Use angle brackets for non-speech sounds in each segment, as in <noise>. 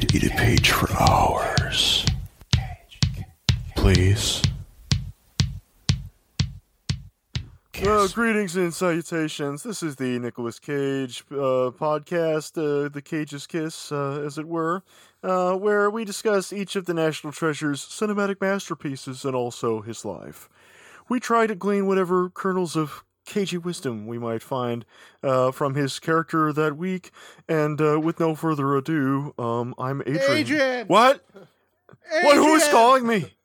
could eat a page for hours. Please. Uh, greetings and salutations. This is the Nicolas Cage uh, podcast, uh, The Cage's Kiss, uh, as it were, uh, where we discuss each of the National Treasure's cinematic masterpieces and also his life. We try to glean whatever kernels of cagey wisdom we might find uh, from his character that week, and uh, with no further ado, um, I'm Adrian. Adrian! What? What? Who is calling me? <laughs>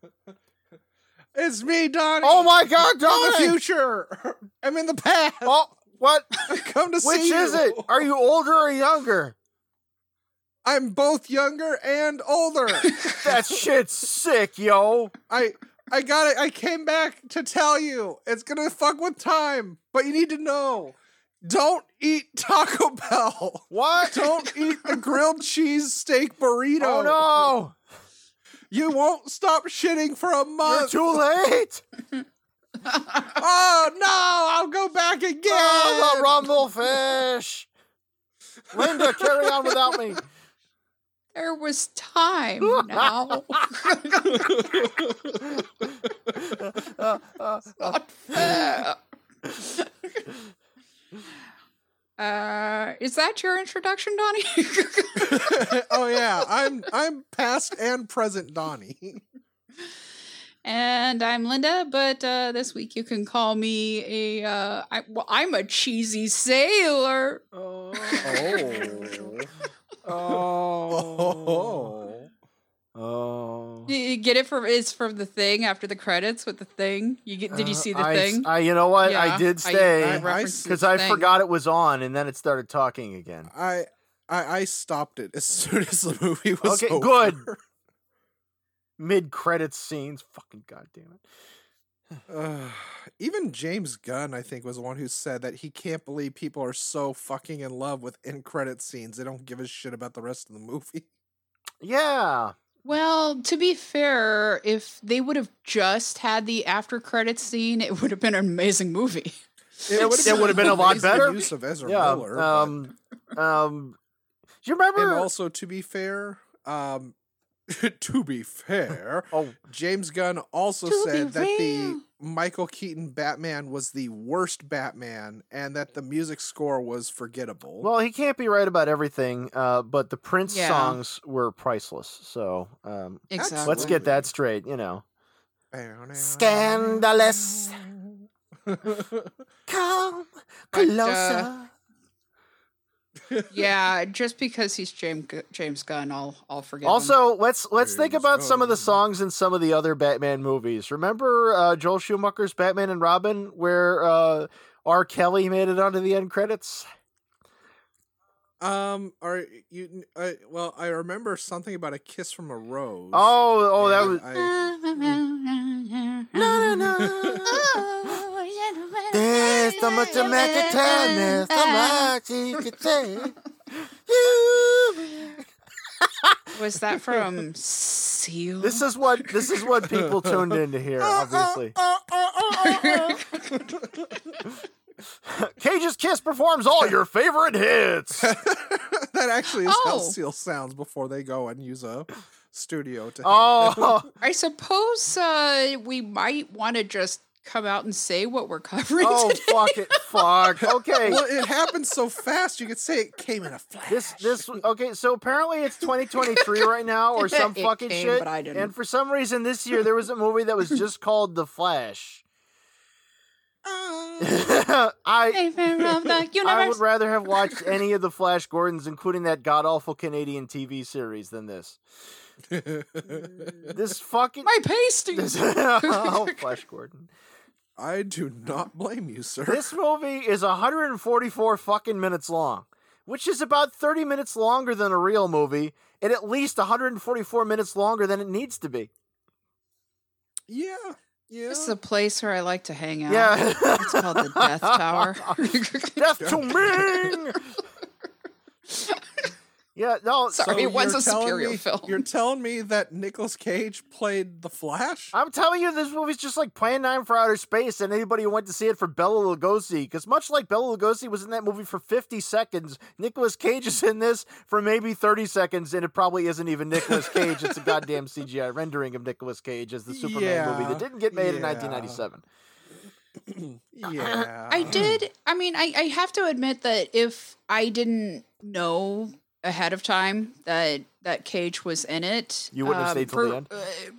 It's me, Donnie. Oh my God, I'm Donnie! the future. <laughs> I'm in the past. Oh, what? <laughs> Come to Which see Which is you. it? Are you older or younger? I'm both younger and older. That shit's sick, yo. I I got it. I came back to tell you. It's gonna fuck with time, but you need to know. Don't eat Taco <laughs> Bell. What? Don't eat the <laughs> grilled cheese steak burrito. Oh no! You won't stop shitting for a month. You're too late. <laughs> oh no! I'll go back again. Oh, the rumble fish. Linda, carry on without me. There was time <laughs> now. <laughs> Not fair. Uh, is that your introduction, Donnie? <laughs> oh yeah, I'm I'm past and present Donnie. and I'm Linda, but uh, this week you can call me a. Uh, I, well, I'm a cheesy sailor. Oh. Oh. Oh. <laughs> Oh. You- you get it from is from the thing after the credits with the thing. You get? Did you uh, see the I, thing? I, you know what? I Yeah, did I- stay I I- referenced because the I thing. forgot it was on, and then it started talking again. I, I I stopped it as <laughs> soon as the movie was Okay, over. good. Mid credits scenes. Fucking goddamn it. Uh, <sighs> even James Gunn, I think, was the one who said that he can't believe people are so fucking in love with end credit scenes. They don't give a shit about the rest of the movie. Yeah. Well, to be fair, if they would have just had the after credit scene, it would have been an amazing movie. It would've it would've been a lot better. Use of Ezra Yeah. Miller, but- Um. Um. Do you remember? and also to be fair, um, <laughs> to be fair, <laughs> oh, James Gunn also To said that the. Michael Keaton Batman was the worst Batman and that the music score was forgettable. well, he can't be right about everything. Uh, but the Prince Yeah. songs were priceless. So, um, Exactly. let's get that straight. You know. Scandalous. Come But, uh, closer. Yeah, just because he's James James Gunn, I'll I'll forgive him. Also, let's let's think James about some of the songs in some of the other Batman movies. Remember uh, Joel Schumacher's Batman and Robin, where uh, R. Kelly made it onto the end credits? Um, are you? Uh, well, I remember something about a kiss from a rose. Oh, oh, that was. I, <laughs> <laughs> Na, na, na. There's so much to make it tell me, so much you could say. You- <laughs> Was that from Seal? This is what this is what people tuned in to hear. Obviously, <laughs> Cage's Kiss performs all your favorite hits. <laughs> that actually is how Oh. Seal sounds before they go and use a studio to. Oh, I suppose uh, we might want to just come out and say what we're covering oh, today. fuck it, fuck. <laughs> Okay, well, it happened so fast. You could say it came in a flash. this this okay. So apparently it's 2023 right now, or <laughs> some It fucking came, shit. but I didn't. And for some reason this year there was a movie that was just called The Flash. Oh. <laughs> I of the I would rather have watched any of the Flash Gordons, including that god awful Canadian TV series, than this. This fucking My pasty. this, oh, Flash Gordon. I do not blame you, sir. This movie is 144 fucking minutes long, which is about 30 minutes longer than a real movie, and at least 144 minutes longer than it needs to be. yeah, yeah. This is a place where I like to hang out. Yeah. It's called the Death Tower. <laughs> Death to <laughs> Ming! <laughs> Yeah, no. Sorry, it was you're a telling superior me- film. You're telling me that Nicolas Cage played the Flash? I'm telling you, this movie's just like Plan 9 for Outer Space, and anybody who went to see it for Bela Lugosi, because much like Bela Lugosi was in that movie for 50 seconds, Nicolas Cage is in this for maybe 30 seconds, and it probably isn't even Nicolas Cage. it's a goddamn CGI rendering of Nicolas Cage as the Superman movie that didn't get made in 1997. <clears throat> yeah. I did. I mean, I, I have to admit that if I didn't know ahead of time that that Cage was in it, You wouldn't have um, stayed till for, the end? uh,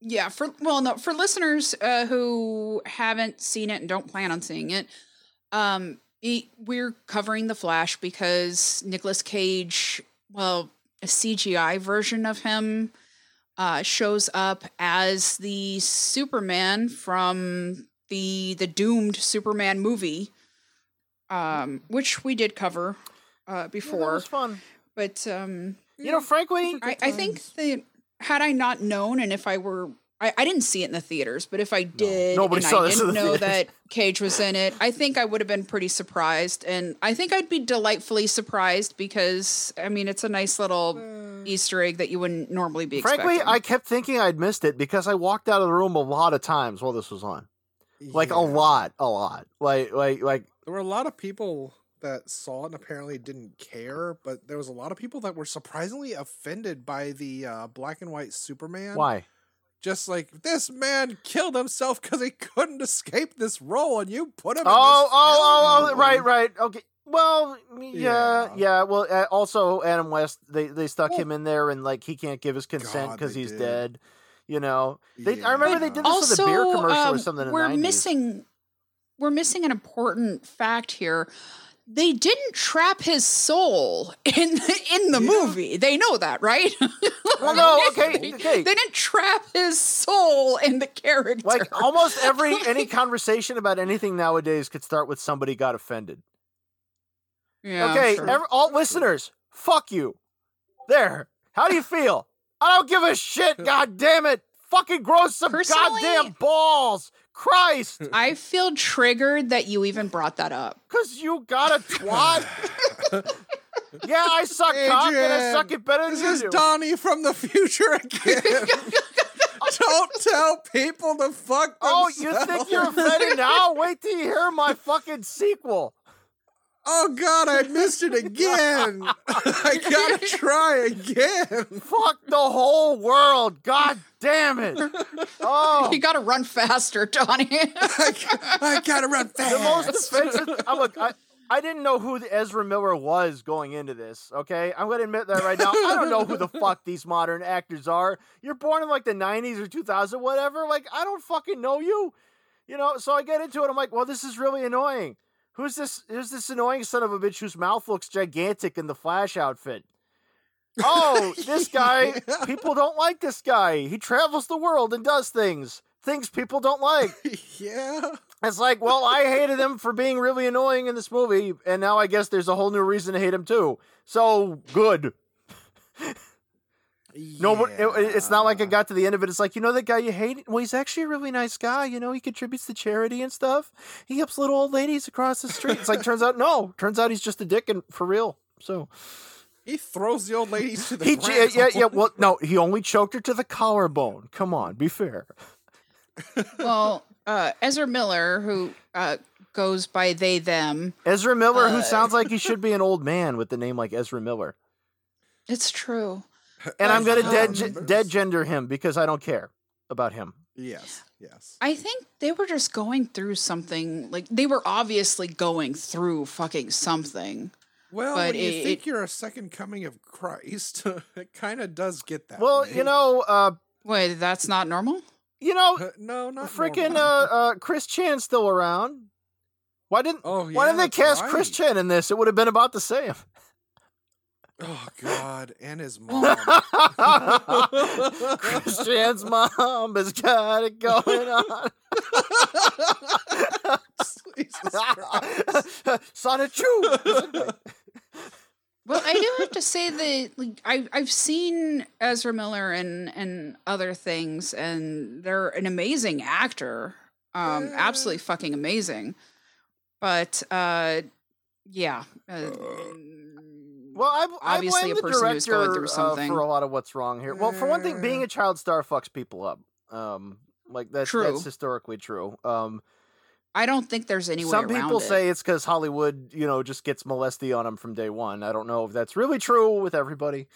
yeah, for well, no, for listeners uh, who haven't seen it and don't plan on seeing it, um, we're covering the Flash because Nicolas Cage, well, a CGI version of him. Uh, shows up as the Superman from the the doomed Superman movie, um, which we did cover uh, Yeah, that before. was fun. but um, You know, frankly, I, I think that had I not known, and if I were, I, I didn't see it in the theaters, but if I did, Nobody and saw I this in didn't know theaters. that Cage was in it, I think I would have been pretty surprised, and I think I'd be delightfully surprised because I mean it's a nice little Easter egg that you wouldn't normally be frankly, expecting. I kept thinking I'd missed it because I walked out of the room a lot of times while this was on. Like a lot, a lot. Like, like, like. There were a lot of people that saw it and apparently didn't care, but there was a lot of people that were surprisingly offended by the uh, black and white Superman. Why? Just like this man killed himself because he couldn't escape this role, and you put him. in Oh, this oh, oh, film. oh, right, right. Okay. Well, yeah, yeah. Yeah. Well, uh, also Adam West, they they stuck him in there, and like he can't give his consent because he's did. dead. You know, they, I Yeah. remember they did this also, with a beer commercial or um, something. In we're the 90s. missing we're missing an important fact here. They didn't trap his soul in the, in the Yeah. movie. They know that, right? <laughs> Well, no, okay, they, okay. they didn't trap his soul in the character. Like almost every <laughs> any conversation about anything nowadays could start with somebody got offended. yeah, okay, sure. every, all listeners, fuck you. There. How do you feel? I don't give a shit. <laughs> God damn it. Fucking grow some Personally- goddamn balls. Christ. <laughs> I feel triggered that you even brought that up. Cause you got a twat. <laughs> yeah, I suck cock and I suck it better than This is. Donnie from the future again. <laughs> Don't tell people to fuck oh, you think you're offended now? Wait till you hear my fucking sequel. Oh God, I missed it again. <laughs> <laughs> I gotta try again. Fuck the whole world. God damn it. Oh. You got to run faster, Donnie. <laughs> I, I gotta run fast. the most offensive. I'm look, I, I didn't know who the Ezra Miller was going into this. Okay, I'm going to admit that right now. I don't know who the fuck these modern actors are. You're born in like the '90s or 2000, whatever. Like I don't fucking know you. You know. So I get into it. I'm like, well, this is really annoying. Who's this? Who's this annoying son of a bitch whose mouth looks gigantic in the Flash outfit? Oh, this guy. <laughs> People don't like this guy. He travels the world and does things. Things people don't like. yeah. It's like, well, I hated him for being really annoying in this movie, and now I guess there's a whole new reason to hate him too. So good. <laughs> No, but it, it's not like I got to the end of it. It's like, you know, that guy you hate. Well, he's actually a really nice guy. You know, he contributes to charity and stuff. He helps little old ladies across the street. It's like, turns out, no, turns out he's just a dick and for real. So He throws the old ladies to the he, ground. yeah, yeah. Well, no, he only choked her to the collarbone. Come on, be fair. well, <laughs> uh, Ezra Miller, who uh, goes by they them, Ezra Miller, who Uh, sounds like he <laughs> should be an old man with the name like Ezra Miller. it's true. And I'm gonna dead Numbers. dead gender him because I don't care about him. Yes, yes. I think they were just going through something. Like they were obviously going through fucking something. Well, But when you it- think it- you're a second coming of Christ, <laughs> it kind of does get that. Well, way. you know, uh, Wait, that's not normal. you know, Uh, <laughs> no, not freaking uh, <laughs> uh, Chris Chan still around. Why didn't Oh, yeah, Why didn't they that's cast Chris. Chan in this? It would have been about the same. Oh God, and his <laughs> mom. Christian's mom has got it going on. <laughs> Jesus Christ. Sonichu. Well, I do have to say that like I I've seen Ezra Miller and and other things, and they're an amazing actor. Um, Eh. absolutely fucking amazing. But uh, yeah, uh, Well, I, Obviously blame a the person who's going through uh, something. for a lot of what's wrong here. Well, for one thing, being Eh. a child star fucks people up. Um, like that's True. that's historically true. Um, I don't think there's any way some people it. say it's because Hollywood, you know, just gets molesty on them from day one. I don't know if that's really true with everybody.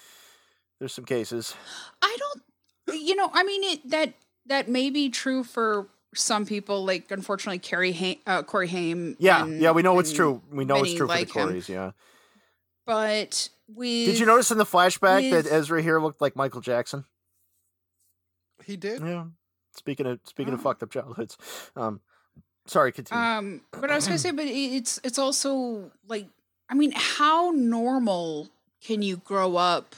There's some cases. I don't. You know, I mean, it that that may be true for some people. Like, unfortunately, Carrie ha- uh, Corey Haim. Yeah, and- yeah, we know it's true. We know it's true for the him. Corys. Yeah. But we Did you notice in the flashback that Ezra here looked like Michael Jackson? He did. Yeah. Speaking of speaking of Oh. fucked up childhoods, um, sorry, continue. Um, but I was gonna say, but it's it's also like, I mean, how normal can you grow up?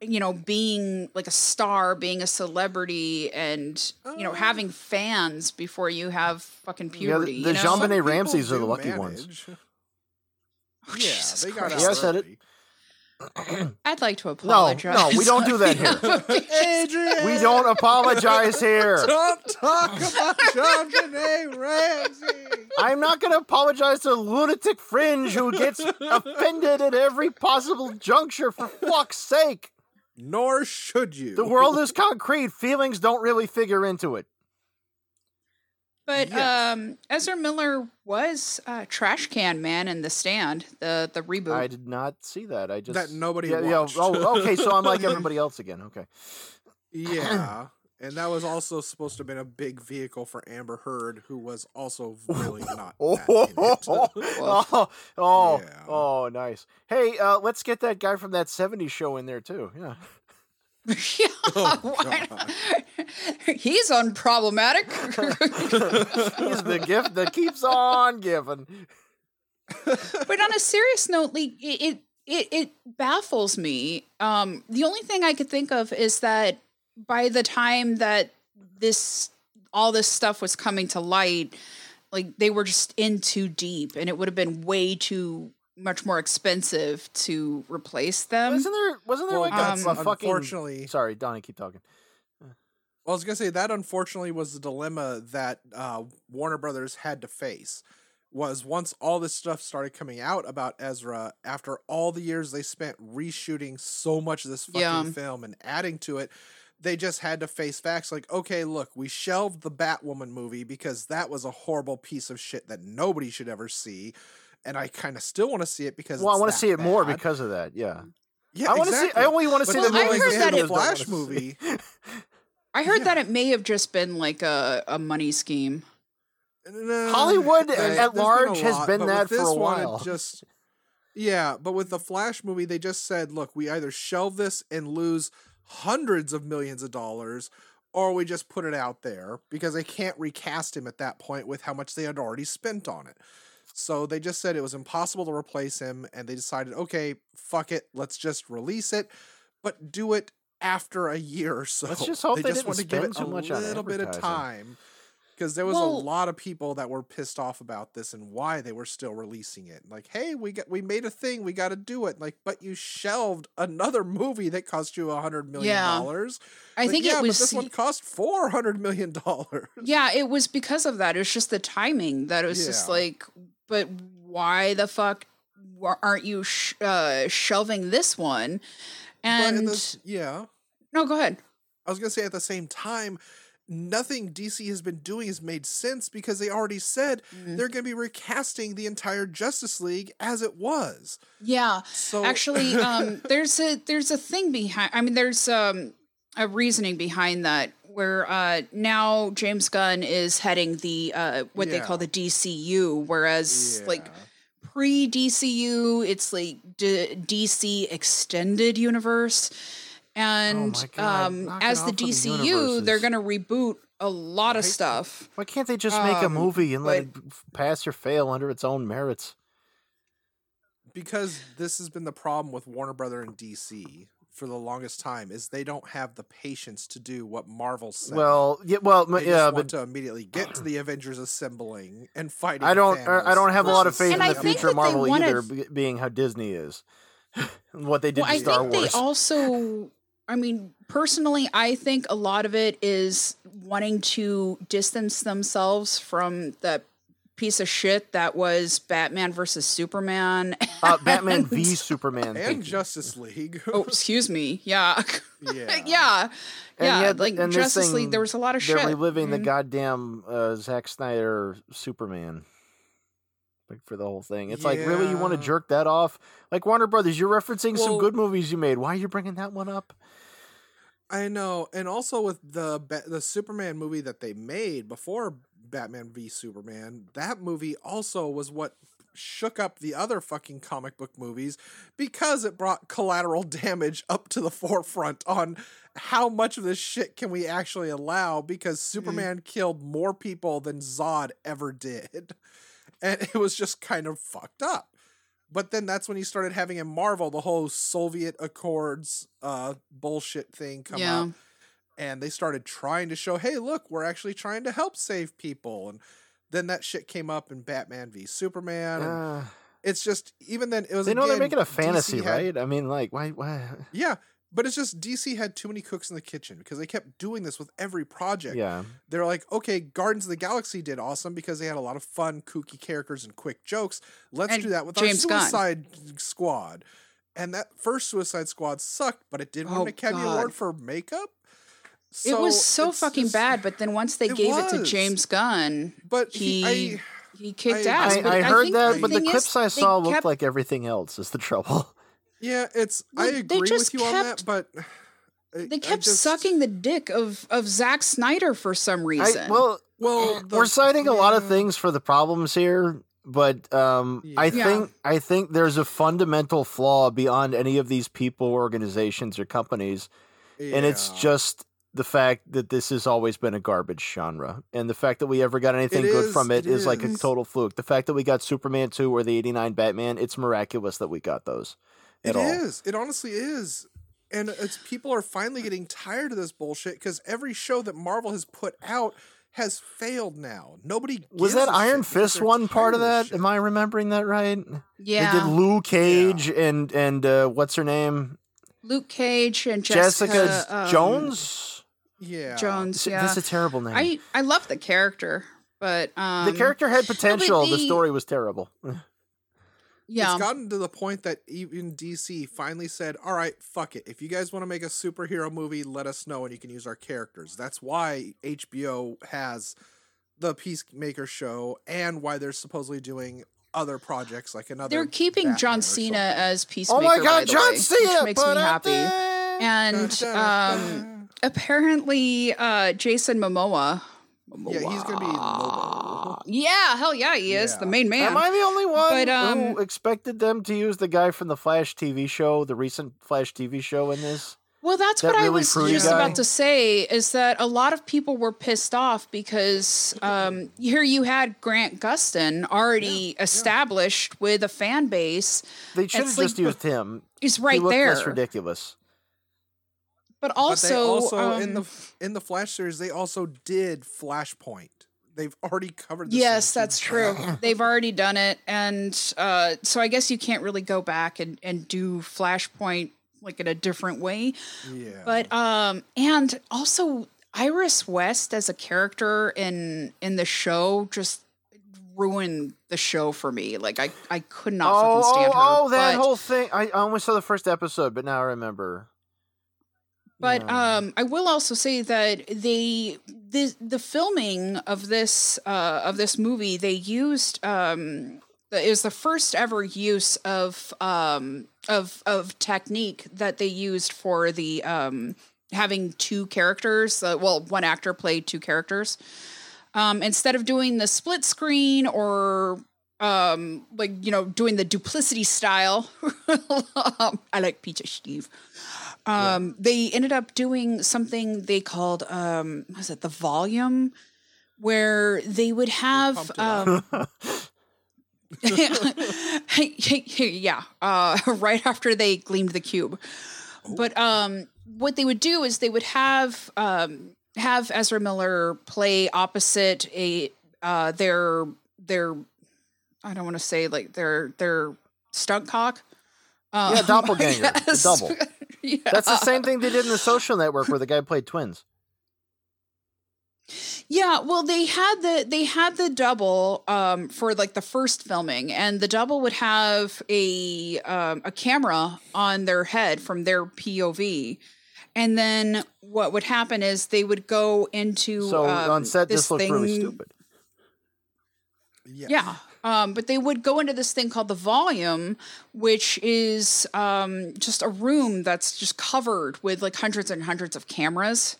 You know, being like a star, being a celebrity, and you know, having fans before you have fucking Yeah, the- puberty. the you know? Jean Some Benet people Ramses are the do lucky ones. Manage. <laughs> Oh, Yeah, Jesus they got Christ. out Yeah, I said it. <clears throat> I'd like to apologize. no, apologize. we don't do that here. <laughs> Adrian, we don't apologize here. <laughs> Don't talk about JonBenét Ramsey. I'm not going to apologize to the lunatic fringe who gets offended at every possible juncture. For fuck's sake, Nor should you. the world is concrete. Feelings don't really figure into it. But Yes. um, Ezra Miller was uh, Trash Can Man in The Stand, the the reboot. I did not see that. I just That nobody yeah, yeah. watched. Oh, okay. So I'm like <laughs> everybody else again. Okay. Yeah. <clears throat> And that was also supposed to have been a big vehicle for Amber Heard, who was also really not <laughs> Oh, that in it. <laughs> oh, oh, Yeah. oh, nice. Hey, uh, let's get that guy from that '70s show in there too. Yeah. <laughs> yeah, Oh, <laughs> he's unproblematic. <laughs> He's the gift that keeps on giving. but on a serious note, like it, it it it baffles me. Um, the only thing I could think of is that by the time that this all this stuff was coming to light, like they were just in too deep, and it would have been way too much more expensive to replace them. Wasn't there? Wasn't there Well, like a, um, a fucking? unfortunately, Sorry, Donnie, keep talking. Well, I was gonna say that unfortunately was the dilemma that uh, Warner Brothers had to face. Was once all this stuff started coming out about Ezra, after all the years they spent reshooting so much of this fucking Yeah. film and adding to it, they just had to face facts like, okay, look, we shelved the Batwoman movie because that was a horrible piece of shit that nobody should ever see. And I kind of still want to see it because Well, I want want to see it more because of that. Yeah. yeah, I want to see. I only want to But see Well, the I heard that it- Flash movie. <laughs> I heard Yeah. that it may have just been like a, a money scheme. No, Hollywood there's- at there's been a large has been that for this a one, while. just yeah, but with the Flash movie, they just said, "Look, we either shelve this and lose hundreds of millions of dollars, or we just put it out there because they can't recast him at that point with how much they had already spent on it." So they just said it was impossible to replace him, and they decided, "Okay, fuck it, let's just release it, but do it." After a year or so, Let's just <laughs> hope they just didn't wanted to give spend it a much little bit of time because there was Well- a lot of people that were pissed off about this and why they were still releasing it. Like, hey, we got we made a thing, we got to do it. Like, but you shelved another movie that cost you a hundred million Yeah. dollars. I Like, think yeah, it was But this one cost four hundred million dollars. Yeah, it was because of that. It was just the timing that it was just like, but why the fuck aren't you sh- uh, shelving this one? And this, yeah, no, go ahead. I was gonna say at the same time. Nothing DC has been doing has made sense because they already said Mm. they're going to be recasting the entire Justice League as it was. Yeah, So <laughs> actually, um, there's a there's a thing behind. I mean, there's um a reasoning behind that where uh now James Gunn is heading the uh what they call the DCU, whereas like pre DCU, it's like D- DC extended universe. And Oh God, um, as the off with the DCU, they're going to reboot a lot of stuff. Why can't they just make a Um, movie and let it pass or fail under its own merits? because this has been the problem with Warner Brother and DC for the longest time is they don't have the patience to do what Marvel said. Well, yeah, well, they yeah, just but want to immediately get to the Avengers assembling and fighting. I don't. I don't have a lot of versus faith in I the future of Marvel wanted- either, be- being how Disney is, <laughs> what they did Well, to I Star think Wars. they also, I mean, personally, I think a lot of it is wanting to distance themselves from the piece of shit that was Batman versus Superman. Uh, Batman <laughs> and- v Superman. thank and. Justice League. Oh, excuse me. Yeah. <laughs> yeah. yeah. And Yeah. yet- like and Justice thing, League, there was a lot of shit. They're reliving the Mhm. goddamn uh, Zack Snyder Superman. Like for the whole thing, it's like really you want to jerk that off? Like Warner Brothers, you're referencing some good movies you made. Why are you bringing that one up? I know, and also with the the Superman movie that they made before Batman v Superman, that movie also was what shook up the other fucking comic book movies because it brought collateral <laughs> damage up to the forefront on how much of this shit can we actually allow because Superman killed more people than Zod ever did. <laughs> And it was just kind of fucked up. But then that's when you started having in Marvel the whole Sokovia Accords uh bullshit thing come Yeah. up. And they started trying to show, hey, look, we're actually trying to help save people. And then that shit came up in Batman v Superman. and Uh, it's just even then it was they know they're making a fantasy, had- right? I mean, like, why? Why? Yeah. But it's just DC had too many cooks in the kitchen because they kept doing this with every project. Yeah, They're like, okay, Guardians of the Galaxy did awesome because they had a lot of fun, kooky characters and quick jokes. Let's And do that with James our Gunn. Suicide Squad. And that first Suicide Squad sucked, but it did win Oh, an Academy God. Award for makeup. It was So so fucking just- bad, but then once they It gave it to. James Gunn, But he, he- I, he kicked I- ass. I, But I heard think that, but the thing is, clips I saw looked kept- like everything else. Is the trouble? <laughs> yeah, it's. I Well, they agree just with you on that, but I- They kept just- sucking the dick of of Zack Snyder for some I, reason. well, Well, the- we're citing a lot of things for the problems here, but um, I Yeah. think I think there's a fundamental flaw beyond any of these people, organizations, or companies, and it's just the fact that this has always been a garbage genre, and the fact that we ever got anything good is, from it it is like a total fluke. The fact that we got Superman two or the '89 Batman, it's miraculous that we got those. At It all. is. It honestly is. And it's people are finally getting tired of this bullshit because every show that Marvel has put out has failed now. Nobody Was that Iron Fist one part of that? this Am I remembering that right? yeah, They did Luke Cage and and uh, what's her name? Luke Cage and Jessica, Jessica, um, Jones. Shit. Yeah. Jones. This- Yeah, This is a terrible name. I I love the character, but um, the character had potential. the the- story was terrible. <laughs> Yeah, It's gotten to the point that even DC finally said, "All right, fuck it. If you guys want to make a superhero movie, let us know and you can use our characters." That's why HBO has the Peacemaker show and why they're supposedly doing other projects like another they're keeping Batman John Cena as Peacemaker. oh my by God, the John way, Cena! which makes me but I happy. Think- And um, apparently, uh, Jason Momoa. Yeah, he's gonna be Lobo. Yeah, hell yeah, he is the main man. Am I the only one But, who um, expected them to use the guy from the Flash TV show, the recent Flash TV show in this? Well, that's That what I was just guy? about to say is that a lot of people were pissed off because um, here you had Grant Gustin already established with a fan base. They should have It's like just used him. He's right looked there. less ridiculous. But But they also, also in um, the in the Flash series, they also did Flashpoint. They've already covered. This yes, two that's true. <laughs> They've already done it, and uh, so I guess you can't really go back and, and do Flashpoint like in a different way. Yeah, But um, and also Iris West as a character in in the show just ruined the show for me. Like I I could not oh, fucking stand oh, her. oh, that but, whole thing. I, I only saw the first episode, but now I remember. But Yeah. um, I will also say that they the the filming of this uh, of this movie they used um, it was the first ever use of um, of of technique that they used for the um, having two characters. Uh, well, one actor played two characters um, instead of doing the split screen or um like you know doing the duplicity style <laughs> i like peach steve um they ended up doing something they called um was it the volume where they would have pumped it up. um <laughs> <laughs> yeah uh <laughs> right after they gleamed the cube but um what they would do is they would have um have Ezra Miller play opposite a uh their their I don't want to say like their their stunt cock. Um, Yeah, doppelganger, the double. <laughs> yeah. That's the same thing they did in the Social Network, where the guy played twins. Yeah, well, they had the they had the double um, for like the first filming, and the double would have a um, a camera on their head from their POV, and then what would happen is they would go into So um, on set, this, looked thing, really stupid. Yeah. Yeah. Um, but they would go into this thing called the volume, which is um, just a room that's just covered with like hundreds and hundreds of cameras.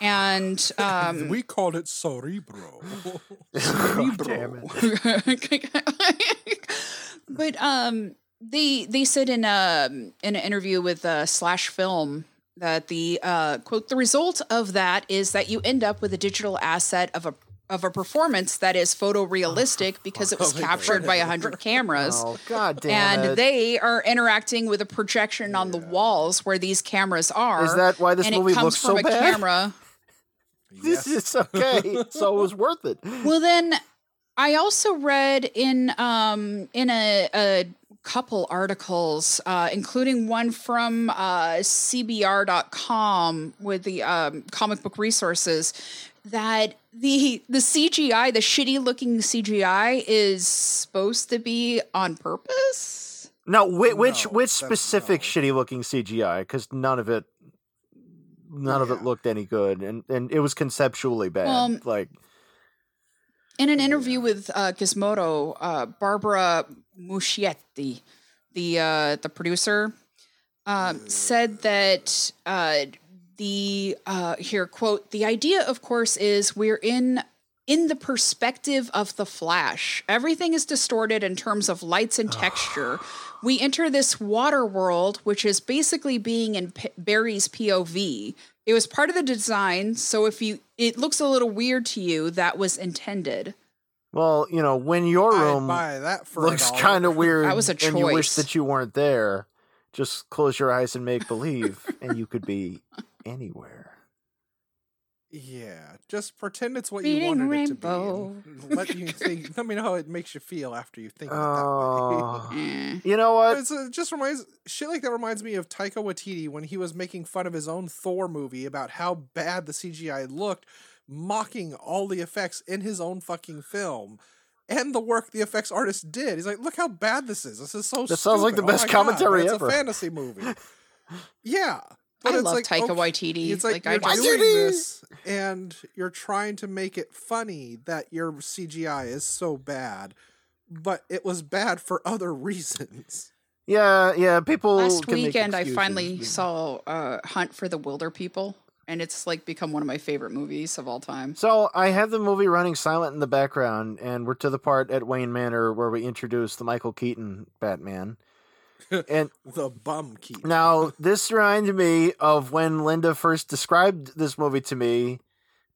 And um, <laughs> we called it Cerebro. <laughs> Damn it. <laughs> but um, they they said in a in an interview with uh, Slash Film that the uh, quote the result of that is that you end up with a digital asset of a of a performance that is photorealistic <laughs> because it was Oh my captured by a hundred cameras. Oh god damn and it! they are interacting with a projection on the walls where these cameras are. Is that why this and movie it comes looks from so a bad? camera. <laughs> This is okay, so it was worth it. Well, then I also read in um in a, a couple articles, uh, including one from uh, CBR.com with the um, comic book resources, that the the CGI, the shitty looking CGI, is supposed to be on purpose. No, which which, No, which that's- specific no. shitty looking CGI? Because none of it, none of it looked any good, and and it was conceptually bad. Well, like In an interview with uh, Gizmodo, uh, Barbara Muschietti, the uh, the producer, um, said that uh, the uh, here quote the idea, of course, is we're in in the perspective of the Flash. Everything is distorted in terms of lights and texture. we enter this water world, which is basically being in P- Barry's POV. It was part of the design, so if you it looks a little weird to you, that was intended. Well, you know, when your room buy that for looks kind of weird, That was a and you wish that you weren't there, just close your eyes and make believe, and you could be anywhere. Yeah, just pretend it's what Reading you wanted Rainbow. it to be. Let you think. Let me know how it makes you feel after you think of it that way. Oh, <laughs> Eh. you know what? It's, uh, just reminds shit like that reminds me of Taika Waititi when he was making fun of his own Thor movie about how bad the CGI looked, mocking all the effects in his own fucking film. And the work the effects artist did. He's like, look how bad this is. This is so This sounds like the Oh best my God, commentary but ever." It's a fantasy movie. <laughs> yeah. But I it's love like, Taika okay, Waititi. It's like, I you're just, doing Waititi! this and you're trying to make it funny that your CGI is so bad, but it was bad for other <laughs> reasons. Yeah, yeah. People. last can make weekend I finally but- saw uh, Hunt for the Wilderpeople, and it's like become one of my favorite movies of all time. So I have the movie running silent in the background, and we're to the part at Wayne Manor where we introduce the Michael Keaton Batman. <laughs> and The bum Keaton. now <laughs> this reminded me of when Linda first described this movie to me,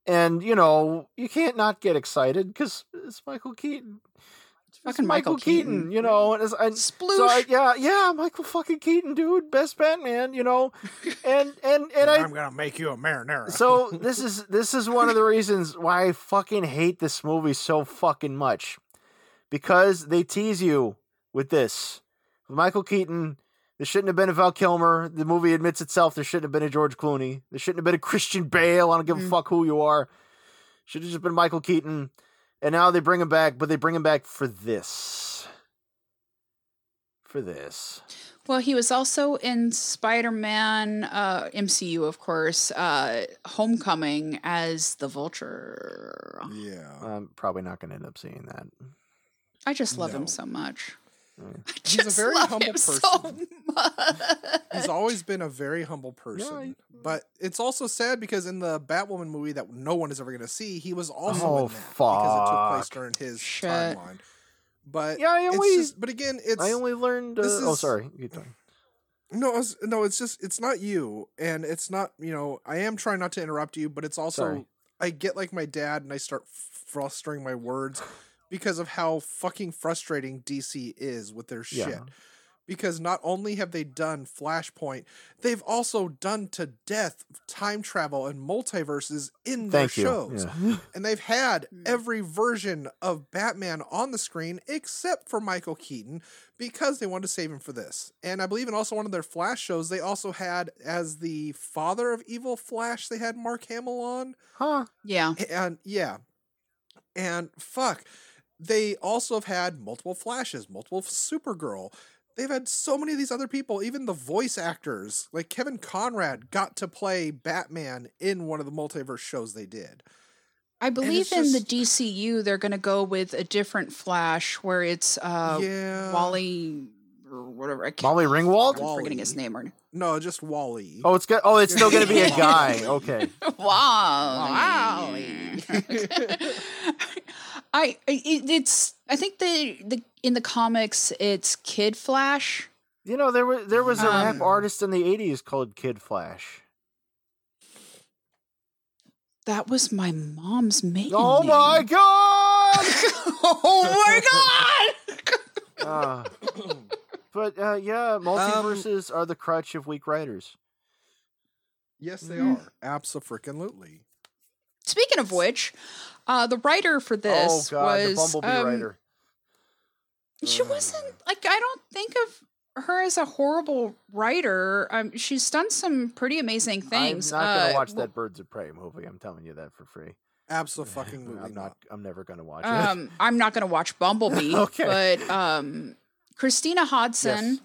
and you know you can't not get excited because it's Michael Keaton. It's fucking It's Michael, Keaton. you know. And it's, and Sploosh. so I, yeah, yeah, Michael fucking Keaton, dude, best Batman, you know. <laughs> And and and I I'm gonna make you a marinara. so <laughs> this is this is one of the reasons why I fucking hate this movie so fucking much. Because they tease you with this. Michael Keaton, there shouldn't have been a Val Kilmer. The movie admits itself there shouldn't have been a George Clooney. There shouldn't have been a <laughs> Christian Bale. I don't give a Mm. fuck who you are. Should have just been Michael Keaton. And now they bring him back, but they bring him back for this. For this. Well, he was also in Spider Man, uh, MCU, of course, uh, Homecoming as the Vulture. yeah. I'm probably not going to end up seeing that. I just love No. him so much. Mm. I He's a very love humble him so person. much. He's always been a very humble person. but it's also sad because in the Batwoman movie that no one is ever going to see, he was also Oh, in that because it took place during his Shit. timeline. But Yeah, I it's only- just, but again, it's I only learned. Uh, this oh, sorry. You talking. no, it's, no, it's just it's not you, and it's not you know. I am trying not to interrupt you, but it's also Sorry. I get like my dad, and I start flustering my words because of how fucking frustrating DC is with their shit. Yeah. because not only have they done Flashpoint, they've also done to death time travel and multiverses in their Thank shows. Yeah. <laughs> And they've had Mm. every version of Batman on the screen except for Michael Keaton because they wanted to save him for this. And I believe in also one of their Flash shows, they also had as the father of Evil Flash, they had Mark Hamill on. Huh? Yeah. And yeah. And fuck. They also have had multiple Flashes, multiple Supergirl. They've had so many of these other people, even the voice actors, like Kevin Conrad got to play Batman in one of the multiverse shows they did. I believe in just- the DCU they're going to go with a different Flash where it's uh yeah. Wally or whatever. I can't, Molly Ringwald? I'm forgetting his name or No, just Wally. Oh, it's good. Oh, it's still gonna be a <laughs> guy. Okay. Wally. <laughs> <laughs> I it, it's I think the the in the comics it's Kid Flash. You know there was there was a rap Um, artist in the '80s called Kid Flash. That was my mom's maiden Oh name. my god! <laughs> oh my god! <laughs> Uh, but uh, yeah, multiverses are the crutch of weak writers. Yes, they Mhm. are. Absolutely. Speaking of which, uh, the writer for this oh this god, the was Bumblebee um, writer. She wasn't like I don't think of her as a horrible writer. Um, she's done some pretty amazing things. I'm not gonna Uh, watch w- that Birds of Prey movie. I'm telling you that for free. Absolutely. <laughs> I'm not. I'm never gonna watch it. Um, I'm not going to watch <laughs> Bumblebee, Okay. but um, Christina Hodson Yes.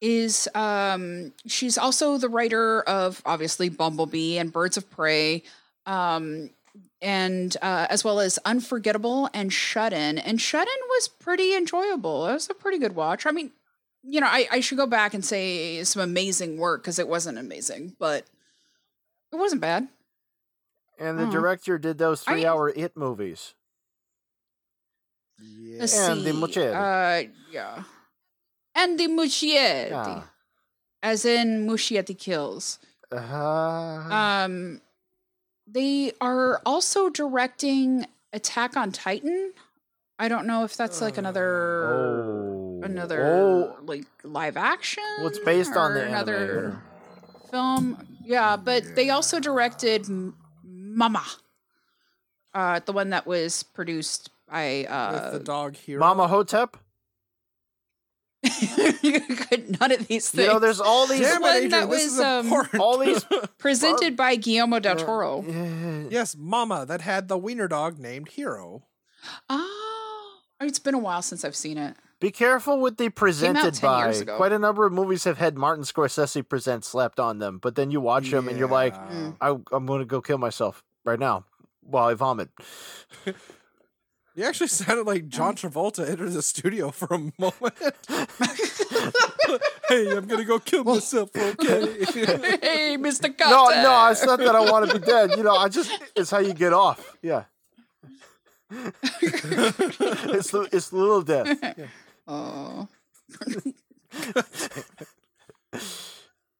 is um, she's also the writer of obviously Bumblebee and Birds of Prey, um, and uh, as well as Unforgettable and Shut In. And Shut In was pretty enjoyable. It was a pretty good watch. I mean, you know, I, I should go back and say some amazing work because it wasn't amazing, but it wasn't bad. And the Uh-huh. director did those I- three-hour It movies. Yeah. And the see. Uh, yeah. And the Muschietti. Yeah. As in Muschietti kills. Uh, Um, they are also directing Attack on Titan. I don't know if that's like another oh, another Oh, like live action. well, it's based on the another another. film. Yeah, but they also directed Mama. Uh, the one that was produced by With uh, the dog here. Mama Hotep. <laughs> none of these things. You know, there's all these. Damn it, one that this was, is um, all these- <laughs> presented by Guillermo del Toro. Yeah. yes, Mama, that had the wiener dog named Hero. Oh, it's been a while since I've seen it. Be careful with the presented by. Quite a number of movies have had Martin Scorsese present slapped on them, but then you watch them and you're like, Mm. I, I'm going to go kill myself right now while I vomit. <laughs> You actually sounded like John Travolta entered the studio for a moment. <laughs> hey, I'm gonna go kill myself, okay? <laughs> hey, Mr. Cutter. No, no, it's not that I want to be dead. You know, I just it's how you get off. Yeah. <laughs> it's the it's the little death. Oh.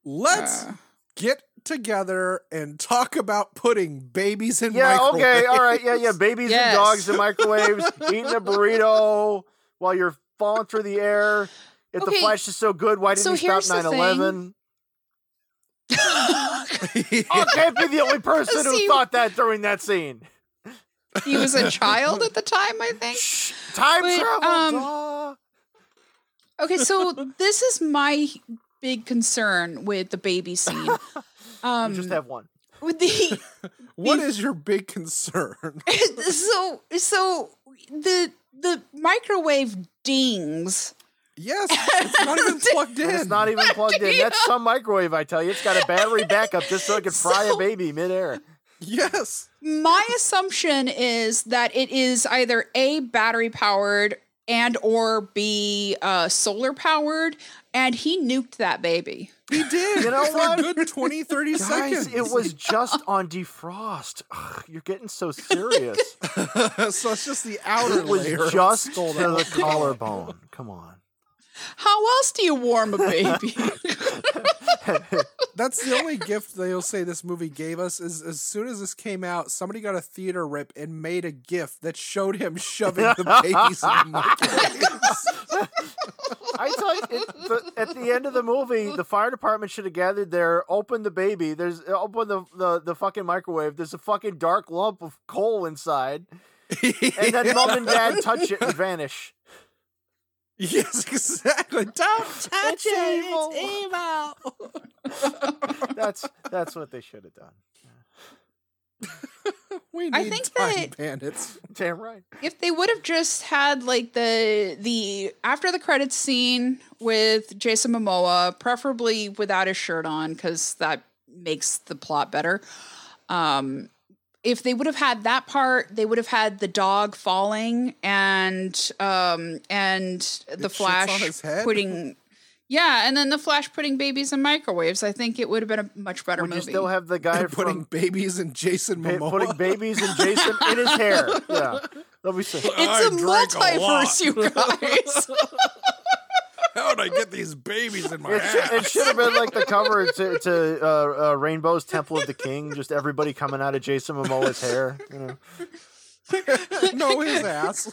Let's Uh, get together and talk about putting babies in Yeah, okay, all right, yeah, yeah. Babies Yes. and dogs in microwaves, <laughs> eating a burrito while you're falling through the air. If the flash is so good, why didn't so you stop here's 9 11? Yeah. <laughs> I can't be the only person who See- thought that during that scene. he was a child at the <laughs> time, I think. Shh, time But, travel. um. Okay, so this is my big concern with the baby scene. Um, you just have one. with the <laughs> What is your big concern? <laughs> so so the the microwave dings. Yes, it's not even <laughs> plugged in. It's not even plugged in. That's some microwave, I tell you. It's got a battery backup just so it can fry a baby midair. Yes. My assumption is that it is either a battery powered and or b uh, solar powered, and he nuked that baby. He did. You know <laughs> for what? a good 20, 30 Guys, seconds. it was just on defrost. Ugh, you're getting so serious. <laughs> so it's just the outer it was layer. of just to the collarbone. Come on. How else do you warm a baby? <laughs> <laughs> That's the only gift they'll say this movie gave us is as soon as this came out, somebody got a theater rip and made a gift that showed him shoving the babies in the. <laughs> I tell you, it, the, at the end of the movie, the fire department should have gathered there, opened the baby. There's open the, the the fucking microwave. There's a fucking dark lump of coal inside, and then mom and dad touch it and vanish. Yes, <laughs> exactly. Don't touch It's it. evil. It's <laughs> evil. That's that's what they should have done. <laughs> we need I think time that- bandits. Damn right. if they would have just had like the the after the credits scene with Jason Momoa, preferably without his shirt on, because that makes the plot better. Um, if they would have had that part, they would have had the dog falling and um and the shits Flash on his head? putting. Yeah, and then the Flash putting babies in microwaves. I think it would have been a much better Would you movie. still have the guy <laughs> putting babies in Jason Momoa. putting babies and Jason in his hair? <laughs> Yeah, that'll be sick. it's I a drank a multiverse, you lot. guys. <laughs> How'd I get these babies in my It should, it should have been like the cover to, to uh, uh, Rainbow's Temple of the King, just everybody coming out of Jason Momoa's hair. You know, no, his ass.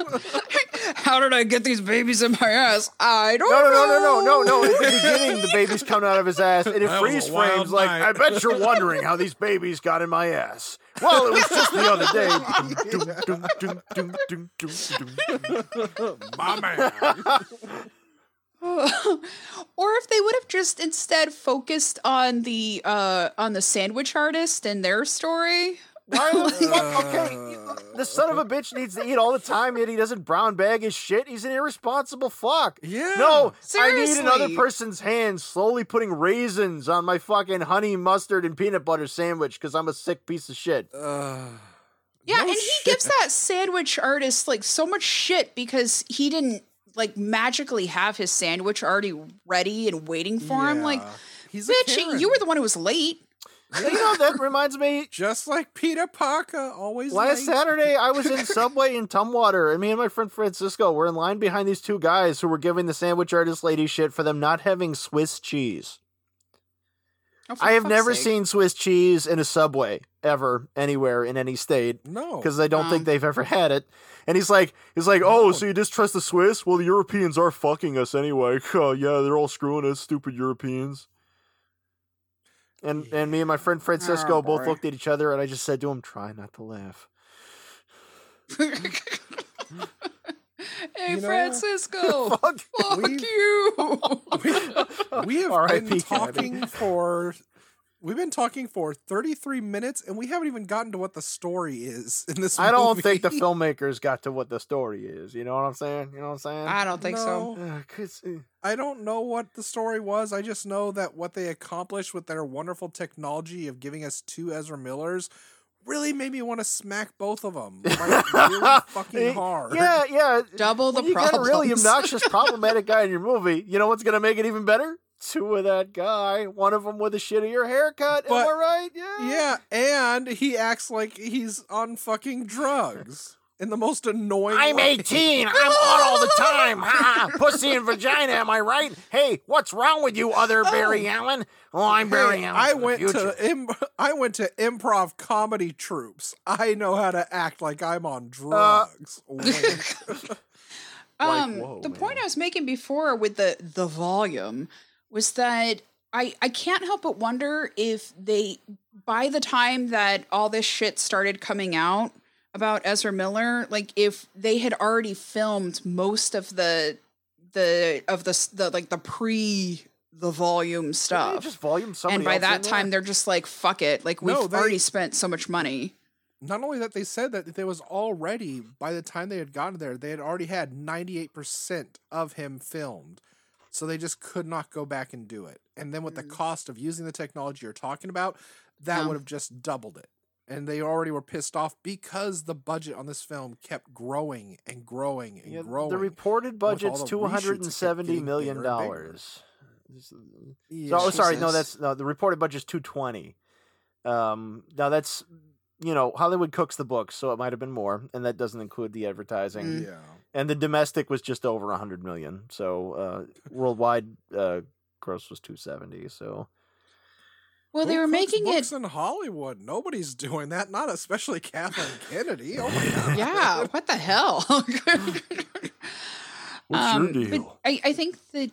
How did I get these babies in my ass? I don't no, no, no, know. no, no, no, no. At the beginning, the baby's coming out of his ass, and it That freeze wild frames like, night. I bet you're wondering how these babies got in my ass. Well, it was just the other day. My man. <laughs> <laughs> or if they would have just instead focused on the uh on the sandwich artist and their story. Why <laughs> the fuck? Okay, the son of a bitch needs to eat all the time, yet he doesn't brown bag his shit. He's an irresponsible fuck. Yeah. No, I need another person's hand slowly putting raisins on my fucking honey mustard and peanut butter sandwich because I'm a sick piece of shit. Uh, Yeah, no and he gives that sandwich artist like so much shit because he didn't like magically have his sandwich already ready and waiting for him. Like, He's bitch, Karen. you were the one who was late. You know, that <laughs> reminds me. just like Peter Parker, always Last late. Saturday, I was in <laughs> Subway in Tumwater, and me and my friend Francisco were in line behind these two guys who were giving the sandwich artist lady shit for them not having Swiss cheese. Oh, I have never sake. seen Swiss cheese in a Subway ever, anywhere in any state. No, because I don't Um, think they've ever had it. And he's like, he's like, oh, so you distrust the Swiss? Well, the Europeans are fucking us anyway. <laughs> Oh, yeah, they're all screwing us, stupid Europeans. And and me and my friend Francisco Oh, both looked at each other, and I just said to him, "Try not to laugh." hey, You know- Francisco. <laughs> Fuck. Fuck We've- you. <laughs> we have R.I.P. been Kennedy. talking for we've been talking for 33 minutes and we haven't even gotten to what the story is <laughs> in this I don't movie. think the <laughs> filmmakers got to what the story is. You know what I'm saying? You know what I'm saying? I don't think so. No. 'cause, uh, I don't know what the story was. I just know that what they accomplished with their wonderful technology of giving us two Ezra Millers really made me want to smack both of them like really <laughs> fucking hard. Yeah, yeah. Double the when you got a really obnoxious, problematic guy in your movie, you know what's gonna make it even better? Two of that guy, one of them with a shittier haircut. But- Am I right? Yeah. Yeah, and he acts like he's on fucking drugs in the most annoying I'm way. 18. I'm on all the time. Ha! <laughs> Pussy and vagina. Am I right? Hey, what's wrong with you, other Barry Allen? Oh, I'm Barry Hey, Allen. I went to Im- I went to improv comedy troops. I know how to act like I'm Uh, on drugs. <laughs> Wink. um whoa, the man. point I was making before with the the volume was that I I can't help but wonder if they by the time that all this shit started coming out about Ezra Miller, like if they had already filmed most of the the of the the like the pre the volume stuff. Just volume And by that in there. time they're just like fuck it, like we've No, they- already spent so much money. Not only that, they said that there was already by the time they had gotten there, they had already had 98 percent of him filmed, so they just could not go back and do it. And then with the cost of using the technology you're talking about, that Yeah. would have just doubled it. And they already were pissed off because the budget on this film kept growing and growing and Yeah, growing. the reported budget's two hundred and seventy million bigger and bigger. dollars. Yeah. So, oh, sorry, no, that's no. The reported budget's two twenty. Um, now that's you know Hollywood cooks the books, so it might have been more, and that doesn't include the advertising. Mm. yeah. And the domestic was just over a hundred million. So uh, worldwide uh, gross was two seventy. So Well, they Who were making books it in Hollywood. Nobody's doing that. Not especially Kathleen <sighs> Kennedy. Oh my <laughs> god. yeah what the hell <laughs> What's your Um, deal? But I, I think that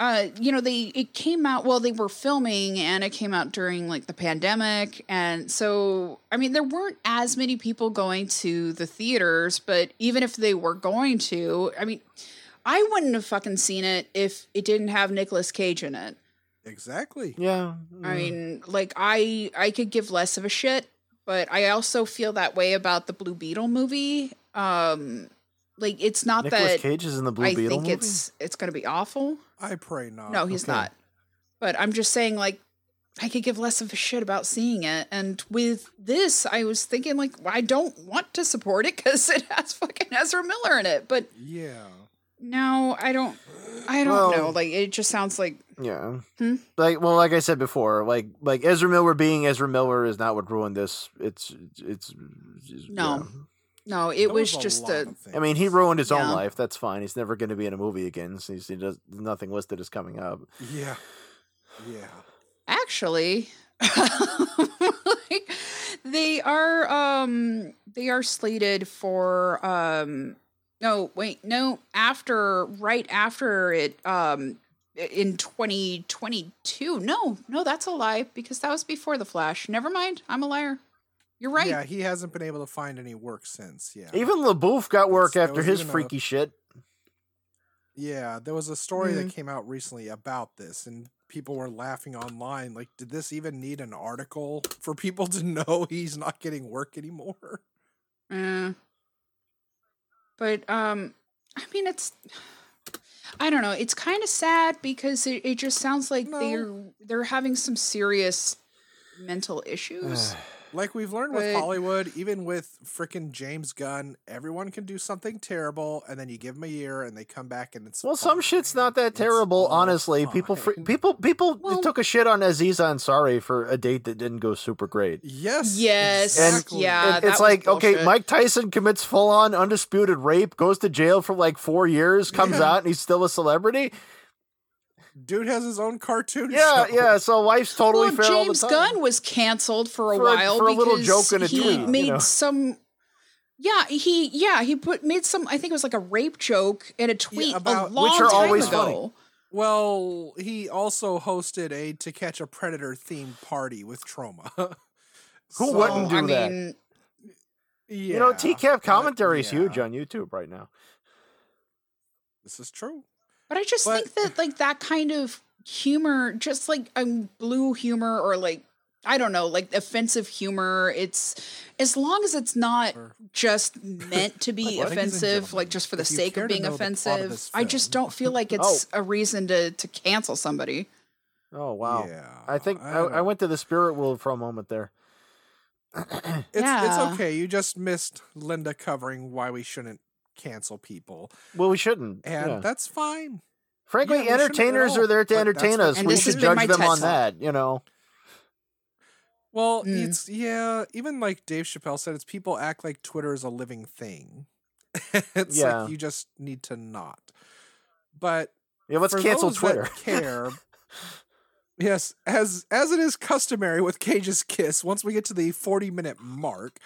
uh, you know, they it came out well, they were filming and it came out during like the pandemic. And so I mean there weren't as many people going to the theaters, but even if they were going to, I mean, I wouldn't have fucking seen it if it didn't have Nicolas Cage in it. Exactly. yeah. I mean, like I I could give less of a shit, but I also feel that way about the Blue Beetle movie. Um like it's not that Nicolas that Cage is in the Blue I Beetle think movie. it's it's going to be awful. I pray not. No, he's okay. not. But I'm just saying, like, I could give less of a shit about seeing it. And with this, I was thinking, like, I don't want to support it <laughs> because it has fucking Ezra Miller in it. But Yeah. no, I don't. I don't Well- know. Like, it just sounds like Yeah. Hmm? Like well, like I said before, like like Ezra Miller being Ezra Miller is not what ruined this. It's it's, it's No. yeah. No. It There was, a just lot a. of I mean, he ruined his own life. That's fine. He's never going to be in a movie again. Since he does nothing listed as coming up. Yeah. Yeah. actually <laughs> like, they are um they are slated for um no wait no after right after it um in 2022 no no that's a lie because that was before the flash never mind i'm a liar you're right Yeah, he hasn't been able to find any work since. Yeah. Even LaBeouf got work It's- after his even a- freaky shit. Yeah, there was a story Mm-hmm. that came out recently about this, and people were laughing online. Like, did this even need an article for people to know he's not getting work anymore? Eh. but um i mean it's i don't know it's kind of sad because it, it just sounds like No. they're they're having some serious mental issues Like we've learned with But- Hollywood, even with frickin' James Gunn, everyone can do something terrible, and then you give them a year, and they come back and it's Well, some shit's not that terrible, all honestly. People, fr- mm. people, people Well- took a shit on Aziz Ansari for a date that didn't go super great. Yes. Yes, exactly. yeah. It- that it's was like okay. Mike Tyson commits full on undisputed rape, goes to jail for like four years, comes Yeah. out, and he's still a celebrity. Dude has his own cartoon Yeah, show. yeah. So life's totally well, fair all the James time. Gunn was canceled for a For a- while for a little because joke in a he tweet, you made know. some. Yeah, he yeah he put made some. I think it was like a rape joke in a tweet about- a long Which are time always ago. funny. Well, he also hosted a To Catch a Predator themed party with Trauma. <laughs> Who So, wouldn't do I that? mean, Yeah, You know, TCAP but commentary is huge on YouTube right now. This is true. But I just But- think that like that kind of humor, just like um, blue humor or like I don't know, like offensive humor. It's as long as it's not just <laughs> meant to be Ladies and offensive, like just for the sake of being know the plot of offensive. I just don't feel like <laughs> it's a reason to to cancel somebody. Oh wow! Yeah, I think I, don't- I went to the spirit world for a moment there. It's Yeah. it's okay. You just missed Linda covering why we shouldn't cancel people, well, we shouldn't. and yeah. that's fine. Frankly, yeah, we shouldn't at entertainers all, are there to entertain us. We should judge them on that. You know. Well, Mm. it's yeah. Even like Dave Chappelle said, it's people act like Twitter is a living thing. <laughs> it's Yeah. like you just need to not. But Yeah, let's for cancel those Twitter. That care. <laughs> yes, as as it is customary with Cage's Kiss, once we get to the forty minute mark,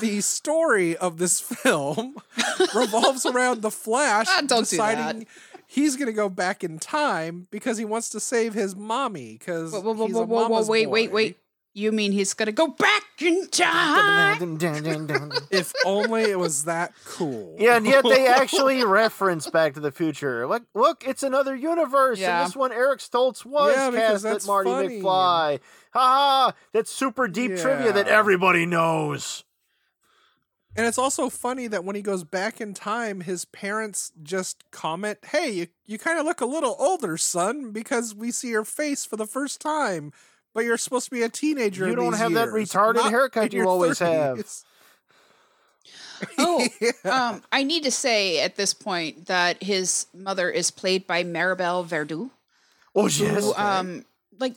the story of this film <laughs> revolves around the Flash Ah, don't do that. deciding he's going to go back in time because he wants to save his mommy. Because Whoa, whoa, whoa, he's whoa, a whoa, whoa, mama's wait, wait, boy. wait. You mean he's gonna go back in time? <laughs> If only it was that cool. Yeah, and yet they actually <laughs> reference Back to the Future. Like, look, it's another universe. Yeah. And this one, Eric Stoltz was Yeah, cast at that's Marty funny. McFly. Ha ha! That's super deep trivia that everybody knows. And it's also funny that when he goes back in time, his parents just comment, Hey, you, you kind of look a little older, son, because we see your face for the first time. But you're supposed to be a teenager. You in don't these have that retarded not haircut you your always have." Oh, <laughs> Yeah. um, I need to say at this point that his mother is played by Maribel Verdú. Oh, who, yes. Okay. um, like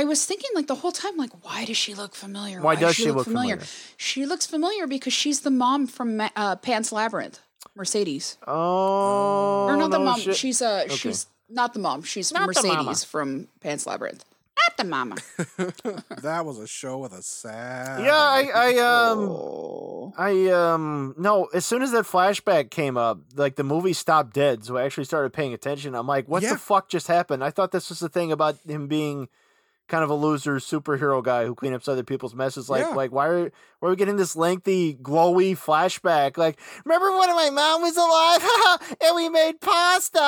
I was thinking like the whole time, like, why does she look familiar? Why does she look familiar? She looks familiar because she's the mom from Ma- uh, Pan's Labyrinth, Mercedes. Oh, or not the mom. shit. She's uh she's not the mom. She's Not. Mercedes from Pan's Labyrinth. Not the mama. <laughs> that was a show with a sad. Yeah, I, I um, Oh. I um no. As soon as that flashback came up, like the movie stopped dead, so I actually started paying attention. I'm like, what Yeah. the fuck just happened? I thought this was the thing about him being kind of a loser superhero guy who clean up other people's messes. Like, Yeah. like why are why are we getting this lengthy, glowy flashback? Like, remember when my mom was alive <laughs> and we made pasta?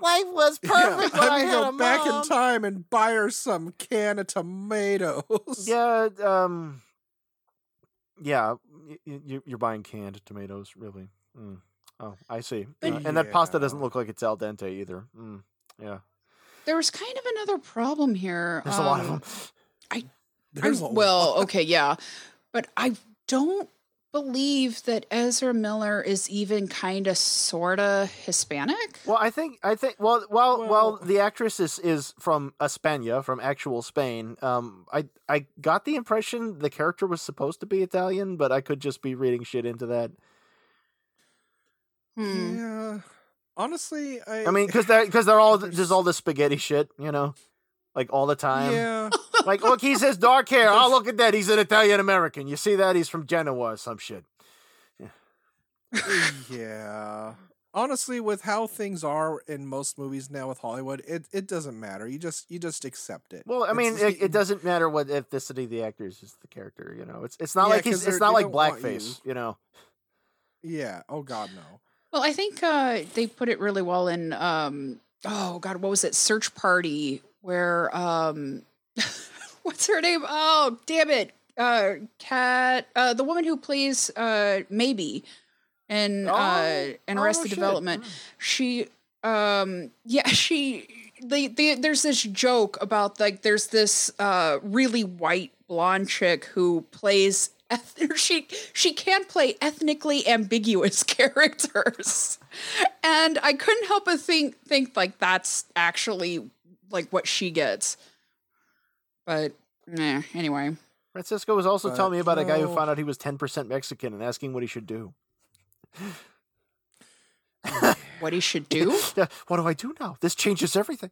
Life was <laughs> perfect. Yeah, I I'm had gonna a go back in time and buy her some can of tomatoes. Yeah, um, yeah, you- you're buying canned tomatoes, really. Mm. Oh, I see. Uh, and that pasta doesn't look like it's al dente either. Mm. Yeah, There was kind of another problem here. there's a lot of um, them. I- There's a well, lot. okay, yeah, but I don't believe that Ezra Miller is even kind of sorta Hispanic. Well, I think I think well, well, well, Well- the actress is is from España, from actual Spain. Um, I I got the impression the character was supposed to be Italian, but I could just be reading shit into that. Hmm. Yeah. Honestly, I. I mean, because they're because they're all there's all this spaghetti shit, you know, like all the time. yeah. <laughs> Like, look, he says dark hair. <laughs> Oh, look at that. He's an Italian American. You see that? He's from Genoa or some shit. yeah. Honestly, with how things are in most movies now with Hollywood, it, it doesn't matter. You just you just accept it. Well, I mean, it, it doesn't matter what ethnicity the actor is, it's the character. You know, it's it's not Yeah, like he's it's not like blackface. You know, Yeah. Oh God, no. Well, I think uh, they put it really well in. Um, oh God, what was it? Search Party, where um, <laughs> what's her name? Oh, damn it, uh, Cat, uh, the woman who plays uh, maybe in uh, Oh, in oh, Arrested shit. Development. She, um, yeah, <laughs> she. They, they, there's this joke about like there's this uh, really white blonde chick who plays she she can play ethnically ambiguous <laughs> characters and i couldn't help but think think like that's actually like what she gets but nah, anyway Francisco was also But, telling me about a guy who found out he was ten percent Mexican and asking what he should do. what he should <laughs> do what do I do now? This changes everything.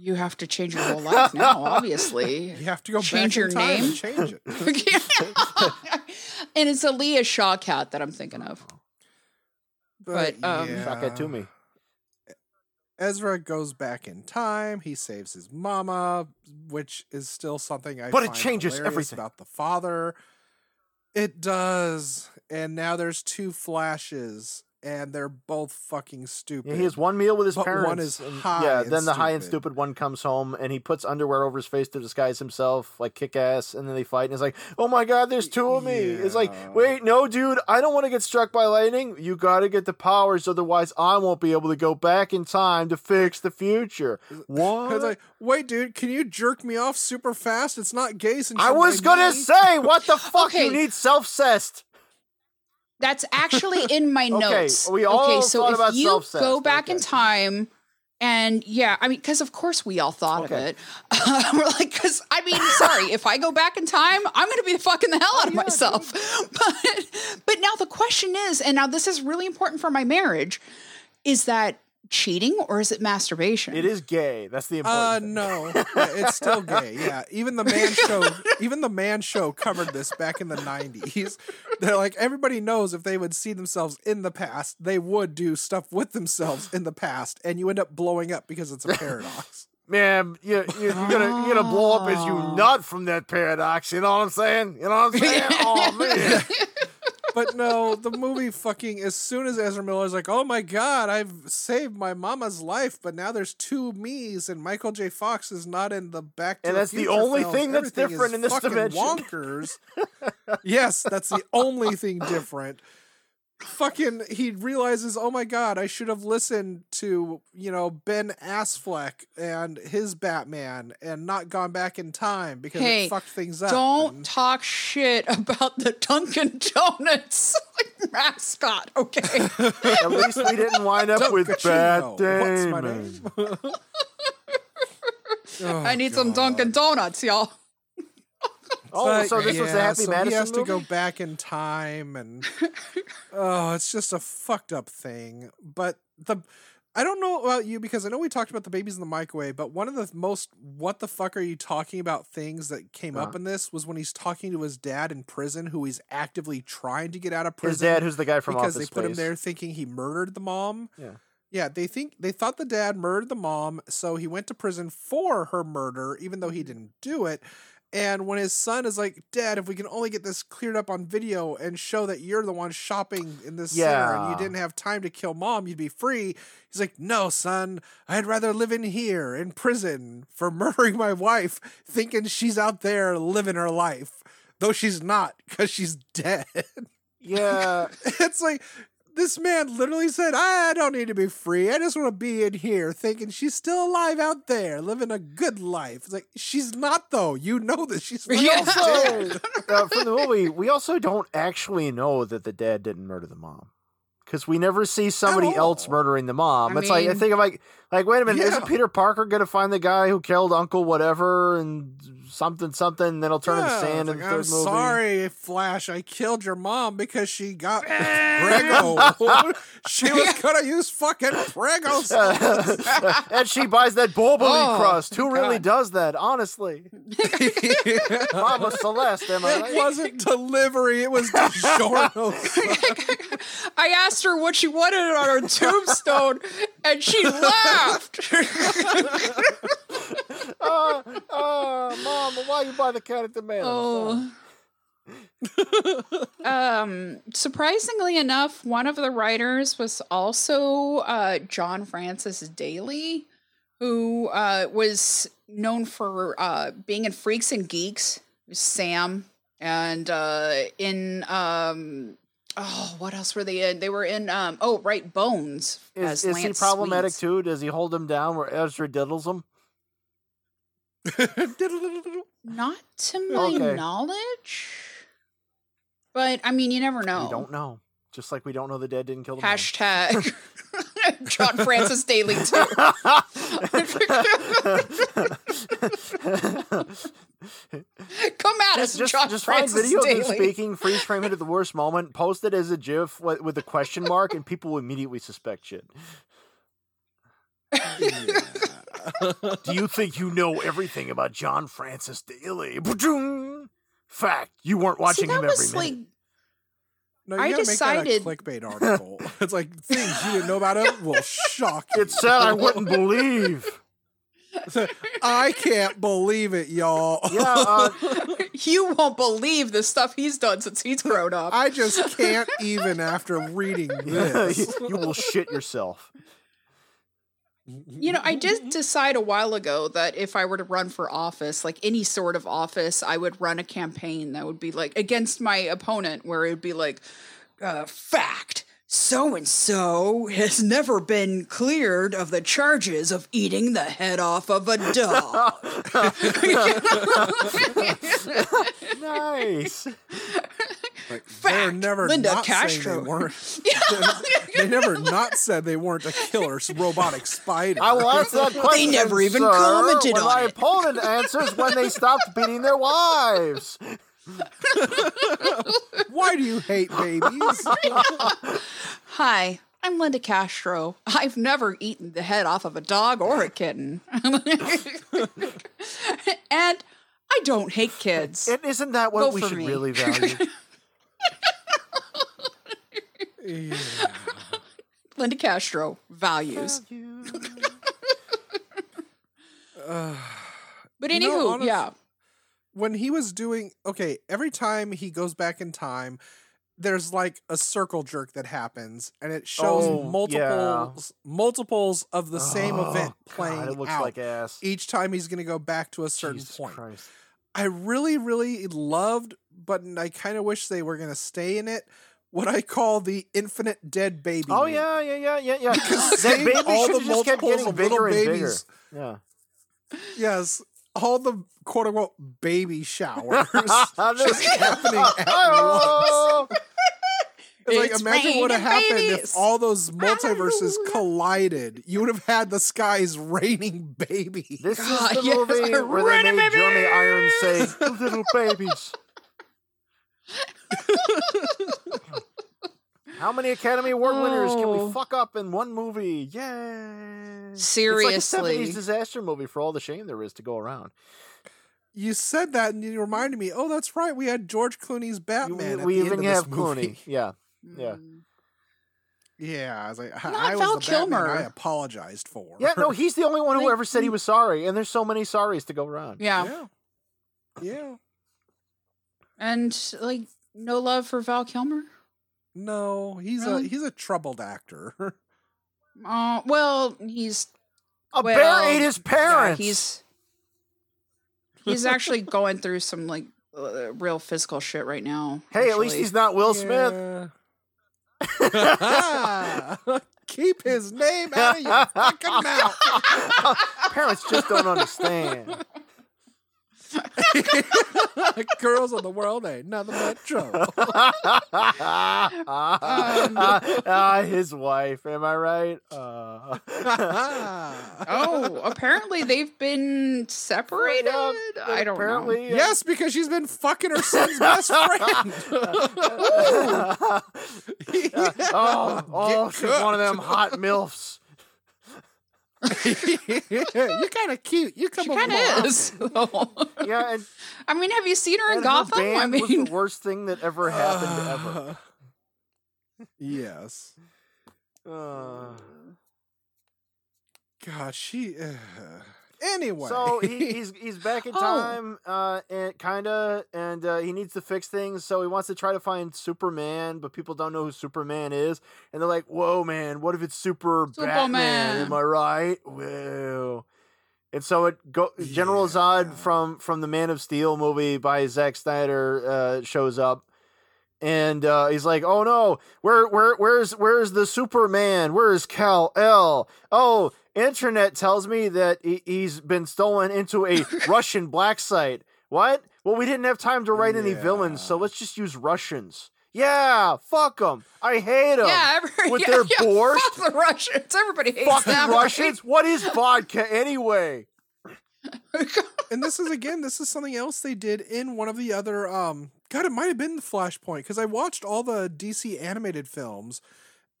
You have to change your whole life now <laughs> obviously You have to go Change back your in time and name? change it. <laughs> and it's Alia Shawkat that i'm thinking of But, um, Shock that to me. Ezra goes back in time. He saves his mama, which is still something I But it changes hilarious everything. about the father. It does, and now there's two flashes, and they're both fucking stupid. Yeah, he has one meal with his But parents. one is and- high yeah, and then the high and stupid. stupid one comes home and he puts underwear over his face to disguise himself, like kick ass, and then they fight and it's like, oh my god, there's two of me. It's like, wait, no, dude, I don't want to get struck by lightning. You gotta get the powers, otherwise I won't be able to go back in time to fix the future. <laughs> What? was like, wait, dude, can you jerk me off super fast? It's not gay since I was gonna knee." say, what the <laughs> fuck? Okay. You need self-cessed. That's actually in my <laughs> Okay, notes. we all okay, so if about you self-cessed, go back in time, and yeah, I mean, because of course we all thought of Okay. it. <laughs> We're like, because I mean, sorry, if I go back in time, I'm going to be the fucking the hell oh, out of yeah, myself. <laughs> But but now the question is, and now this is really important for my marriage, is that cheating or is it masturbation? It is gay. That's the Uh important thing. no, <laughs> it's still gay. Yeah, even the man show, even the man show covered this back in the '90s. They're like everybody knows if they would see themselves in the past, they would do stuff with themselves in the past, and you end up blowing up because it's a paradox. <laughs> Man, you, you, you're gonna you're gonna blow up as you Oh. nut from that paradox. You know what I'm saying? You know what I'm saying? <laughs> oh man, But no, the movie fucking as soon as Ezra Miller's like, "Oh my god, I've saved my mama's life," but now there's two me's and Michael J. Fox is not in the back. And the that's the only films. thing that's Everything different is in this dimension. Wonkers. yes, that's the only thing different. Fucking, he realizes, oh my god, I should have listened to you know Ben Affleck and his Batman and not gone back in time because Hey, it fucked things up. Don't and- talk shit about the Dunkin' Donuts <laughs> mascot, okay? <laughs> at least we didn't wind up with Bad Dunkachino. What's my Damon. name? <laughs> Oh, I need some oh, Dunkin' Donuts, y'all. <laughs> Oh, But, so this was the yeah, Happy so Madison He has to go back in time, and <laughs> oh, it's just a fucked up thing. But the I don't know about you because I know we talked about the babies in the microwave, but one of the most what the fuck are you talking about things that came up Uh-huh. in this was when he's talking to his dad in prison, who he's actively trying to get out of prison. His dad, who's the guy from because Office they put him there thinking he murdered the mom. Yeah. Yeah, they think they thought the dad murdered the mom, so he went to prison for her murder, even though he didn't do it. And when his son is like, "Dad, if we can only get this cleared up on video and show that you're the one shopping in this center and you didn't have time to kill mom, you'd be free." He's like, "No, son, I'd rather live in here in prison for <laughs> murdering my wife, thinking she's out there living her life, though she's not because she's <laughs> dead." yeah, <laughs> it's like this man literally said, I don't need to be free. I just want to be in here thinking she's still alive out there, living a good life. It's like, she's not, though. You know that she's fucking Yeah. dead. also uh, for the movie, we also don't actually know that the dad didn't murder the mom because we never see somebody else murdering the mom. I it's like I mean- think of like like wait a minute, Yeah. isn't Peter Parker gonna find the guy who killed Uncle whatever and something something? Then he'll turn Yeah, into sand it's in the third I'm movie. sorry, Flash. I killed your mom because she got <laughs> Prego. <laughs> <laughs> she was gonna use fucking Prego. and she buys that Boboli Oh, crust. Who really does that? Honestly, Mama Celeste, am I It right? wasn't delivery. It was DiGiorno. I asked her what she wanted on her tombstone, and she laughed. <laughs> uh, uh, Mama, why you buy the can of tomatoes? oh. <laughs> um, surprisingly enough, one of the writers was also uh, John Francis Daley, who uh, was known for uh, being in Freaks and Geeks, Sam, and uh, in um, oh, what else were they in? They were in um, oh, right, Bones. Is, as is he problematic Sweets. too? Does he hold him down where Ezra diddles him? <laughs> Not to my Okay. knowledge. But I mean, you never know. We don't know. Just like we don't know the dead didn't kill the. Hashtag <laughs> John Francis Daley too. <laughs> Come at us, just John just find Francis video of him Daley. speaking, freeze frame it at the worst moment, post it as a GIF with, with a question mark, and people will immediately suspect shit. Do you think you know everything about John Francis Daley? Ba-doom. Fact, you weren't watching See, that him every was minute. like No, you I gotta decided- make that a clickbait article. <laughs> it's like things you didn't know about him will shock you. it said I wouldn't believe. <laughs> I can't believe it, y'all. Yeah, uh, <laughs> you won't believe the stuff he's done since he's grown up. I just can't even after reading this. you will shit yourself. You know, I did decide a while ago that if I were to run for office, like any sort of office, I would run a campaign that would be like against my opponent, where it would be like, uh, fact. So and so has never been cleared of the charges of eating the head off of a dog. <laughs> Nice. <laughs> Like, they're never Linda not saying Castro. they weren't. <laughs> they never not said they weren't a killer robotic spider. I will answer that question. never even sir, commented when on my it. opponent answers when they stopped beating their wives. Why do you hate babies? Hi, I'm Linda Castro. I've never eaten the head off of a dog or a kitten. <laughs> and I don't hate kids. And isn't that what Vote we should me. really value? <laughs> Yeah. <laughs> Linda Castro values. Uh, But You anywho, know, honest- yeah. when he was doing okay, every time he goes back in time, there's like a circle jerk that happens, and it shows Oh, multiples multiples of the same Oh, event God, playing it looks out. like ass. each time he's going to go back to a certain Jesus point. Christ. I really, really loved, but I kind of wish they were going to stay in it. What I call the infinite dead baby. Oh meme. yeah, yeah, yeah, yeah, yeah. that baby all should the just kept getting of little bigger and bigger. Yeah. Yes, all the quote unquote baby showers <laughs> Just just <laughs> happening at oh. once. Oh, It's like It's imagine what would have happened if all those <laughs> multiverses collided. You would have had the skies raining babies. This God, is the yes, movie where they made baby. Jeremy Irons say "little babies." How many Academy Award winners can Oh. we fuck up in one movie? Yay! Seriously. It's like a 70s disaster movie for all the shame there is to go around. You said that and you reminded me. Oh, that's right. We had George Clooney's Batman. at we the even end of have this movie. Clooney. <laughs> Yeah. Yeah. Mm. Yeah, I was like, Not I was Val the Batman I apologized for. Yeah, no, he's the only one who ever said he was sorry, and there's so many sorries to go around. Yeah. yeah, yeah. And like no love for Val Kilmer? No, he's Really? a he's a troubled actor. <laughs> Uh, well, he's A well, bear ate his yeah, parents. he's he's actually going through some like uh, real physical shit right now. hey, at least he's not Will Smith. <laughs> Keep his name out of your fucking mouth. <laughs> Parents just don't understand. <laughs> Girls of the world ain't nothing but trouble. Ah, his wife. Am I right? Uh, <laughs> Oh, <laughs> apparently they've been separated. Yeah, I don't apparently, know. uh, yes, because she's been fucking her son's best friend. oh, oh, she's one of them hot milfs. <laughs> You're kind of cute. You come She over kind of is. though. <laughs> Yeah, and, I mean, have you seen her in and her Gotham? band I was mean, the <laughs> worst thing that ever happened ever. Uh, yes. Uh, God, she. Uh, anyway. so he, he's he's <laughs> back in Oh. time, uh, and kinda, and uh, he needs to fix things. So he wants to try to find Superman, but people don't know who Superman is, and they're like, "Whoa, man! What if it's Super Batman? Superman. Am I right? Whoa!" And so it go General Zod from from the Man of Steel movie by Zack Snyder uh, shows up. And uh, he's like, "Oh no, where, where, where's, where's the Superman? Where's Kal-El? Oh, internet tells me that he, he's been stolen into a <laughs> Russian black site. What? Well, we didn't have time to write any villains, so let's just use Russians. Yeah, fuck them. I hate them. yeah, every, with yeah, their yeah, borscht. Fuck the Russians. Everybody hates fucking them. right? Russians. What is vodka anyway? <laughs> and this is again, this is something else they did in one of the other. Um, God, it might have been the Flashpoint because I watched all the DC animated films,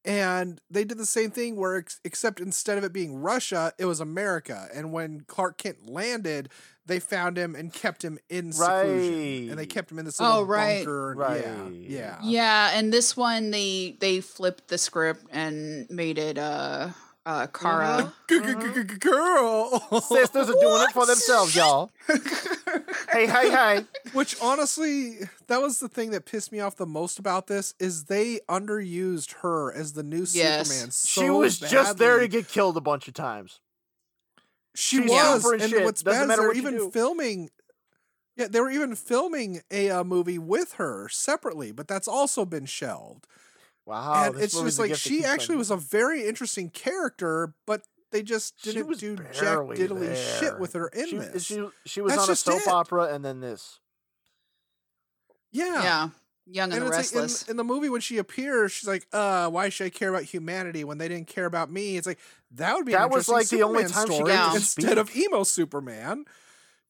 and they did the same thing where, ex- except instead of it being Russia, it was America. And when Clark Kent landed, they found him and kept him in seclusion, and they kept him in this Oh, little right. bunker. and- Right. Yeah, yeah, Yeah, and this one they they flipped the script and made it uh uh Kara. G- Girl, Sisters are doing it for themselves, y'all. <laughs> Hey, hey, hey. Which honestly, that was the thing that pissed me off the most about this is they underused her as the new Yes. Superman. So she was just there to get killed a bunch of times. She she's was, super and and shit. what's Doesn't bad is matter they're even do. filming. Yeah, they were even filming a uh, movie with her separately, but that's also been shelved. Wow, and this it's just like she keeps on actually was a very interesting character, but they just didn't was do jack barely diddly there. shit with her in she, this. She, she was That's on a soap it. opera and then this. yeah. Yeah. Young and, and the it's like Restless. in, in the movie when she appears, she's like, "Uh, why should I care about humanity when they didn't care about me?" It's like that would be an That was, interesting like, the only Superman time she story got to instead of emo Superman.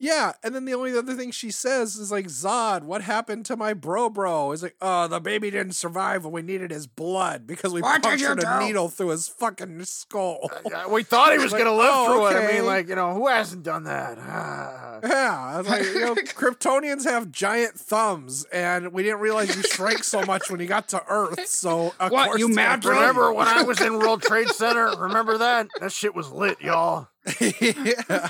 Yeah, and then the only other thing she says is like, "Zod, what happened to my bro, bro?" Is like, "Oh, the baby didn't survive when we needed his blood because we What punctured a do?" needle through his fucking skull." Yeah, we thought he <laughs> was Like, going to live oh, through it. I mean, like, you know, who hasn't done that? Ah. <sighs> Yeah, I was like, you know, <laughs> Kryptonians have giant thumbs, and we didn't realize you shrank so much when you got to Earth. So, of What, course you mad? Remember when I was in World Trade <laughs> Center? Remember that? That shit was lit, y'all. yeah.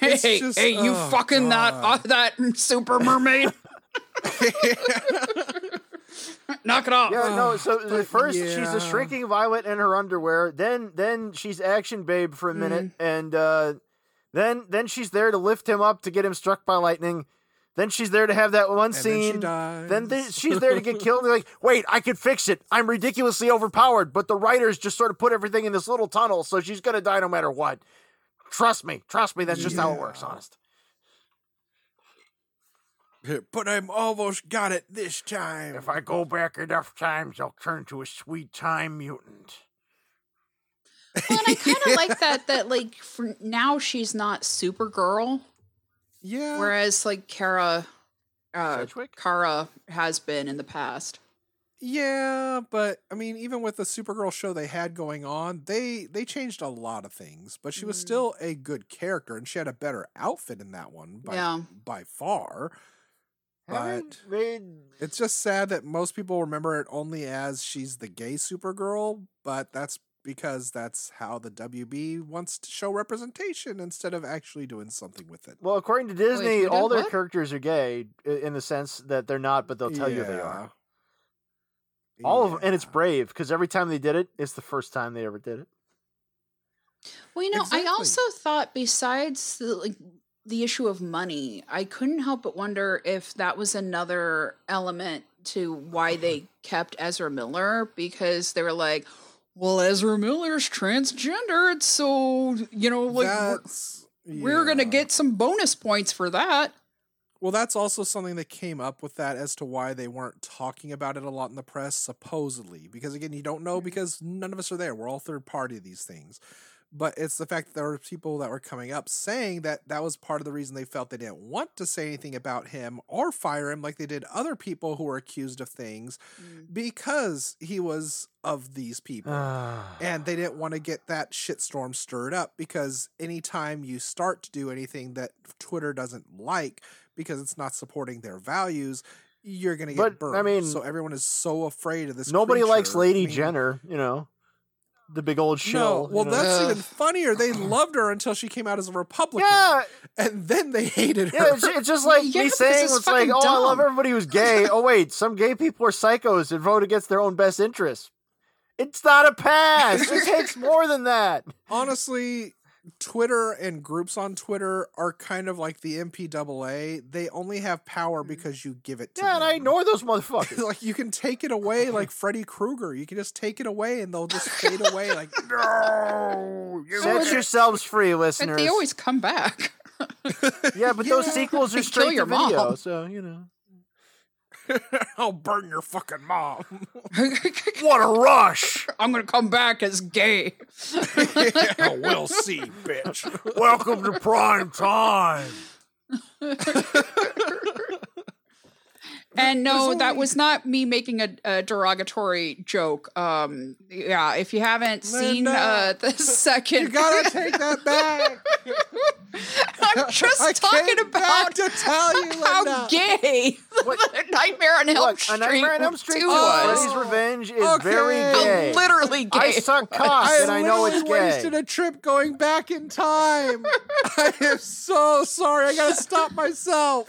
Hey, it's hey, just- hey, you oh, fucking that uh, that super mermaid. <laughs> Knock it off. Yeah, no. So but at first she's yeah. a shrinking violet in her underwear. Then then she's action babe for a minute, Mm-hmm. and uh, then then she's there to lift him up to get him struck by lightning. Then she's there to have that one And then she scene. dies. Then th- she's there to get killed. They're like, wait, I could fix it. I'm ridiculously overpowered, but the writers just sort of put everything in this little tunnel, so she's gonna die no matter what. Trust me, trust me. That's just how it works. Honest. but I'm almost got it this time. If I go back enough times, I'll turn to a sweet time mutant. Well, and I <laughs> kind of like that. That like for now she's not Supergirl, yeah, whereas like Kara, uh, Sedgwick? Kara has been in the past. Yeah, but I mean, even with the Supergirl show they had going on, they they changed a lot of things. But she was Mm. still a good character, and she had a better outfit in that one by Yeah. by far. Haven't But made it's just sad that most people remember it only as she's the gay Supergirl. But that's because that's how the WB wants to show representation instead of actually doing something with it. well, according to Disney, who all their what? characters are gay in the sense that they're not, but they'll tell you they are. Yeah. All of them, and it's brave because every time they did it, it's the first time they ever did it. Well, you know, I also thought besides the like the issue of money, I couldn't help but wonder if that was another element to why mm-hmm. they kept Ezra Miller because they were like, well, Ezra Miller's transgender, it's so you know, like we're, That's- we're gonna get some bonus points for that. Well, that's also something that came up with that as to why they weren't talking about it a lot in the press, supposedly. Because again, you don't know mm-hmm. because none of us are there. We're all third party of these things. But it's the fact that there were people that were coming up saying that that was part of the reason they felt they didn't want to say anything about him or fire him like they did other people who were accused of things mm. because he was of these people and they didn't want to <sighs> get that shitstorm stirred up because anytime you start to do anything that Twitter doesn't like because it's not supporting their values, you're gonna get But, I mean, so everyone is so afraid of this. Nobody likes. Lady I mean, Jenner, you know, the big old show. No, well, you know? that's Ugh. even funnier. They <clears throat> loved her until she came out as a Republican, yeah, and then they hated her. yeah. It's, it's just like Yeah, me saying it's it's like, fucking oh, I love everybody who's gay. oh wait, some gay people are psychos and vote against their own best interests. It's not a pass. it <laughs> takes more than that. Honestly, Twitter and groups on Twitter are kind of like the MPAA. They only have power mm. because you give it to Yeah, and I them. ignore those motherfuckers. <laughs> like you can take it away <laughs> like Freddy Krueger. You can just take it away and they'll just fade away <laughs> like no. you Set can't." yourselves free, But listeners. they always come back. yeah, but those sequels are They kill straight your to video, mom. so you know. <laughs> I'll burn your fucking mom. <laughs> What a rush! I'm gonna come back as gay. <laughs> yeah, we'll see, bitch. Welcome to prime time. And no, There's that only- was not me making a, a derogatory joke. Um, yeah, if you haven't seen uh, the <laughs> second, You gotta <laughs> take that back. I'm just I talking about to tell you, <laughs> how gay What- Nightmare on Elm Look, Street, A Nightmare on Elm Street 2 2 was. Freddy's Revenge is very Okay. gay. How literally gay. I it suck cock I and I know it's literally gay. wasted a trip going back in time. I am so sorry. I gotta stop myself.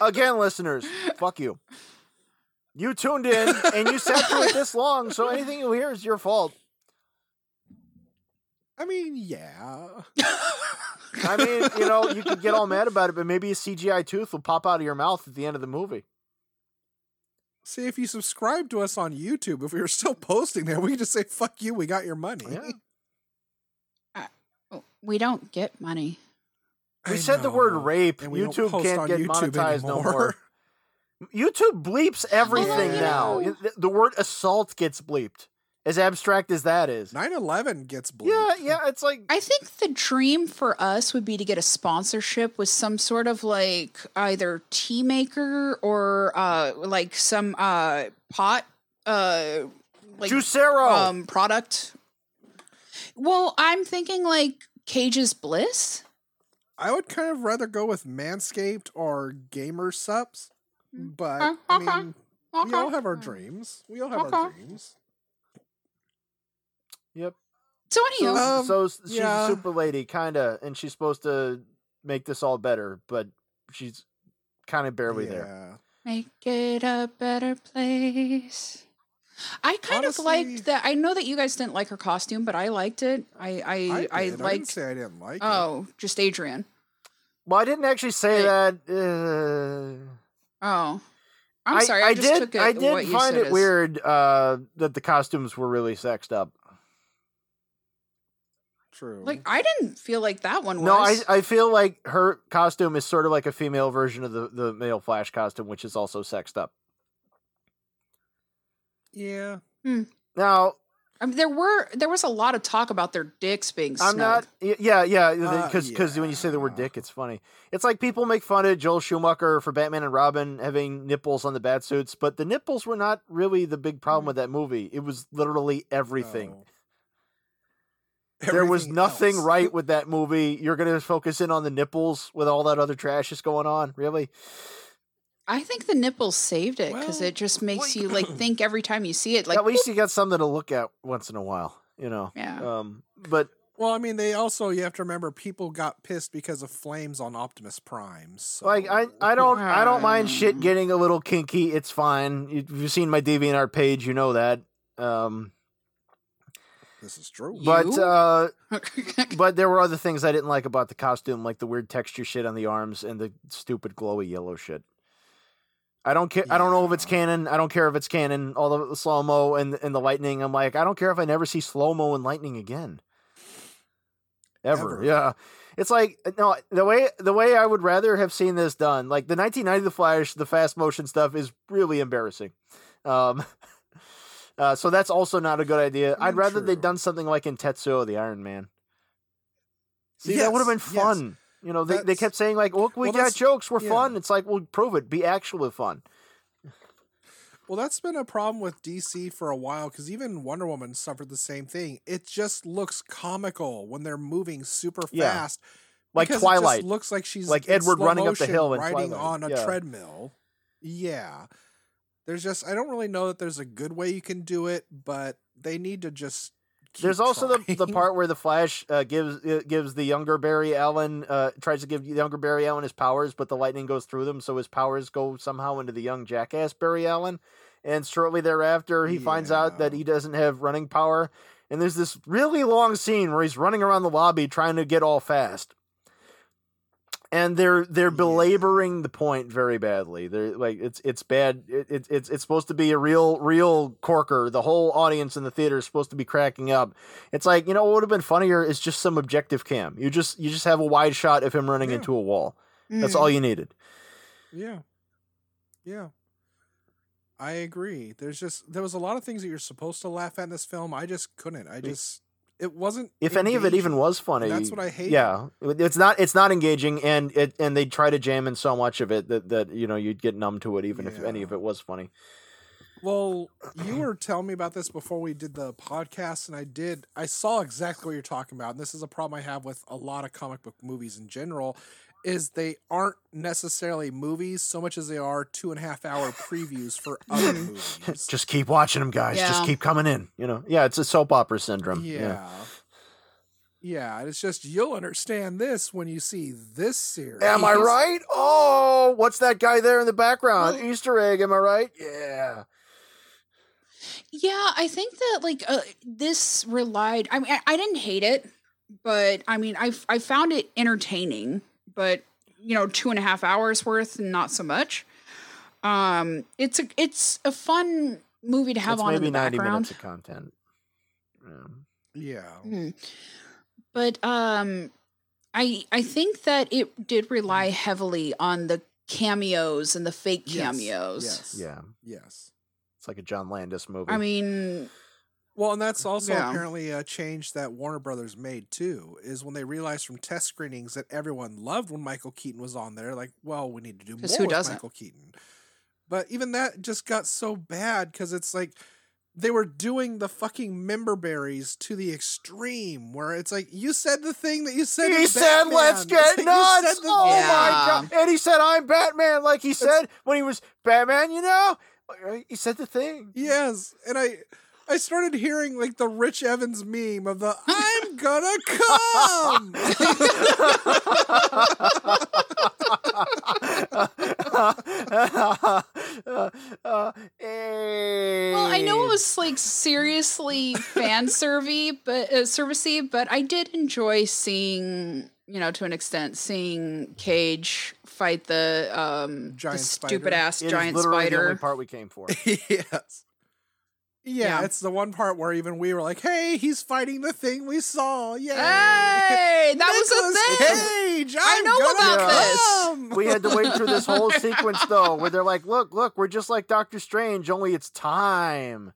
Again, listeners, fuck you. You tuned in and you sat through it this long, so anything you hear is your fault. I mean, yeah. I mean, you know, you could get all mad about it, but maybe a CGI tooth will pop out of your mouth at the end of the movie. See, if you subscribe to us on YouTube, if we were still posting there, we could just say, fuck you, we got your money. Yeah. Uh, we don't get money. We I said the word rape. and we don't YouTube post can't on get YouTube monetized no more. <laughs> YouTube bleeps everything you now. The- The word assault gets bleeped. As abstract as that is. 9-11 gets bleeped. Yeah, yeah, it's like I think the dream for us would be to get a sponsorship with some sort of like either tea maker or uh like some uh pot uh like Juicero. um product. Well, I'm thinking like Cage's Bliss. I would kind of rather go with Manscaped or Gamer Supps. Mm. But, Okay, I okay, mean, we all have our mm. dreams. We all have our dreams. yep. So So, anywho, Um, so s- she's yeah. a super lady, kinda, and she's supposed to make this all better, but she's kind of barely there. Make it a better place. I kind of liked that. I know that you guys didn't like her costume, but I liked it. I I I, I, did. I didn't liked. say I didn't like it. oh, just Adrian. Well, I didn't actually say Hey. that. Uh, Oh, I'm sorry. I, just did. took it. I did you find it as- weird uh, that the costumes were really sexed up. True. Like I didn't feel like that one was. No, I I feel like her costume is sort of like a female version of the the male Flash costume, which is also sexed up. Yeah. Now, I mean, there were there was a lot of talk about their dicks being snug. I'm not. y- Yeah, yeah. Uh, Because because when you say the word dick, it's funny. It's like people make fun of Joel Schumacher for Batman and Robin having nipples on the bat suits, but the nipples were not really the big problem with that movie. It was literally everything. No. There was nothing else. right <laughs> with that movie. You're gonna focus in on the nipples with all that other trash is going on. Really? I think the nipples saved it because Well, it just makes well, you like <coughs> think every time you see it. Like, At least you got something to look at once in a while. You know. Yeah. Um. But Well, I mean, they also you have to remember people got pissed because of flames on Optimus Prime. So. Like I, I don't I don't mind shit getting a little kinky. It's fine. If you've seen my DeviantArt page, you know that. Um, This is true. but uh, <laughs> but there were other things I didn't like about the costume, like the weird texture shit on the arms and the stupid glowy yellow shit. I don't care. I don't know if it's canon. I don't care if it's canon. All the slow mo and and the lightning. I'm like, I don't care if I never see slow mo and lightning again. Ever. Ever. Yeah. It's like no the way the way I would rather have seen this done. Like the 1990 The Flash, the fast motion stuff is really embarrassing. Um, <laughs> uh, so that's also not a good idea. I'd rather they'd done something like in Tetsuo the Iron Man. See, that would have been fun. yes. You know, they, they kept saying like, "Look, we well, got jokes. We're yeah. fun." It's like, well, prove it. Be actually fun. Well, that's been a problem with DC for a while because even Wonder Woman suffered the same thing. It just looks comical when they're moving super Yeah. fast. Like Twilight. just looks like she's Like Edward running up the hill in riding Twilight. on a Yeah. treadmill. Yeah, there's just I don't really know that there's a good way you can do it, but they need to just. There's also the, the part where the Flash uh, gives uh, gives the younger Barry Allen uh, tries to give the younger Barry Allen his powers, but the lightning goes through them, so his powers go somehow into the young jackass Barry Allen. And shortly thereafter, he finds out that he doesn't have running power. And there's this really long scene where he's running around the lobby trying to get all fast. And they're they're belaboring the point very badly. They're like it's it's bad. It, it, it's it's supposed to be a real real corker. The whole audience in the theater is supposed to be cracking up. It's like you know what would have been funnier is just some objective cam. You just you just have a wide shot of him running Yeah. into a wall. That's Mm. all you needed. Yeah. Yeah. I agree. There's just there was a lot of things that you're supposed to laugh at in this film. I just couldn't. I just it wasn't If any of it even was funny, that's what I hate. Yeah, it's not it's not engaging, and it and they try to jam in so much of it that that you know you'd get numb to it, even if any of it was funny. Well, you were telling me about this before we did the podcast, and I did. I saw exactly what you're talking about, and this is a problem I have with a lot of comic book movies in general. Is they aren't necessarily movies so much as they are two and a half hour previews for other movies. Just keep watching them, guys. Just keep coming in. You know, yeah, it's a soap opera syndrome. Yeah. Yeah, it's just you'll understand this when you see this series. Am I right? Oh, what's that guy there in the background? Well- Easter egg. Am I right? Yeah. Yeah, I think that like uh, this relied. I mean, I, I didn't hate it, but I mean, I I found it entertaining. But you know, two and a half hours worth, not so much. Um, it's a it's a fun movie to have It's on in maybe the ninety background. minutes of content. Yeah. Yeah. Mhm. But um, I I think that it did rely heavily on the cameos and the fake Yes, cameos. Yes. Yeah. Yes. It's like a John Landis movie. I mean, Well, and that's also Yeah. apparently a change that Warner Brothers made too. Is when they realized from test screenings that everyone loved when Michael Keaton was on there. Like, well, we need to do more who with doesn't? Michael Keaton. But even that just got so bad because it's like they were doing the fucking member berries to the extreme, where it's like you said the thing that you said. he in said, "Let's get <laughs> like, nuts!" the Oh thing. my god! And he said, "I'm Batman," like he said when he was Batman. You know, he said the thing. Yes, and I I started hearing like the Rich Evans meme of the <laughs> "I'm gonna come." well, I know it was like seriously fan servy, but uh, servicey, but I did enjoy seeing, you know, to an extent, seeing Cage fight the um Giant the spider. stupid ass It is giant literally the only spider. part we came for. <laughs> yes. Yeah, Yeah. it's the one part where even we were like, "Hey, he's fighting the thing we saw!" Yeah, Hey, that was Nicolas a thing. Cage, I know gonna about this. We had to wait through this whole <laughs> sequence though, where they're like, "Look, look, we're just like Doctor Strange, only it's time."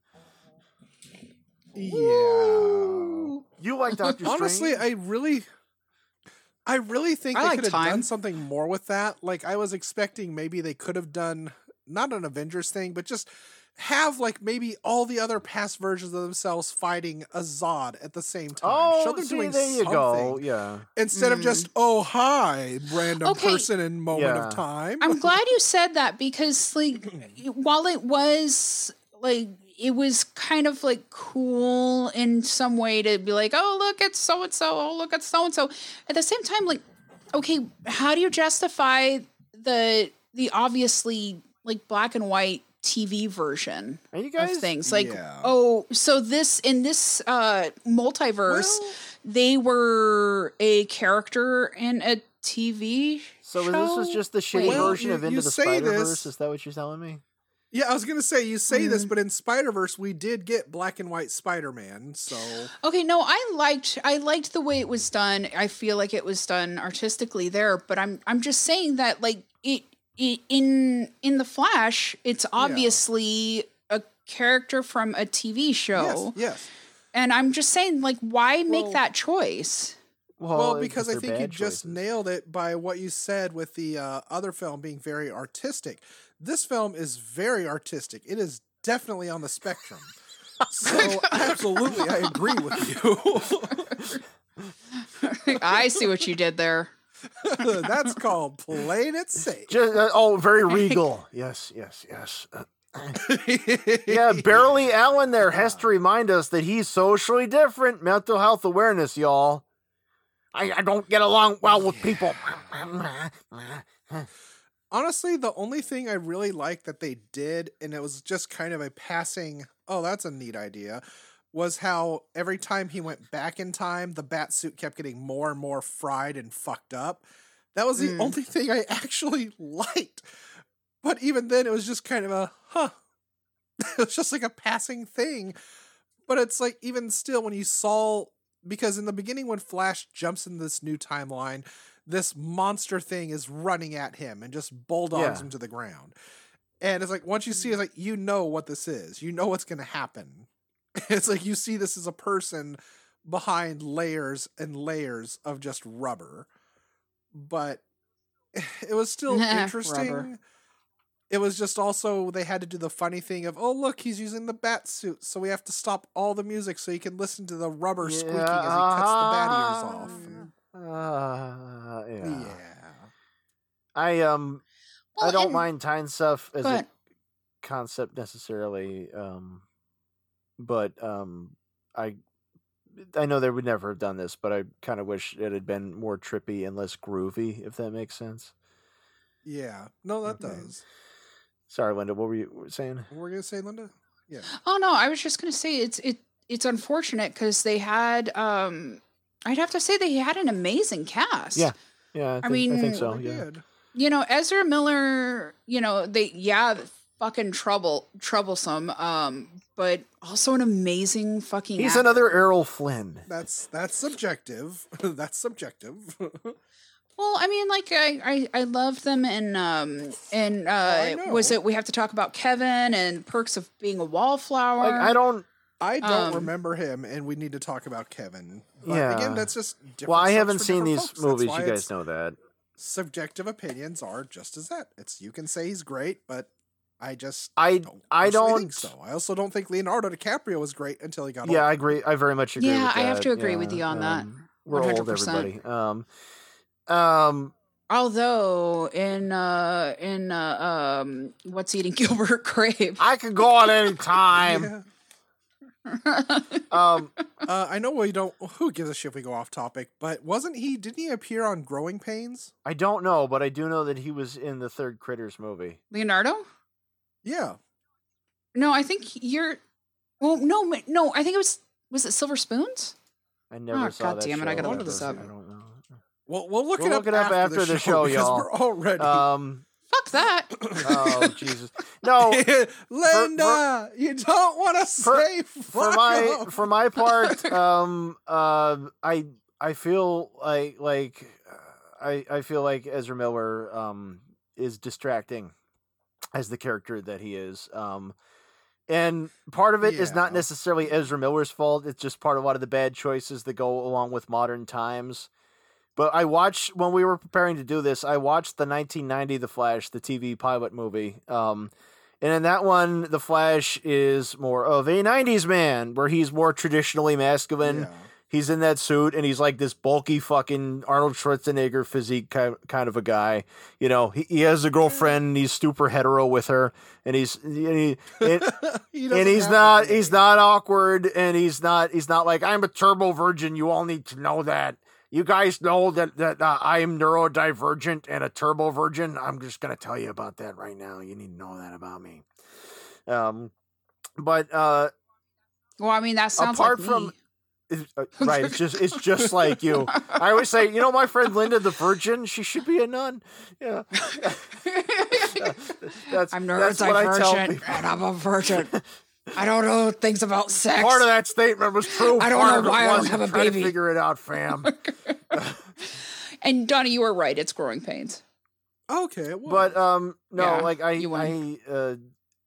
Yeah. You like Doctor Strange? Honestly, I really I really think I they like could have done something more with that. Like I was expecting maybe they could have done not an Avengers thing, but just have like maybe all the other past versions of themselves fighting a Zod at the same time. Oh, Show them see, doing there you go. Yeah. instead of just mm. oh hi random Okay. person in moment Yeah. of time. I'm glad you <laughs> said that because, like, while it was like it was kind of like cool in some way to be like, oh look, it's so and so. Oh look, it's so and so. At the same time, like, okay, how do you justify the the obviously like black and white TV version Are you of things? Like, Yeah. oh, so this in this uh multiverse, Well- they were a character in a TV. So this was just the shitty Wait. version you- of Into the Spider Verse. Is that what you're telling me? yeah, I was gonna say you say this, Mm. but in Spider Verse we did get black and white Spider Man. So Okay, no, I liked I liked the way it was done. I feel like it was done artistically there, but I'm I'm just saying that like it, it in in the Flash, it's obviously a character from a TV show. yes, yes. And I'm just saying like why make Well- that choice? Well, it's because I think you bad just nailed it by what you said with the uh, other film being very artistic. This film is very artistic. It is definitely on the spectrum. <laughs> So absolutely, I agree with you. <laughs> I see what you did there. <laughs> That's called playing it safe. Just, uh, oh, very <laughs> regal. yes, yes, yes. Uh, <laughs> yeah, barely Allen there has to remind us that he's socially different. Mental health awareness, y'all. I, I don't get along well with people. Honestly, the only thing I really liked that they did, and it was just kind of a passing, oh, that's a neat idea, was how every time he went back in time, the bat suit kept getting more and more fried and fucked up. That was the Mm. only thing I actually <laughs> liked. But even then, it was just kind of a, huh. <laughs> it was just like a passing thing. But it's like, even still, when you saw, because in the beginning, when Flash jumps in this new timeline, this monster thing is running at him and just bulldogs Yeah. him to the ground. And it's like once you see it, it's like you know what this is. You know what's gonna happen. <laughs> It's like you see this as a person behind layers and layers of just rubber. But <laughs> it was still <laughs> Rubber. interesting. It was just also they had to do the funny thing of, oh look, he's using the bat suit, so we have to stop all the music so you can listen to the rubber squeaking as he cuts the bat ears off. Uh, yeah. Yeah. I um I don't and- mind time stuff as a concept necessarily. Um, but um, I I know they would never have done this, but I kind of wish it had been more trippy and less groovy, if that makes sense. Yeah. No, that Okay. does. Sorry, Linda, what were you saying? What were you gonna say, Linda? Yeah. Oh no, I was just gonna say it's it it's unfortunate because they had um I'd have to say they had an amazing cast. Yeah. Yeah, I, I think, I think mean- so. They Yeah. You know, Ezra Miller, you know, they yeah, fucking trouble troublesome, um, but also an amazing fucking he's actor. another Errol Flynn. That's that's subjective. <laughs> that's subjective. <laughs> Well, I mean, like I, I, I love them, and um, and uh, I was it we have to talk about Kevin and perks of being a wallflower? Like, I don't. I don't Um, remember him, and we need to talk about Kevin. But Yeah. again, that's just different Well, I haven't seen these folks. Movies. You guys know that. Subjective opinions are just as that. It's you can say he's great, but I just I don't I don't. think so. I also don't think Leonardo DiCaprio was great until he got Yeah, I agree. I very much agree. Yeah, with I have to agree with you on that. um, We're old, 100%. everybody. Um, um, Although in uh in uh, um what's eating <laughs> Gilbert Grape, I could go on any time. Yeah. <laughs> Um, Uh, I know we don't. Who gives a shit if we go off topic? But wasn't he? Didn't he appear on Growing Pains? I don't know, but I do know that he was in the third Critters movie. Leonardo. Yeah. No, I think you're. Well, no, no. I think it was. Was it Silver Spoons? I never Oh, saw God that damn it, I gotta look this up. I don't know. Well, we'll look We'll it up, look it up after, after the the show, show, because y'all. we're already. Um, Fuck that. <coughs> oh Jesus, no. <laughs> Linda, you don't want to for- say for my off. for my part, <laughs> um, uh, I I feel like like uh, I I feel like Ezra Miller um is distracting as the character that he is. Um, And part of it is not necessarily Ezra Miller's fault. It's just part of a lot of the bad choices that go along with modern times. But I watched when we were preparing to do this. I watched the 1990 The Flash, the TV pilot movie. Um, and in that one, the Flash is more of a 90s man, where he's more traditionally masculine. Yeah. He's in that suit and he's like this bulky fucking Arnold Schwarzenegger physique ki- kind of a guy. You know, he, he has a girlfriend and he's super hetero with her and he's and, he, and, <laughs> He and he's not he's not awkward and he's not he's not like I'm a turbo virgin. You all need to know that. You guys know that that uh, I am neurodivergent and a turbo virgin. I'm just gonna tell you about that right now. You need to know that about me. Um, but uh, Well, I mean, that sounds Apart like from- me. It's, uh, <laughs> right, it's just it's just like you. I always say, you know, my friend Linda the Virgin, she should be a nun. Yeah, <laughs> that's I'm that's what I tell neurodivergent and I'm a virgin. I don't know things about sex. Part of that statement was true. I don't part know why I don't have a Try to baby. figure it out, fam. <laughs> and Donnie, you were right. It's growing pains. Okay, well, but um, no, Yeah, like I, you I, uh,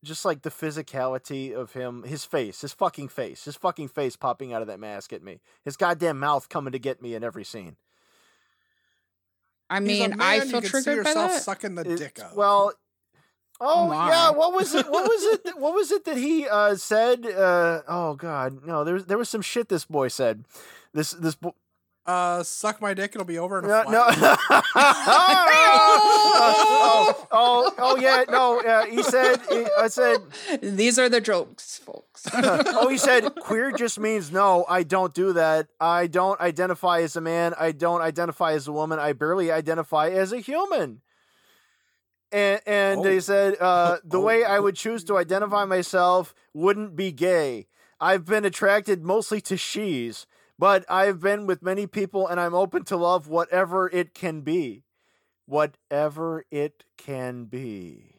just like the physicality of him, his face, his fucking face, his fucking face popping out of that mask at me, his goddamn mouth coming to get me in every scene. I he's a mean, I feel you can see triggered by that. sucking the It- dick out. Well, oh my. yeah, what was it? What was it? <laughs> What was it that he uh, said? Uh, oh God, no, there was there was some shit this boy said. This this bo- uh, suck my dick, it'll be over in a no, flash. <laughs> no. oh, oh oh yeah no uh, he said he, I said These are the jokes, folks. <laughs> oh he said queer just means no I don't do that I don't identify as a man I don't identify as a woman I barely identify as a human and and Oh. they said uh, <laughs> the Oh. way I would choose to identify myself wouldn't be gay. I've been attracted mostly to she's, but I've been with many people and I'm open to love whatever it can be. Whatever it can be.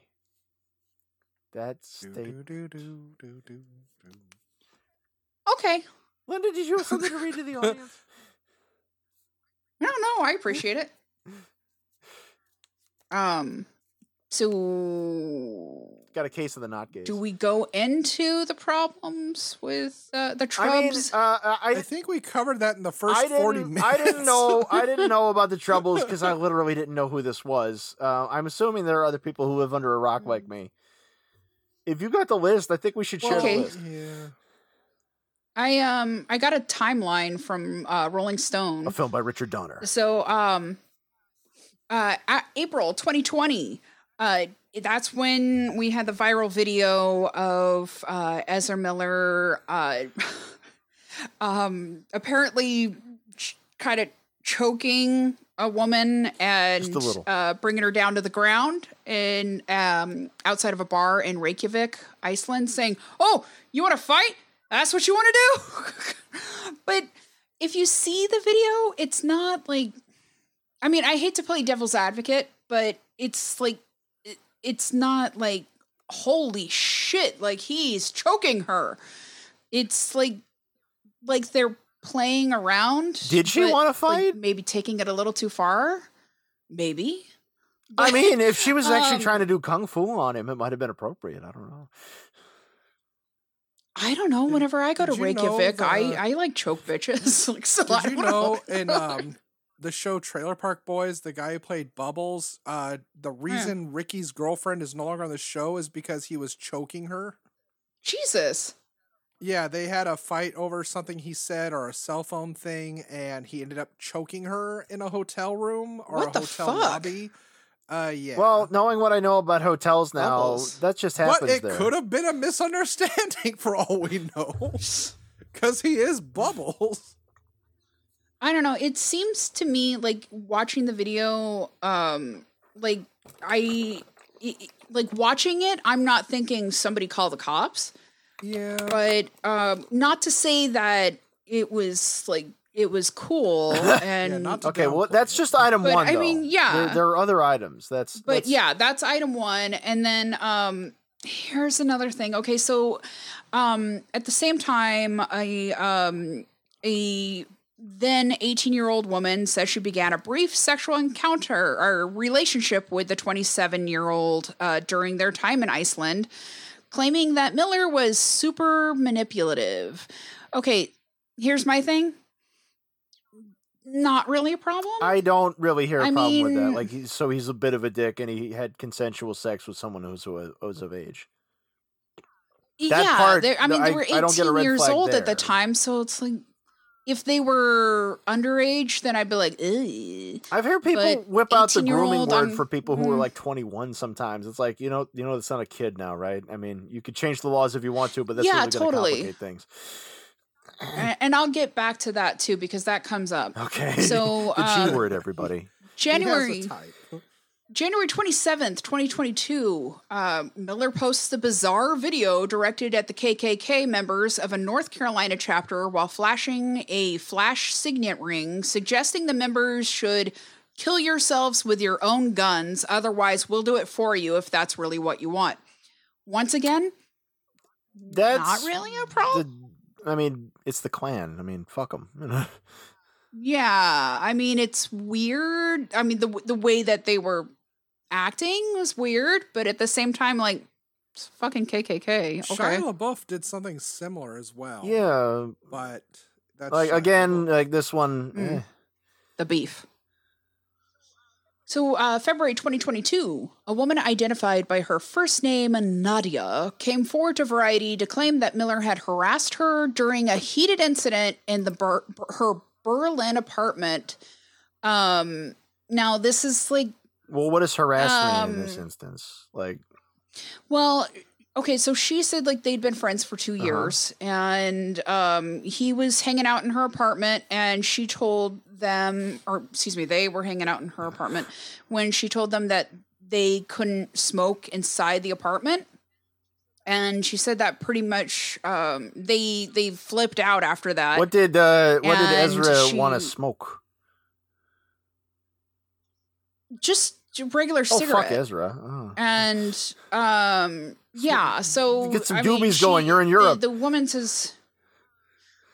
That's okay. Linda, did you have something to read to the audience? <laughs> No, no, I appreciate it. <laughs> Um, so Got a case of the not gays. do we go into the problems with uh, the I mean, uh, I, I think we covered that in the first I 40 minutes. I didn't know. <laughs> I didn't know about the troubles because I literally didn't know who this was. Uh, I'm assuming there are other people who live under a rock like me. If you got the list, I think we should share Okay. the list. Yeah. I um I got a timeline from uh, Rolling Stone. A film by Richard Donner. So, um, uh, April 2020, uh, that's when we had the viral video of uh, Ezra Miller, uh, <laughs> um, apparently ch- kind of choking a woman and uh, bringing her down to the ground in um, outside of a bar in Reykjavik, Iceland, saying, "Oh, you want to fight? That's what you want to do." <laughs> but if you see the video, it's not like I mean, I hate to play devil's advocate, but it's like it's not like holy shit, like he's choking her. It's like like they're playing around. Did she wanna like, fight? maybe taking it a little too far. Maybe. I mean, if she was actually um, trying to do kung fu on him, it might have been appropriate. I don't know. I don't know. Whenever I go to did you know Reykjavik, I the- I like choke bitches. <laughs> like so I Did you don't know in um, the show Trailer Park Boys, the guy who played Bubbles, uh, the reason Ricky's girlfriend is no longer on the show is because he was choking her? Jesus. Yeah, they had a fight over something he said or a cell phone thing, and he ended up choking her in a hotel room or What a the hotel fuck? lobby. Uh, yeah. Well, knowing what I know about hotels now, Bubbles. that just happens but it there. could have been a misunderstanding <laughs> for all we know, <laughs> <laughs> because he is Bubbles. I don't know. It seems to me like watching the video, um, like I, i- i- like watching it. I'm not thinking somebody call the cops, Yeah. but um, not to say that it was like it was cool <laughs> and. not Okay, well, that's it. just item But, one. I mean, yeah. there are other items. That's but that's- yeah, that's item one. And then um here's another thing. Okay, so um at the same time, a um a then 18 year old woman says she began a brief sexual encounter or relationship with the 27 year old uh, during their time in Iceland. claiming that Miller was super manipulative. Okay, here's my thing. Not really a problem. I don't really hear a I problem with that. Like, so he's a bit of a dick, and he had consensual sex with someone who's who was of age. that yeah, part, I mean, they were I don't get a 18 years old at the time, so it's like if they were underage, then I'd be like, Ugh. I've heard people But whip out the grooming 18-year-old, word I'm- for people who are mm. like 21 sometimes. It's like, you know, you know, it's not a kid now, right? I mean, you could change the laws if you want to, but that's Yeah, really going to totally. complicate things. A- and I'll get back to that too because that comes up. Okay. So, <laughs> the uh, G word, everybody. He January has a type. January 27th, 2022, uh, Miller posts the bizarre video directed at the KKK members of a North Carolina chapter while flashing a flash signet ring, suggesting the members should kill yourselves with your own guns, otherwise, we'll do it for you if that's really what you want. Once again, That's not really a problem. The, I mean, it's the Klan. I mean, fuck them. <laughs> Yeah, I mean it's weird. I mean the the way that they were acting was weird, but at the same time, like it's fucking KKK. Okay, Shia LaBeouf did something similar as well. yeah. but that's Like, Shia again, LaBeouf. like this one. Mm. eh. the beef. So, uh, February 2022, a woman identified by her first name, Nadia, came forward to Variety to claim that Miller had harassed her during a heated incident in the Ber- her Berlin apartment. Um, now, this is like Well, what is harassment harass mean in this Um, instance? Like, Well, okay, so she said like they'd been friends for 2 Uh-huh. years and um he was hanging out in her apartment and she told them or excuse me, they were hanging out in her apartment when she told them that they couldn't smoke inside the apartment. And she said that pretty much um they they flipped out after that. what did uh, what did and Ezra want to smoke? Just regular Oh, cigarette. fuck Ezra. Oh. and um <laughs> yeah so Get some I mean, doobies going, you're in the- Europe. the, woman says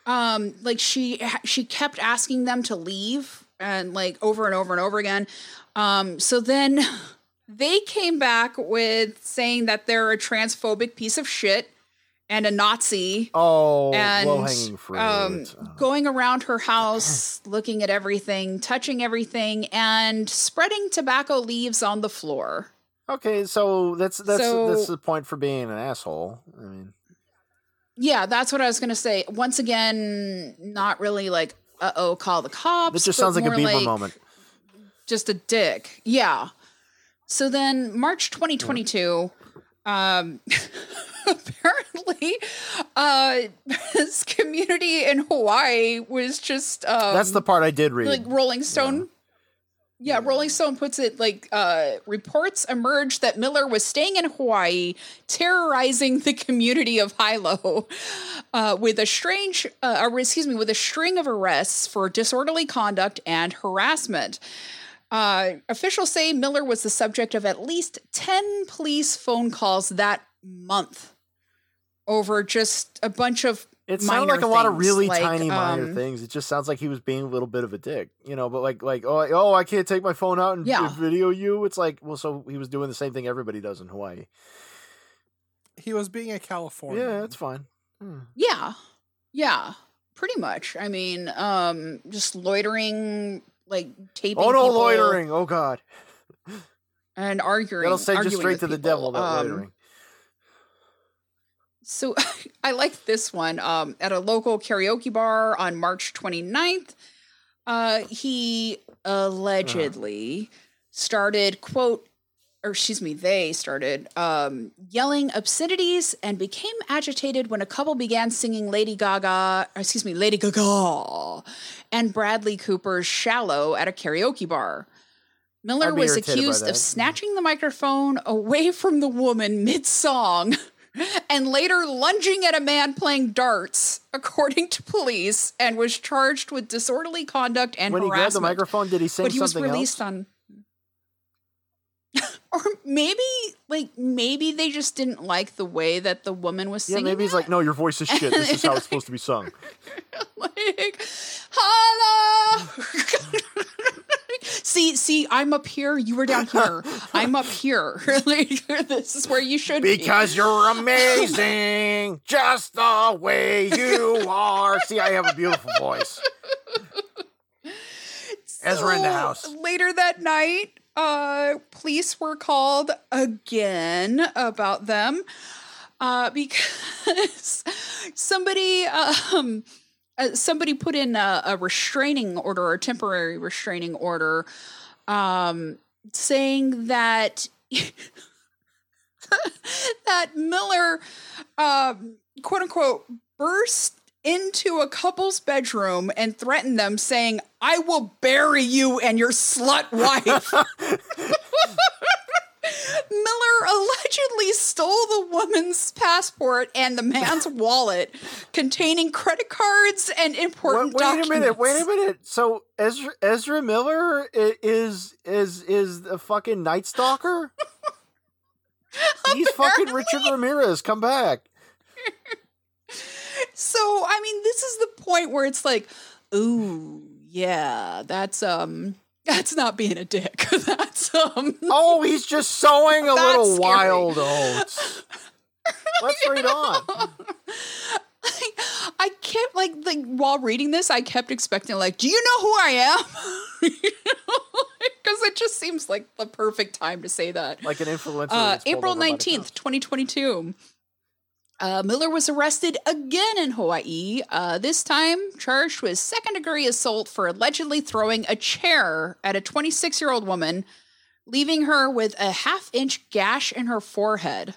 um like she she kept asking them to leave and like over and over and over again um so then <laughs> they came back with saying that they're a transphobic piece of shit and a nazi Oh, and fruit. um, Oh. going around her house, looking at everything, touching everything, and spreading tobacco leaves on the floor. Okay, so that's that's So- that's the point for being an asshole. I mean, Yeah, that's what I was gonna say. Once again, not really like, uh oh, call the cops. this just sounds like a Bieber moment. Just a dick. Yeah. So then, March 2022, um, <laughs> apparently, uh, <laughs> this community in Hawaii was just um, That's the part I did read. like Rolling Stone. Yeah. Rolling Stone puts it like uh, reports emerged that Miller was staying in Hawaii, terrorizing the community of Hilo, uh, with a strange, uh, or excuse me, with a string of arrests for disorderly conduct and harassment. Uh, officials say Miller was the subject of at least ten police phone calls that month over just a bunch of it sounded like a lot of really like, tiny minor um, things. It just sounds like he was being a little bit of a dick, you know. But like, like, oh, I- oh, I can't take my phone out and Yeah. video you. It's like, well, so he was doing the same thing everybody does in Hawaii. he was being a California. Yeah, that's fine. Hmm. Yeah. Yeah. Pretty much. I mean, um, just loitering, like taping. Oh no, people loitering! Oh god, and arguing. that'll send you straight to the people. devil. That Um, loitering. So <laughs> I like this one. Um, at a local karaoke bar on March 29th, uh, he allegedly started, quote, or excuse me, they started um, yelling obscenities and became agitated when a couple began singing Lady Gaga, or excuse me, Lady Gaga and Bradley Cooper's Shallow at a karaoke bar. Miller was accused of snatching the microphone away from the woman mid song and later lunging at a man playing darts, according to police, and was charged with disorderly conduct and When he grabbed the harassment. microphone, did he sing but he was released else? on. <laughs> or maybe, like, maybe they just didn't like the way that the woman was singing. Yeah, maybe he's it. like, no, your voice is shit. This is how it's supposed to be sung. <laughs> like, hello. <laughs> see, see, I'm up here. You were down here. I'm up here. like, this is where you should be. Because you're amazing, just the way you are. See, I have a beautiful voice. Ezra in the house. Later that night, uh, police were called again about them uh, <laughs> because somebody um, uh, somebody put in a, a restraining order or a temporary restraining order um, saying that <laughs> that Miller um, quote unquote burst into a couple's bedroom and threatened them saying I will bury you and your slut wife. <laughs> Miller allegedly stole the woman's passport and the man's <laughs> wallet containing credit cards and Wait, documents. wait a minute. Wait a minute. So Ezra Ezra Miller is is is a fucking Night Stalker. <laughs> He's fucking Richard Ramirez. Come back. So, I mean, this is the point where it's like, ooh, yeah, that's um <laughs> that's not being a dick. <laughs> that's um <laughs> Oh, he's just sowing a little scary. wild oats. Let's read on. I kept like like while reading this, I kept expecting like, do you know who I am? Because it just seems like the perfect time to say that. Like an influencer. Uh, April over by the nineteenth, twenty twenty two. Uh, Miller was arrested again in Hawaii. Uh, this time, charged with second degree assault for allegedly throwing a chair at a 26 year old woman, leaving her with a half inch gash in her forehead.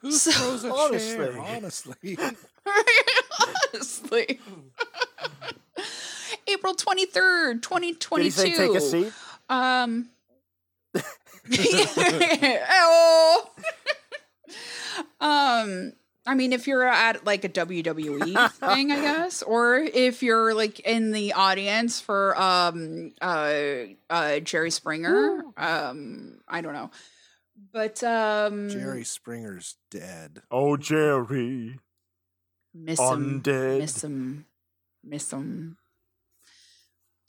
Who So- throws a Honestly. chair? Honestly. <laughs> <laughs> Honestly. <laughs> April 23rd, 2022. Did he say take a seat? Um. oh. Um. I mean, if you're at like a WWE <laughs> thing, I guess, or if you're like in the audience for um uh uh Jerry Springer, um I don't know, but um Jerry Springer's dead. Oh, Jerry. miss him, Undead. miss him, miss him.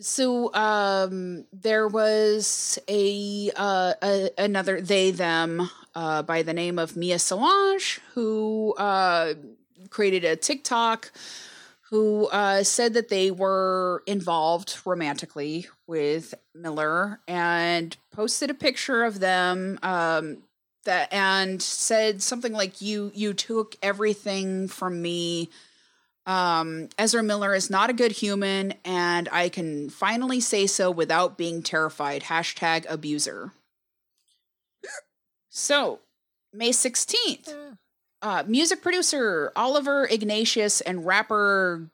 So um there was a uh a, another they them uh by the name of Mia Solange who uh created a TikTok who uh said that they were involved romantically with Miller and posted a picture of them um that and said something like you you took everything from me um, Ezra Miller is not a good human, and I can finally say so without being terrified. Hashtag abuser. So, May 16th, uh, music producer Oliver Ignatius and rapper,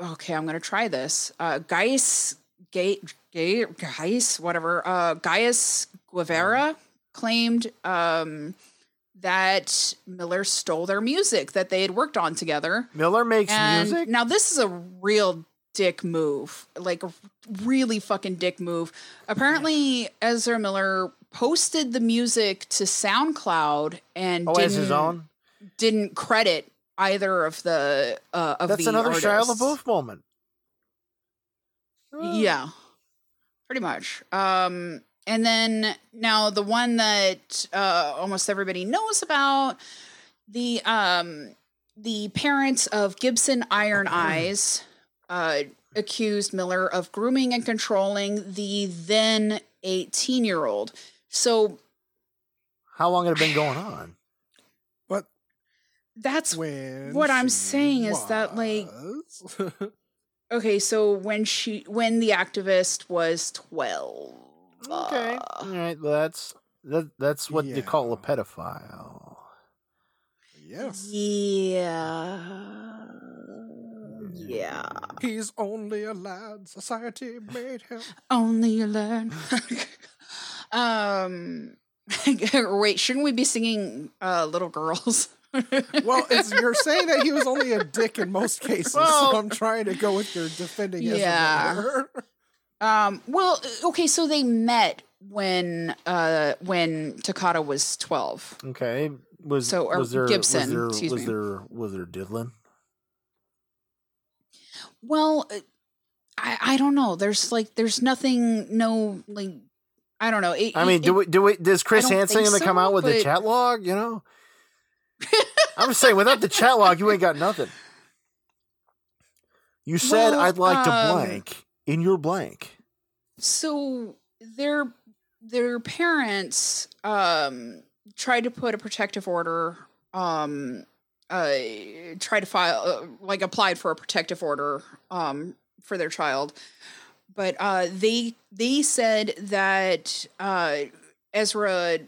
okay, I'm going to try this. Uh, Gaius, Gay, Gay, Gaius, whatever, uh, Gaius Guevara claimed um, that Miller stole their music that they had worked on together. Miller makes And music. now this is a real dick move, like a really fucking dick move. Apparently, Ezra Miller posted the music to SoundCloud and oh, didn't, his own. didn't credit either of the uh, of That's the another Shia. LaBeouf moment. Oh. Yeah, pretty much. Um, and then now the one that uh, almost everybody knows about the um, the parents of Gibson Iron <clears throat> Eyes uh, accused Miller of grooming and controlling the then 18 year old. So How long had it been going on? But that's when what I'm she saying is that, like, <laughs> okay. So when she when the activist was 12. Okay. uh, All right. Well, that's that. That's what you call a pedophile. yes. Yeah. Yeah. He's only a lad. Society made him. Only you learn. <laughs> um <laughs> wait, shouldn't we be singing uh little girls? <laughs> Well, it's, you're saying that he was only a dick in most cases, Well- so I'm trying to go with your defending Ezra Yeah. Miller. um well okay, so they met when uh when Tokata was 12. Okay. Was So, or was there Gibson, was there excuse was me. there was there diddling? Well, uh, I, I don't know. There's like there's nothing. No like I don't know. It, I mean, it, do we, do we, does Chris Hansen gonna come out with the chat log? You know, <laughs> I'm just saying, without the chat log, you ain't got nothing. You said Well, I'd like to um, blank in your blank. so their their parents um tried to put a protective order um uh tried to file uh, like applied for a protective order um for their child but uh they they said that uh Ezra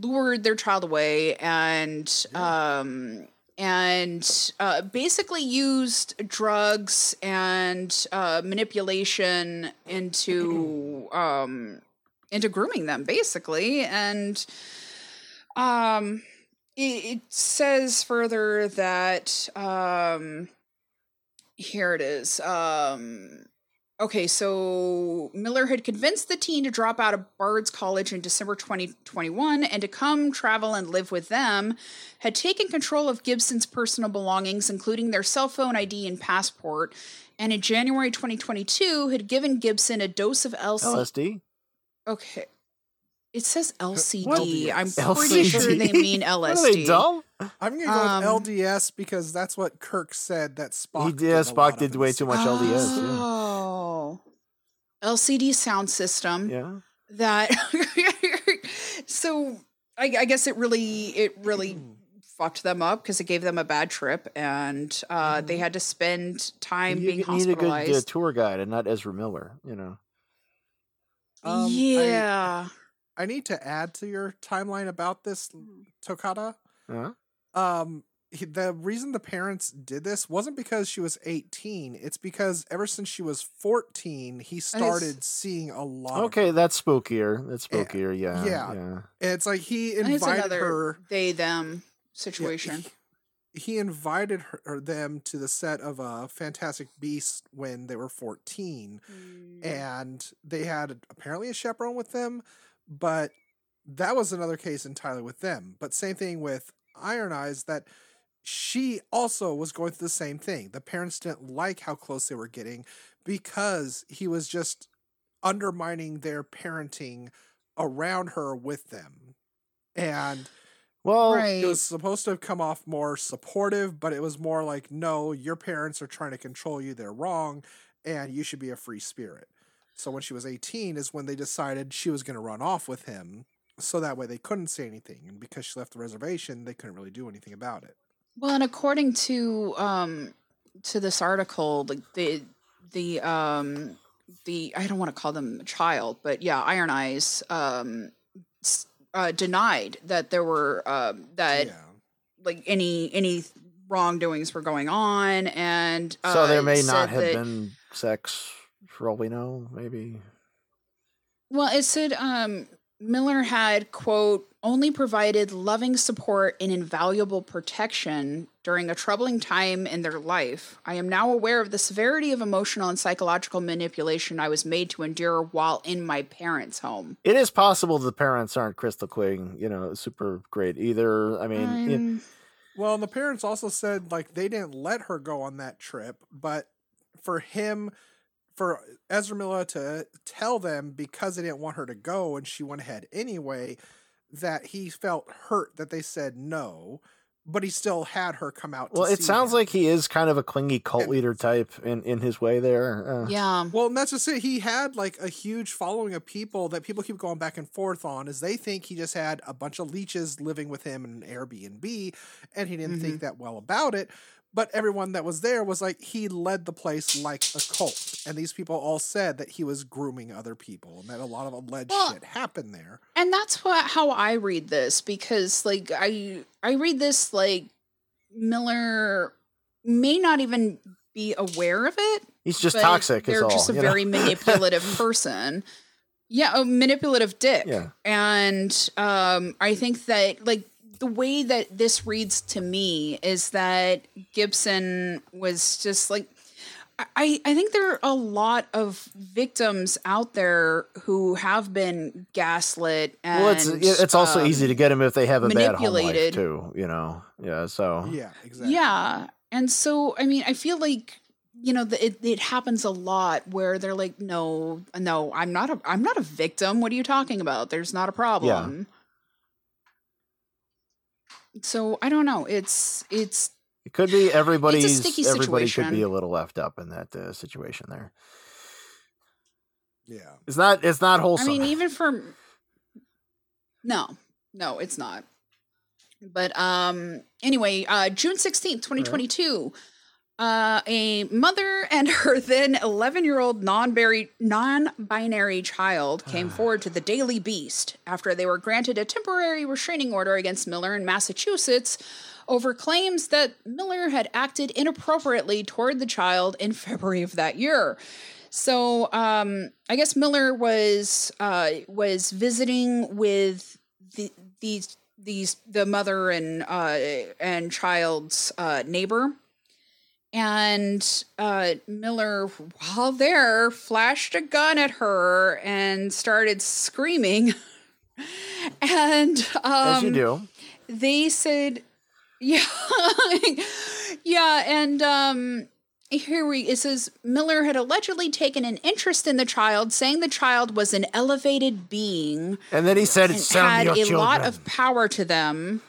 lured their child away and um and uh, basically used drugs and uh, manipulation into <clears throat> um, into grooming them, basically. And um, it, says further that um, here it is. Um, okay, so Miller had convinced the teen to drop out of Bard's College in December 2021 and to come travel and live with them, had taken control of Gibson's personal belongings, including their cell phone ID and passport, and in January 2022 had given Gibson a dose of LC. LSD. Okay. It says LCD. LDS. I'm pretty sure they mean LSD. What are they dumb? I'm gonna go Um, with LDS because that's what Kirk said that Spock. He did did. a Spock did way too much series. LDS. yeah. Oh. LCD sound system. Yeah. That <laughs> so I, I guess it really it really <clears throat> fucked them up because it gave them a bad trip and uh, they had to spend time you being need a good hospitalized. uh, tour guide and not Ezra Miller. You know. Um, yeah. I need to add to your timeline about this Tokata. Huh? Um, he- the reason the parents did this wasn't because she was 18. It's because ever since she was 14, he started seeing a lot. Okay, her. that's spookier. That's Yeah. spookier. Yeah. Yeah. Yeah. It's like he And it's invited her. they them yeah, situation. he, he invited her, or them to the set of uh, Fantastic Beast when they were 14. Mm. and they had apparently a chaperone with them, but that was another case entirely with them. But same thing with Iron Eyes that she also was going through the same thing. The parents didn't like how close they were getting because he was just undermining their parenting around her with them. And Well, right. it was supposed to have come off more supportive, but it was more like, no, your parents are trying to control you. They're wrong, and you should be a free spirit. So when she was 18 is when they decided she was going to run off with him. So that way they couldn't say anything. And because she left the reservation, they couldn't really do anything about it. Well, and according to um to this article, like the the um the I don't want to call them a child, but yeah, Iron Eyes um uh, denied that there were um that yeah. like any any wrongdoings were going on, and uh, so there may not have that- been sex, for all we know. Maybe. Well, it said um, Miller had, quote, only provided loving support and invaluable protection during a troubling time in their life. I am now aware of the severity of emotional and psychological manipulation I was made to endure while in my parents' home. It is possible the parents aren't crystal clean, you know, super great either. I mean, it- Um, Well, and the parents also said like they didn't let her go on that trip, but for him, for Ezra Miller to tell them because they didn't want her to go and she went ahead anyway, that he felt hurt that they said no, but he still had her come out. To well, it see sounds him. like he is kind of a clingy cult And- leader type in in his way there. Uh, yeah. Well, and that's just it. He had like a huge following of people that people keep going back and forth on, is they think he just had a bunch of leeches living with him in an Airbnb, and he didn't think that well about it. But everyone that was there was like he led the place like a cult, and these people all said that he was grooming other people, and that a lot of alleged Well, shit happened there. and that's what how I read this because like I I read this like Miller may not even be aware of it He's just toxic. They're is all, just a you know? very manipulative <laughs> person. Yeah, a manipulative dick. Yeah. And um, I think that like the way that this reads to me is that Gibson was just like I, I think there are a lot of victims out there who have been gaslit and well, it's it's also um, easy to get them if they have a bad home life too. You know, yeah. So Yeah, exactly. Yeah. And so, I mean, I feel like you know, the, it, it happens a lot where they're like, no, no, I'm not a, I'm not a victim. What are you talking about? There's not a problem. So I don't know. It's, it's, It could be everybody's sticky everybody could be a little left up in that uh, situation there. Yeah. It's not it's not wholesome. I mean, even <laughs> for, no, no, it's not. But um anyway, uh June 16th, 2022, uh a mother and <laughs> her then 11-year-old non-binary non-binary child came forward to the Daily Beast after they were granted a temporary restraining order against Miller in Massachusetts over claims that Miller had acted inappropriately toward the child in February of that year. So um, I guess Miller was uh, was visiting with the these these the mother and uh, and child's uh, neighbor, and uh, Miller, while there, flashed a gun at her and started screaming. <laughs> and um, As you do. they said <laughs> yeah yeah and um here we it says miller had allegedly taken an interest in the child saying the child was an elevated being And then he said, "Send had a lot of power to them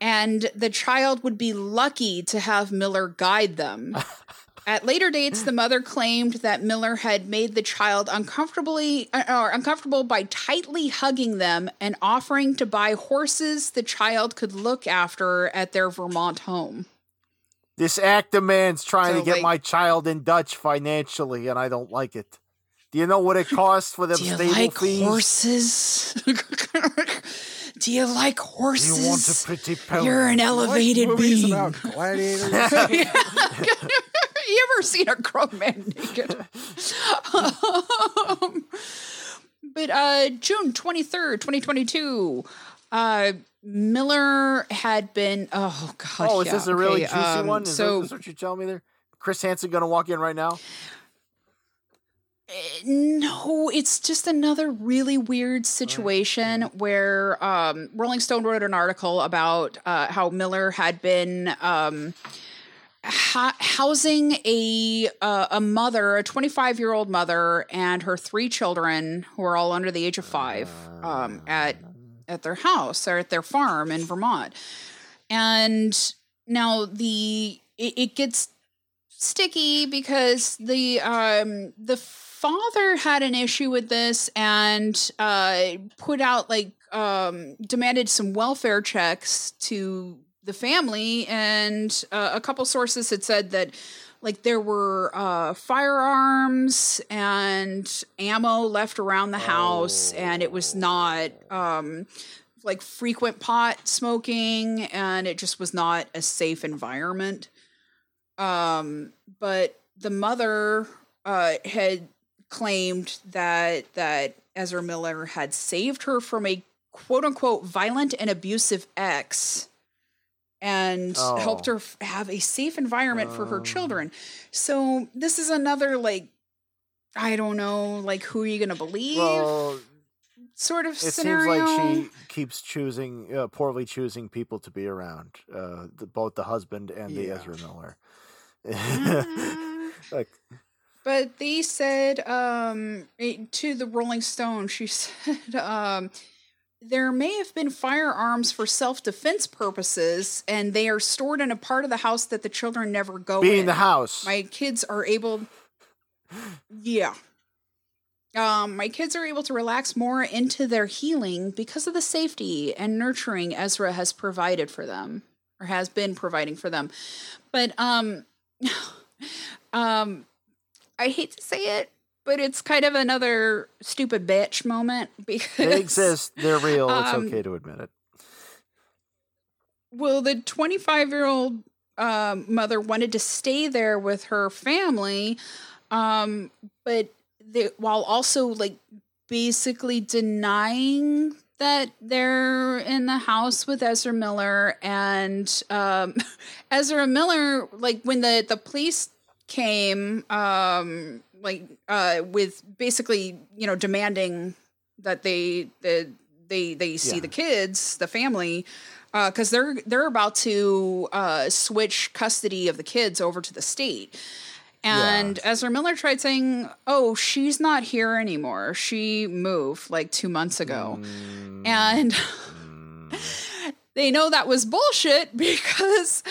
and the child would be lucky to have miller guide them <laughs> at later dates the mother claimed that miller had made the child uncomfortably uh, or uncomfortable by tightly hugging them and offering to buy horses the child could look after at their vermont home This act of man's trying So, to get like- my child in Dutch financially, and I don't like it. Do you know what it costs for them <laughs> do you stable like fees? horses <laughs> do you like horses you want a pretty pony? you're an elevated movies being about gladiators? <laughs> you ever seen a grown man naked? <laughs> Um, but uh, June 23rd, 2022, uh, Miller had been. Oh, God. Oh, is yeah, this a really okay, juicy um, one? Is so, this what you're telling me there? Chris Hansen gonna walk in right now? No, it's just another really weird situation where um, Rolling Stone wrote an article about uh, how Miller had been um, ha- housing a uh, a mother, a 25 year old mother, and her three children who are all under the age of five um, at at their house or at their farm in Vermont. And now the it, it gets sticky because the um the father had an issue with this and uh put out like um demanded some welfare checks to the family. And uh, a couple sources had said that like there were uh firearms and ammo left around the house and it was not um like frequent pot smoking and it just was not a safe environment. Um but the mother uh had claimed that that Ezra Miller had saved her from a quote unquote violent and abusive ex and helped Oh. her f- have a safe environment for her Um. children. So this is another like I don't know, like who are you going to believe? Well, sort of it scenario. seems like she keeps choosing uh, poorly choosing people to be around, uh, the, both the husband and the Ezra Miller. <laughs> Mm. like, But they said um, to the Rolling Stone, she <laughs> said um, there may have been firearms for self defense purposes, and they are stored in a part of the house that the children never go be in. in the house. My kids are able, <gasps> yeah. Um, my kids are able to relax more into their healing because of the safety and nurturing Ezra has provided for them, or has been providing for them. But um, <laughs> um, I hate to say it, but it's kind of another stupid bitch moment <laughs> because they exist. They're real. It's um, okay to admit it. well, the 25 year old um, mother wanted to stay there with her family, um, but they, while also like basically denying that they're in the house with Ezra Miller and um, <laughs> Ezra Miller, like when the the police came, um, like uh, with basically you know demanding that they the they they see Yeah. the kids, the family, because they're they're about to uh, switch custody of the kids over to the state, And Ezra Miller tried saying, "Oh, she's not here anymore. She moved like 2 months ago." Mm, And mm. <laughs> they know that was bullshit <laughs> because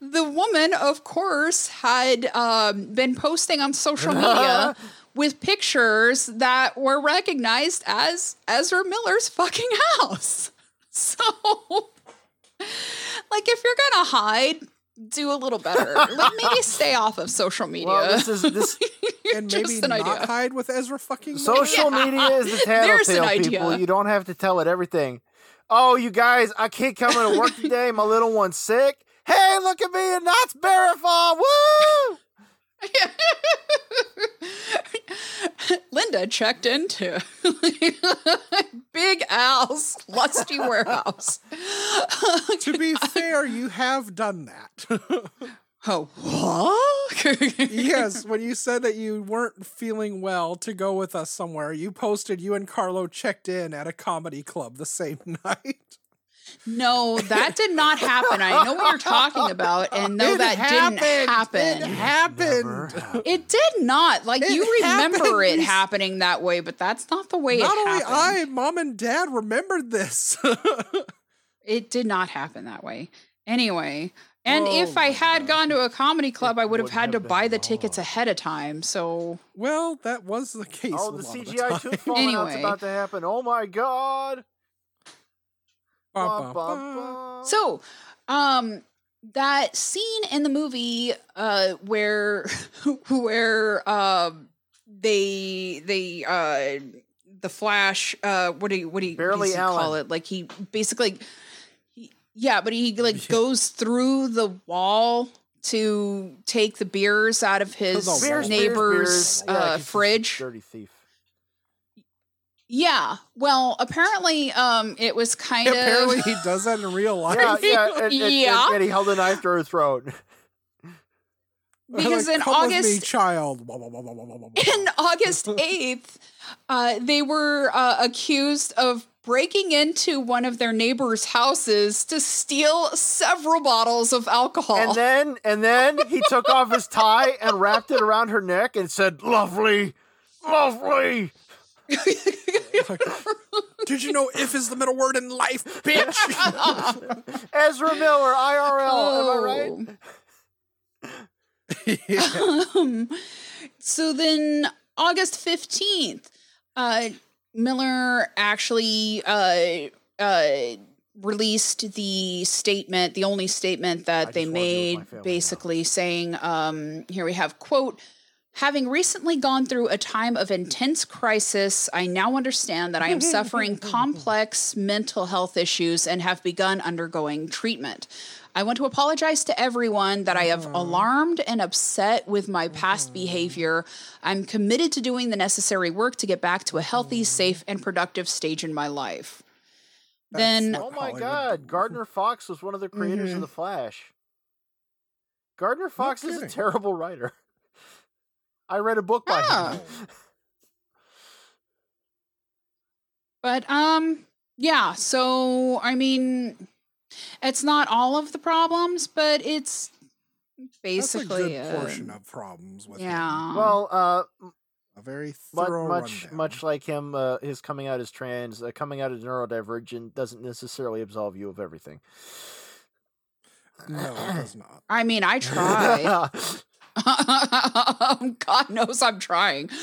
the woman, of course, had um, been posting on social media <laughs> with pictures that were recognized as Ezra Miller's fucking house. <laughs> So, like, if you're gonna hide, do a little better. Like, maybe stay off of social media. well, this is this and Just maybe an not idea. hide with Ezra fucking social Yeah. media is the There's an tattletale, people. You don't have to tell it everything. Oh, you guys, I can't come into work <laughs> today. My little one's sick. Hey, look at me in Knott's Berry Farm. Woo! <laughs> Linda checked into <laughs> Big Al's lusty warehouse. to be fair, you have done that. Oh, what? <laughs> yes, when you said that you weren't feeling well to go with us somewhere, you posted you and Carlo checked in at a comedy club the same <laughs> night. No, that did not happen. I know what you're talking about, and no, It that happened. didn't happen. It happened. happened. It did not. Like It you remember happened. it happening that way, but that's not the way it happened. Not only happened. I, mom and dad remembered this. <laughs> It did not happen that way. Anyway, and Oh if I had God. gone to a comedy club, I would have would had to have been buy the tickets ahead of time. So well, that was the case. Oh, the CGI time. tooth falling out's about to happen. Oh my god. Ba, Ba, ba. So, um, that scene in the movie, uh, where, <laughs> where, um, they, they, uh, the Flash, uh, what do you, what do you, Barely what does he call it? Like he basically, he- yeah, but he like <laughs> Yeah. goes through the wall to take the beers out of his Beers, beers, neighbor's beers. Yeah, 'cause uh, he's a fridge. Dirty thief. Yeah. Well, apparently, um, it was kind of. Apparently, he <laughs> does that in real life. Yeah, yeah, and, and- and- Yeah. and he held a knife to her throat. <laughs> because Like, in "Come with me, August, child. in August 8th, uh, they were uh, accused of breaking into one of their neighbors' houses to steal several bottles of alcohol. And then and then he took off his tie and wrapped it around her neck and said, "Lovely, lovely." <laughs> Did you know if is the middle word in life, bitch? <laughs> Ezra Miller, IRL. Am I right? Yeah. <laughs> Um, so then August 15th, uh, Miller actually uh, uh, released the statement, the only statement I that they just wanna be with my made, family now. basically saying, um, here we have, quote, Having recently gone through a time of intense crisis, I now understand that I am suffering <laughs> complex mental health issues and have begun undergoing treatment. I want to apologize to everyone that I have alarmed and upset with my past behavior. I'm committed to doing the necessary work to get back to a healthy, safe, and productive stage in my life. then Oh my God, Gardner Fox was one of the creators Mhm. of the Flash. Gardner Fox is a terrible writer. <laughs> I read a book by Ah. him. <laughs> But um yeah, so I mean it's not all of the problems, but it's That's a basically good uh, portion of problems with him. yeah. Well, uh, A very mu- thorough much rundown. much like him, uh, his coming out as trans, uh, coming out as neurodivergent doesn't necessarily absolve you of everything. No, it does not. I mean, I <laughs> try. <laughs> God knows I'm trying. <laughs>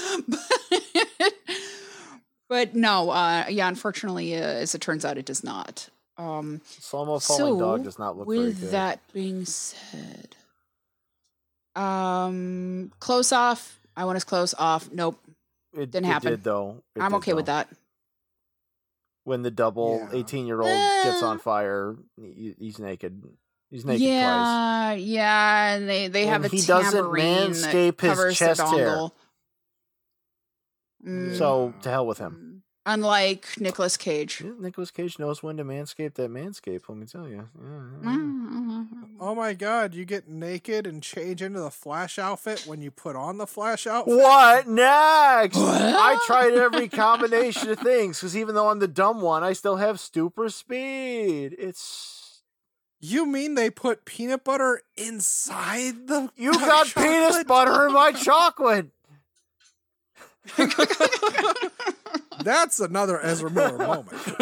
but no, uh yeah, unfortunately uh, as it turns out it does not. Um Slow-mo falling dog does not look very with good. that being said, um close off. I want us close off. Nope. it didn't it happen. Did, though. It I'm did, okay with that. When the double Yeah. 18 year old gets Eh. on fire, he's naked. He's naked twice. yeah, yeah, and they they have And a he doesn't tambourine that manscape his covers chest the hair. dongle. Mm, So to hell with him. Unlike Nicolas Cage. Yeah, Nicolas Cage knows when to manscape that manscape. Let me tell you. Yeah, yeah, yeah. Mm. Oh my god, you get naked and change into the Flash outfit when you put on the Flash outfit? What next? I tried every <laughs> combination of things because even though I'm the dumb one, I still have super speed. It's You mean they put peanut butter inside the You <laughs> got penis chocolate? butter in my chocolate. <laughs> That's another Ezra Miller moment. <laughs>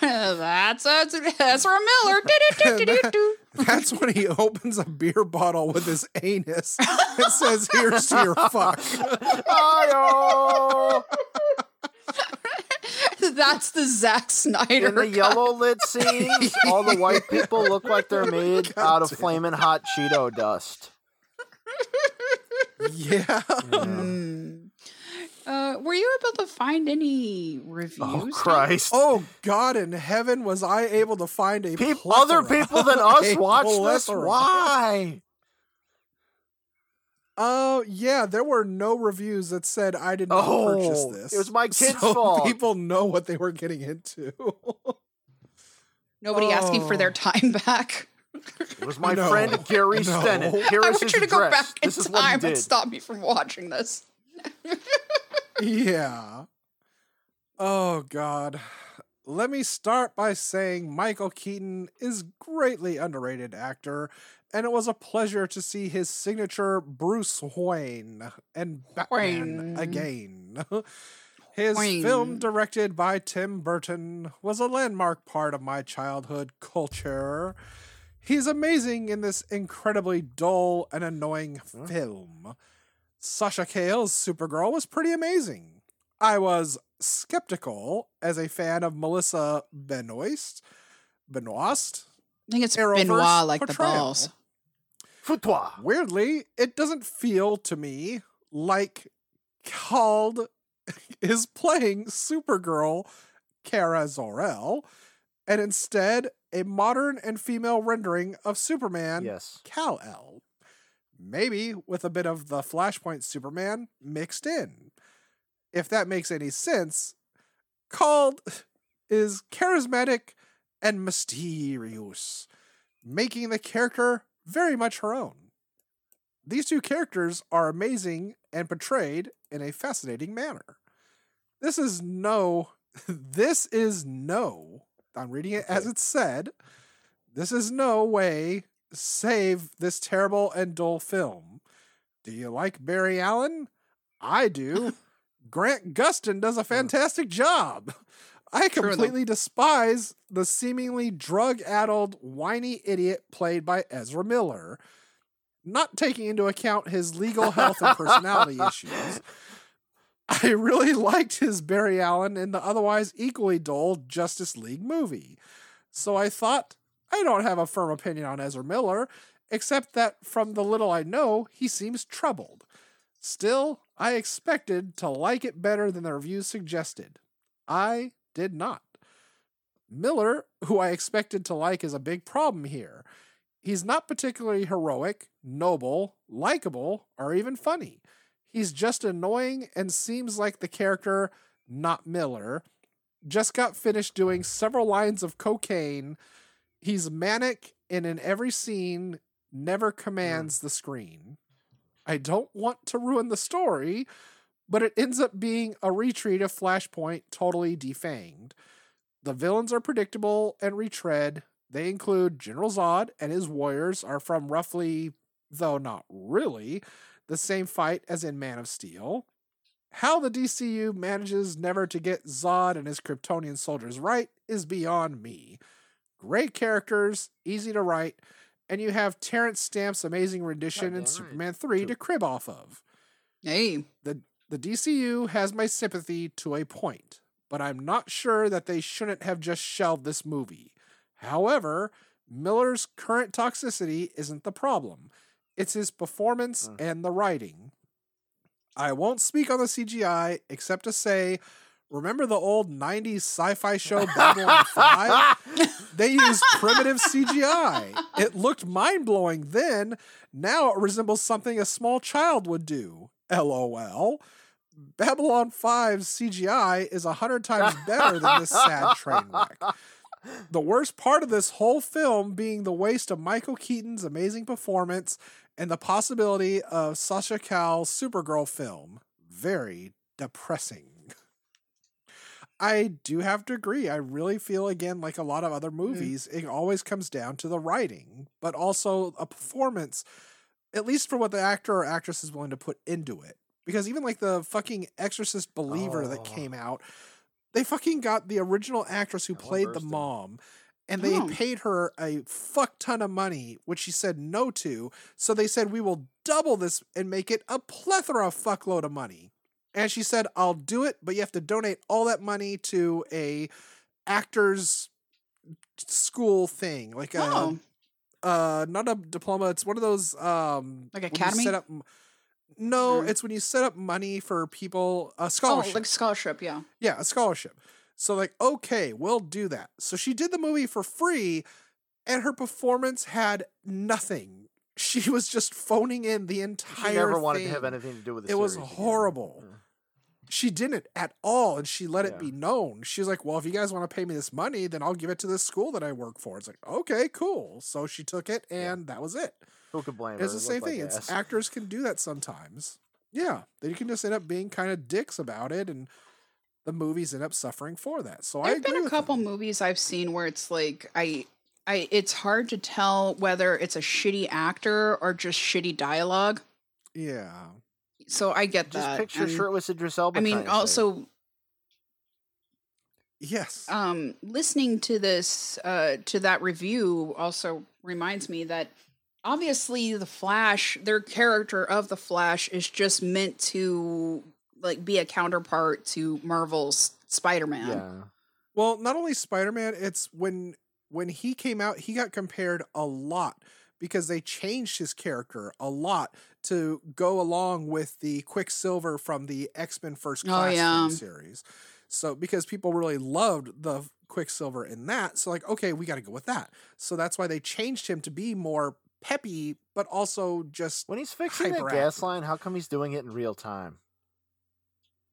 That's Ezra Ezra Miller. <laughs> That's when he opens a beer bottle with his anus and says, Here's to your fuck. That's the Zack Snyder. In the cut. yellow lit scenes, all the white people look like they're made God out of flaming hot Cheeto dust. Yeah. Mm. Uh, were you able to find any reviews? Oh Tom? Christ! Oh God in heaven, was I able to find a Peop- other people than us <laughs> watch this. Why? Oh yeah, there were no reviews that said I did not purchase Oh, this. it was my <laughs> kid's so fault. People know what they were getting into. Nobody asking for their Oh. time <laughs> back. It was <laughs> my No, friend Gary no. Stennett. Here I is want his you to go back in This is what he time and stop me from watching this. <laughs> yeah. Oh God. Let me start by saying Michael Keaton is greatly underrated actor, and it was a pleasure to see his signature Bruce Wayne and Batman Wayne. again. <laughs> His Wayne. film, directed by Tim Burton, was a landmark part of my childhood culture. He's amazing in this incredibly dull and annoying film. Sasha Calle's Supergirl was pretty amazing. I was skeptical as a fan of Melissa Benoist. Benoist? I think it's Arrowverse Benoit like the portrayal. balls. Foutoir. Weirdly, it doesn't feel to me like called <laughs> is playing Supergirl Kara Zor-El, and instead a modern and female rendering of Superman Yes. Kal-El. Maybe with a bit of the Flashpoint Superman mixed in. If that makes any sense, called is charismatic and mysterious, making the character very much her own. These two characters are amazing and portrayed in a fascinating manner. This is no, <laughs> this is no, I'm reading it as Okay. it's said. This is no way save this terrible and dull film. Do you like Barry Allen? I do. Grant Gustin does a fantastic job. I completely despise the seemingly drug addled, whiny idiot played by Ezra Miller, not taking into account his legal health and personality issues. <laughs> I really <laughs> liked his Barry Allen in the otherwise equally dull Justice League movie. So I thought, I don't have a firm opinion on Ezra Miller, except that from the little I know, he seems troubled. Still, I expected to like it better than the reviews suggested. I did not. Miller, who I expected to like, is a big problem here. He's not particularly heroic, noble, likable, or even funny. He's just annoying and seems like the character, not Miller. Just got finished doing several lines of cocaine. He's manic and in every scene never hmm. commands the screen. I don't want to ruin the story, but it ends up being a retreat of Flashpoint totally defanged. The villains are predictable and retread. They include General Zod and his warriors are from roughly, though not really, the same fight as in Man of Steel. How the DCU manages never to get Zod and his Kryptonian soldiers right is beyond me. Great characters, easy to write, and you have Terence Stamp's amazing rendition in Superman 3 to crib off of. Hey, The the DCU has my sympathy to a point, but I'm not sure that they shouldn't have just shelved this movie. However, Miller's current toxicity isn't the problem. It's his performance Mm. and the writing. I won't speak on the CGI except to say, remember the old 90s sci-fi show Babylon <laughs> 5? They used primitive CGI. It looked mind-blowing then. Now it resembles something a small child would do. LOL. Babylon 5's CGI is a hundred times better than this sad train wreck. The worst part of this whole film being the waste of Michael Keaton's amazing performance and the possibility of Sasha Calle's Supergirl film. Very depressing. I do have to agree. I really feel again like a lot of other mm. movies, it always comes down to the writing, but also a performance, at least for what the actor or actress is willing to put into it. Because even like the fucking Exorcist Believer that Oh. came out, they fucking got the original actress who That one played the mom. And they Oh. paid her a fuck ton of money, which she said no to. So they said, We will double this and make it a plethora of fuckload of money. And she said, I'll do it, but you have to donate all that money to a actors school thing. Like a Oh, uh not a diploma, it's one of those um Like academy? set up no, Or- it's when you set up money for people a oh, scholarship. like scholarship. Yeah. Yeah, a scholarship. So like, okay, we'll do that. So she did the movie for free, and her performance had nothing. <laughs> She was just phoning in the entire. Thing. She never wanted to have anything to do with it. It was horrible. Yeah. She didn't at all, and she let it be known. She was like, "Well, if you guys want to pay me this money, then I'll give it to this school that I work for." It's like, okay, cool. So she took it, and that was it. Who could blame It's her? the It same like thing. It's ass. actors can do that sometimes. Yeah, they can just end up being kind of dicks about it, and the movies end up suffering for that. So I There've agree been a couple them. movies I've seen where it's like I I it's hard to tell whether it's a shitty actor or just shitty dialogue. Yeah, So I get Just that. picture and, shirtless Idris Elba. I mean, trying to say. also yes, um listening to this uh to that review also reminds me that obviously the flash their character of the flash is just meant to like be a counterpart to marvel's spider-man yeah. Well, not only Spider Man, it's when when he came out, he got compared a lot because they changed his character a lot to go along with the Quicksilver from the X Men First Oh, Class yeah. series. So because people really loved the Quicksilver in that, so like okay, we got to go with that. So that's why they changed him to be more peppy, but also just When he's fixing that gas line, how come he's doing it in real time?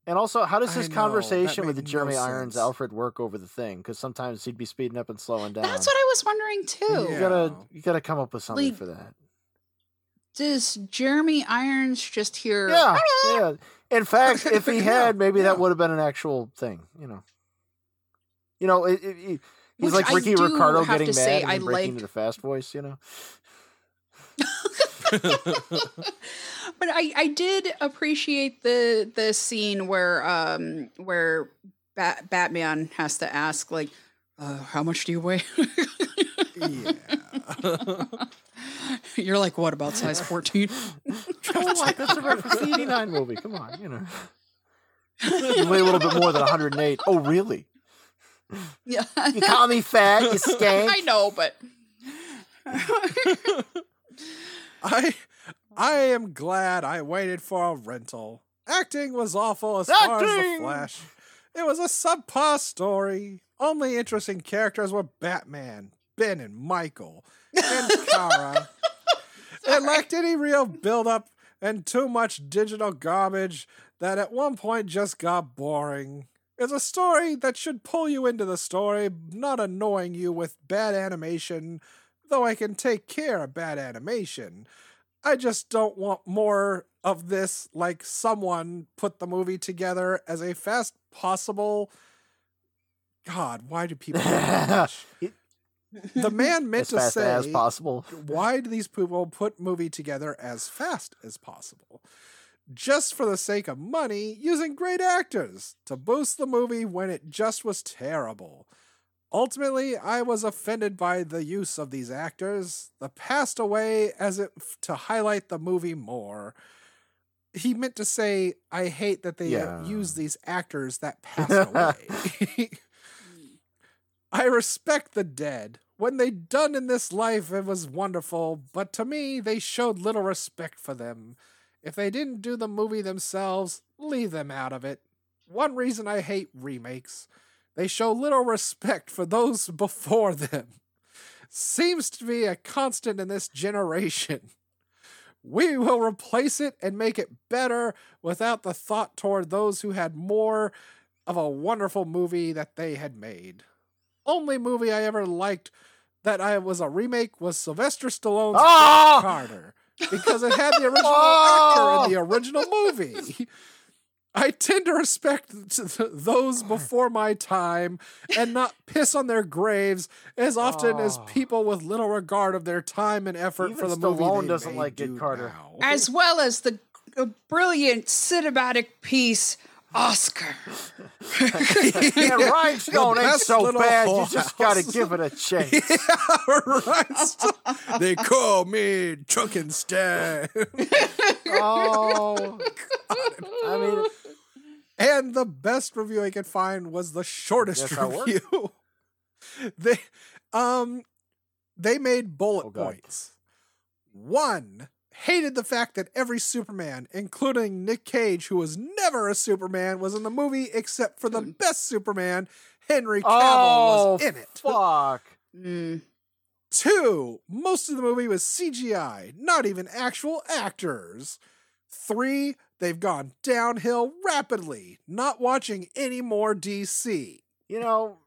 And also, how does I this know, conversation with the made no Jeremy Irons sense. Alfred work over the thing? Because sometimes he'd be speeding up and slowing down. that's what i was wondering too you gotta you gotta come up with something Like, for that. does jeremy irons just hear Yeah, <laughs> yeah. In fact, if he <laughs> had, maybe yeah. that would have been an actual thing. You know. You know, it, it, it- he's Which like Ricky Ricardo getting mad say and I breaking like- into the fast voice. You know. <laughs> but I, I did appreciate the the scene where um where Bat- Batman has to ask like uh, how much do you weigh? yeah. You're like what about size 14? Oh, what? That's a reference to the '89 movie. Come on, you know. You weigh a little bit more than 108. Oh, really? yeah. You call me fat, you <laughs> skank. I know, but <laughs> I I am glad I waited for a rental. Acting was awful as far as the Flash. It was a subpar story. Only interesting characters were Batman, Ben, and Michael, and <laughs> Kara. it lacked any real build-up and too much digital garbage that at one point just got boring. It's a story that should pull you into the story, not annoying you with bad animation, though I can take care of bad animation. I just don't want more of this like someone put the movie together as a fast possible God, why do people? <laughs> The man <laughs> meant to say as possible. why do these people put movie together as fast as possible? Just for the sake of money, using great actors to boost the movie when it just was terrible. Ultimately, I was offended by the use of these actors, the passed away as if to highlight the movie more. He meant to say, I hate that they Yeah. use these actors that <laughs> passed away. <laughs> I respect the dead. When they done in this life, it was wonderful, but to me, they showed little respect for them. If they didn't do the movie themselves, leave them out of it. One reason I hate remakes they show little respect for those <laughs> before them. Seems to be a constant in this generation. We will replace it and make it better without the thought toward those who had more of a wonderful movie that they had made. Only movie I ever liked that I was a remake was Sylvester Stallone's ah! Oh! Carter because it had the <laughs> original Oh! actor in the original movie. I tend to respect th- th- those before my time and not <laughs> piss on their graves as often as Oh. people with little regard of their time and effort Even for the movie. Stallone they doesn't like Get do Carter. now. As well as the uh, brilliant cinematic piece Oscar. <laughs> Yeah, Rhinestone <laughs> ain't so bad. You just gotta give it a chance. yeah, right. they call me Chuckenstein. oh, I mean, and the best review I could find was the shortest Yes, review. <laughs> they um they made bullet Oh, points. One hated the fact that every Superman, including Nick Cage, who was never a Superman, was in the movie except for the best Superman, Henry Cavill, oh, was in it. fuck. Mm. Two, most of the movie was CGI, not even actual actors. Three, they've gone downhill rapidly, not watching any more DC. You know,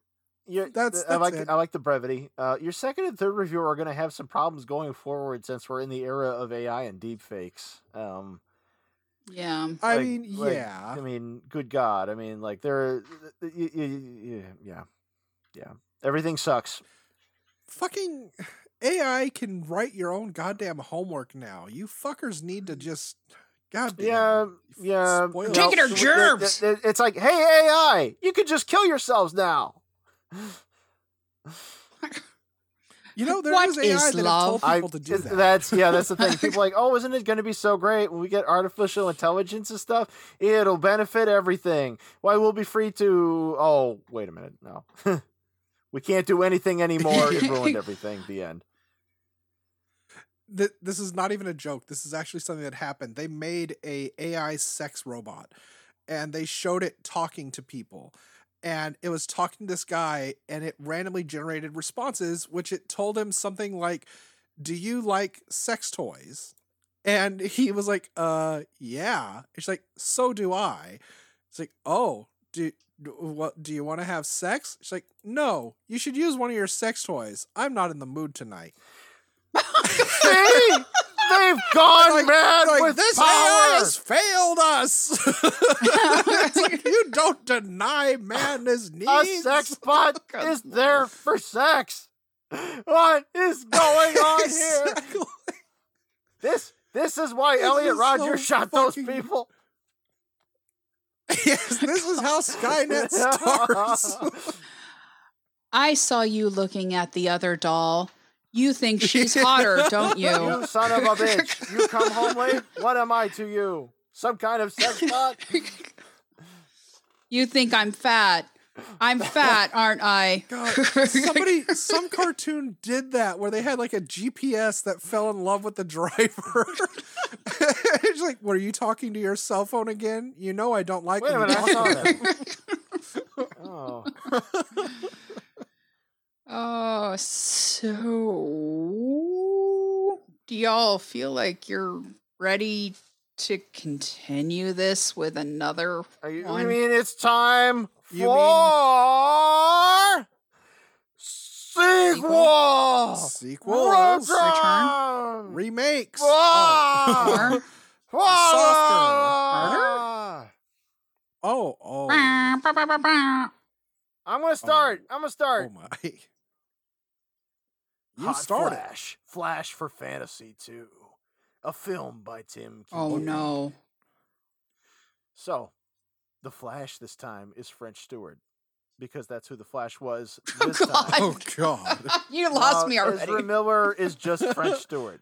you That's- I that's like it. I like the brevity. Uh, your second and third review are going to have some problems going forward since we're in the era of AI and deepfakes. Um, Yeah. I like- mean, like, yeah. I mean, good God. I mean, like there, y- y- y- yeah, yeah. Everything sucks. Fucking <sighs> AI can write your own goddamn homework now. You fuckers need to just goddamn Yeah, yeah. spoil Take it or so germs. it- it- It's like, hey AI, you could just kill yourselves now. <sighs> You know, there What is AI is that love? told I, people to do it- that. That's yeah, that's the thing. People are like, <laughs> oh, isn't it going to be so great when we get artificial intelligence and stuff? It'll benefit everything. Why we'll be free to? Oh, wait a minute, no, <laughs> we can't do anything anymore. It ruined everything. The end. Th- this is not even a joke. This is actually something that happened. They made a AI sex robot, and they showed it talking to people, and it was talking to this guy, and it randomly generated responses, which it told him something like, "Do you like sex toys?" And he was like, "Uh, yeah." It's like, "So do I." It's like, "Oh, do." do- What do you want to have sex? She's like, no. You should use one of your sex toys. I'm not in the mood tonight. See, they've gone Like- mad like, with this power. AI has failed us. <laughs> like you don't deny man his <laughs> needs. A sex bot <laughs> is there for sex. What is going on here? This this is why This Elliot is Rogers so shot those people. yes, this is how Skynet starts. I saw you looking at the other doll. You think <laughs> she's hotter, don't You you? son of a bitch. You come home late? What am I to you? Some kind of sex bot? You think I'm fat. I'm <laughs> fat, aren't I? God, somebody, some cartoon did that where they had like a GPS that fell in love with the driver. <laughs> it's like, what are you talking to your cell phone again? You know I don't like Wait a minute, I saw to that. Oh. Oh, so do y'all feel like you're ready to continue this with another Are you, you one? mean it's time You for sequel? Sequels, Return. remakes. Or- Ah! <laughs> Oh, oh, I'm gonna start. I'm gonna oh start. my! <laughs> You Hot started. Flash. Flash for Fantasy 2. A film by Tim Oh no. So, the Flash this time is French Stewart. Because that's who the Flash was <laughs> Oh, this God. time. Oh God! <laughs> You lost Uh, me already. Ezra Miller is just French <laughs> Stewart.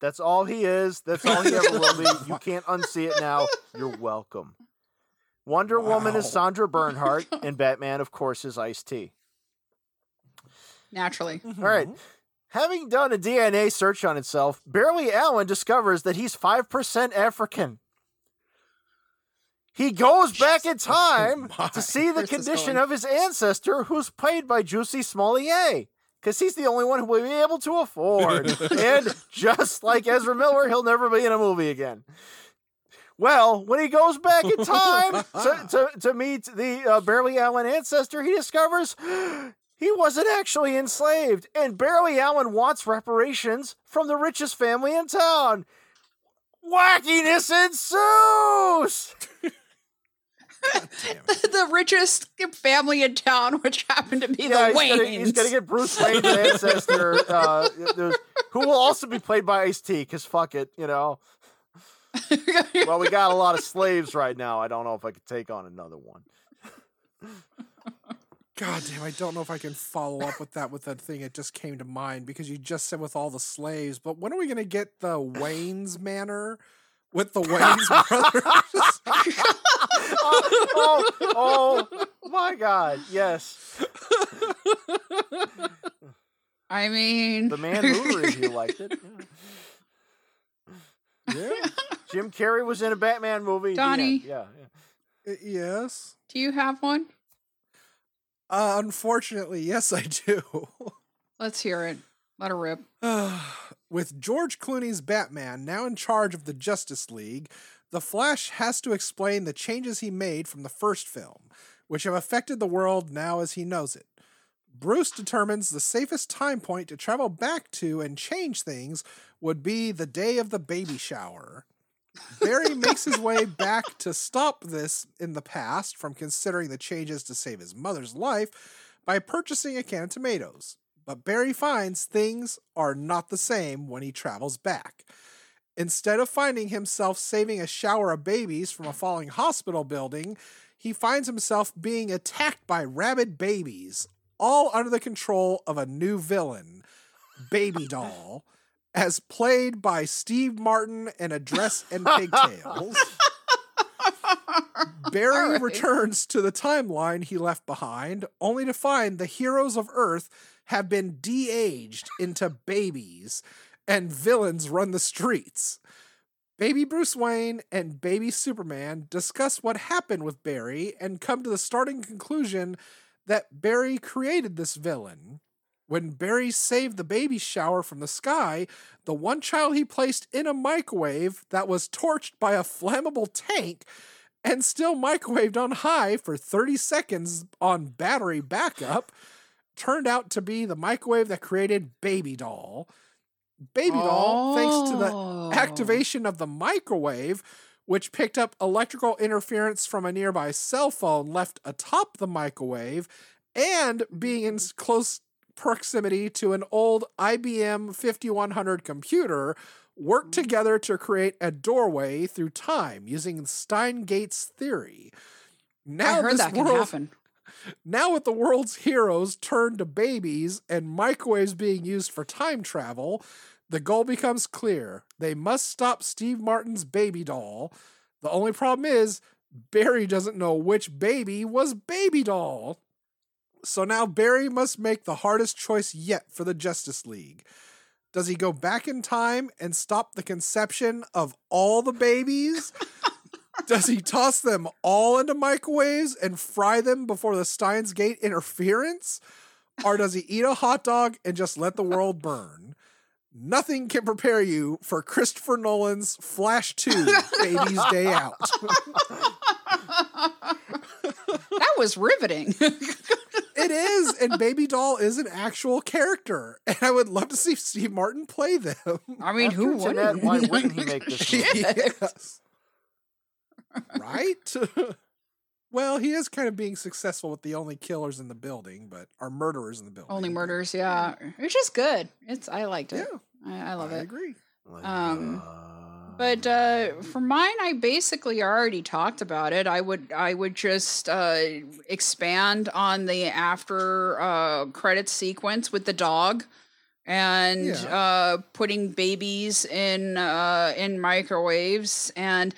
That's all he is. That's all he ever will be. You can't unsee it now. You're welcome. Wonder Woman is Sandra Bernhard, and Batman, of course, is Ice T. Naturally. All right. Having done a DNA search on itself, Barely Allen discovers that he's 5% African. He goes <laughs> back in time my. <laughs> to see the Where's condition of his ancestor, who's played by Juicy Smollett. Because he's the only one who will be able to afford. <laughs> and just like Ezra Miller, he'll never be in a movie again. Well, when he goes back in time to, to, to meet the uh, Barely Allen ancestor, he discovers he wasn't actually enslaved, and Barely Allen wants reparations from the richest family in town. Wackiness ensues! damn <laughs> <laughs> <laughs> the, the richest family in town, which happened to be Yeah, the he's gonna, Waynes. he's gonna get Bruce Wayne's ancestor, uh, there's- who will also be played by Ice T. Because fuck it, you know. Well, we got a lot of slaves right now. I don't know if I could take on another one. God damn, I don't know if I can follow up with that with that thing. It just came to mind because you just said with all the slaves. But when are we going to get the Wayne's Manor with the Wayans <laughs> brothers? <laughs> oh, oh, oh my God! Yes, I mean, the man <laughs> Hoover you liked it. Yeah. yeah. Jim Carrey was in a Batman movie. the. Donnie. Yeah, yeah. Uh, Yes. do you have one? Uh, unfortunately, yes, I do. <laughs> Let's hear it. Let her rip. <sighs> With George Clooney's Batman now in charge of the Justice League, The Flash has to explain the changes he made from the first film, which have affected the world now as he knows it. Bruce determines the safest time point to travel back to and change things would be the day of the baby shower. Barry makes his way back to stop this in the past from considering the changes to save his mother's life by purchasing a can of tomatoes. But Barry finds things are not the same when he travels back. Instead of finding himself saving a shower of babies from a falling hospital building, he finds himself being attacked by rabid babies, all under the control of a new villain, Baby <laughs> Doll, as played by Steve Martin in a dress and pigtails. <laughs> Barry right. returns to the timeline he left behind, only to find the heroes of Earth have been de aged into babies, and villains run the streets. Baby Bruce Wayne and Baby Superman discuss what happened with Barry and come to the starting conclusion that Barry created this villain. When Barry saved the baby shower from the sky, the one child he placed in a microwave that was torched by a flammable tank and still microwaved on high for 30 seconds on battery backup turned out to be the microwave that created Baby Doll. Baby Doll, thanks to the Oh. activation of the microwave, which picked up electrical interference from a nearby cell phone left atop the microwave, and being in close proximity to an old IBM 5100 computer, worked mm-hmm. together to create a doorway through time using Steins Gate's theory. Now I heard this that can happen. <laughs> now, with the world's heroes turned to babies and microwaves being used for time travel, the goal becomes clear. They must stop Steve Martin's baby doll. The only problem is, Barry doesn't know which baby was baby doll. So now Barry must make the hardest choice yet for the Justice League. Does he go back in time and stop the conception of all the babies? <laughs> Does he toss them all into microwaves and fry them before the Steins Gate interference? Or does he eat a hot dog and just let the world burn? Nothing can prepare you for Christopher Nolan's Flash 2 Baby's Day Out. <laughs> that was riveting. <laughs> It is, and Baby Doll is an actual character, and I would love to see Steve Martin play them. I mean, After who Jeanette, wouldn't? why <laughs> wouldn't he make this movie? Yes. right? <laughs> well, he is kind of being successful with the only killers in the building, but are murderers in the building. Only murders, yeah. It's just good. It's I liked Yeah, it. I, I love it, I it. agree. Um, But uh, for mine, I basically already talked about it. I would I would just uh, expand on the after uh, credit sequence with the dog and Yeah. uh, putting babies in uh, in microwaves and.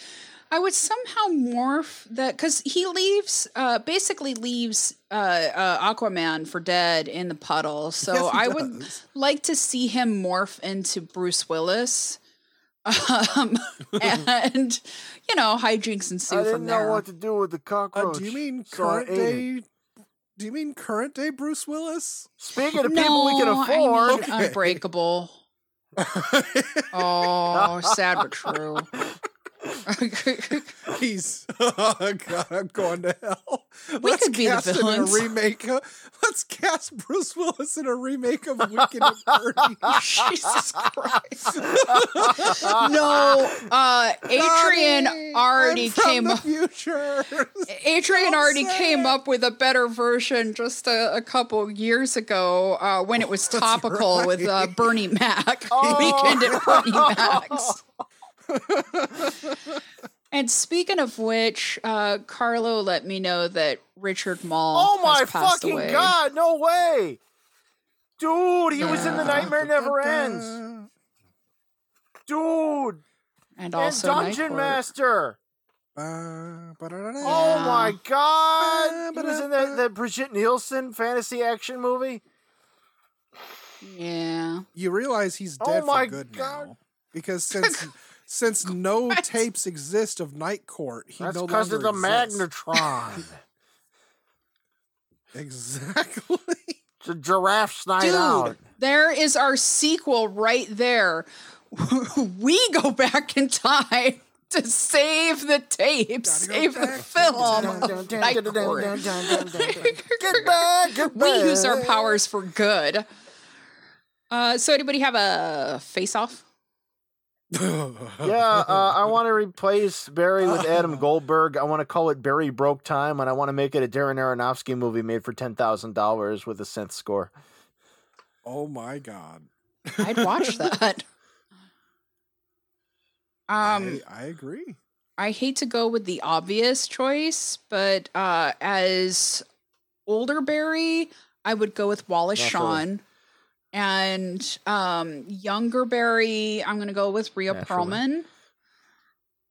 I would somehow morph that because he leaves, uh, basically leaves uh, uh, Aquaman for dead in the puddle. <laughs> So Yes, I would like to see him morph into Bruce Willis. Um, <laughs> and you know, hijinks ensue I didn't from know there. what to do with the Uh, cockroach. do you mean so I current ate it. day? Do you mean current day Bruce Willis? Speaking of people we can No, afford, I mean Unbreakable. <laughs> Oh, sad but true. <laughs> <laughs> He's <laughs> oh god, I'm going to hell. We Let's could be the him in a villains. remake. Of, let's cast Bruce Willis in a remake of <laughs> Wicked and Dirty. Jesus Christ. no, uh, Adrian Donnie, already I'm from came the up. future. Adrian Don't already came it. up with a better version just a, a couple years ago uh, when it was topical with uh. Bernie Mac. Oh. Weekend at Bernie Mac's. <laughs> and speaking of which, uh, Carlo let me know that Richard Moll. Oh my has passed fucking away. god! No way, dude. He was in the Nightmare Never Ends, dude. And And Dungeon Night Master. Uh, Oh my god! He was in that, that Brigitte Nielsen fantasy action movie. Yeah. You realize he's Oh dead my for good God. now because <laughs> since since no What? tapes exist of Night Court, he That's no because longer of the exists. magnetron. <laughs> Exactly. it's a giraffe's night Dude, out. there is our sequel right there. <laughs> we go back in time to save the tape, go save the film. We use our powers for good. Uh, so, anybody have a face off? Yeah, uh, I <laughs> want to replace Barry with Adam Goldberg. I want to call it Barry Broke Time, and I want to make it a Darren Aronofsky movie made for ten thousand dollars with a synth score. oh my god. I'd watch <laughs> that. Um, I, I agree. I hate to go with the obvious choice, but uh, as older Barry, I would go with Wallace Naturally. Shawn. And um, younger Barry, I'm going to go with Rhea Naturally. Perlman.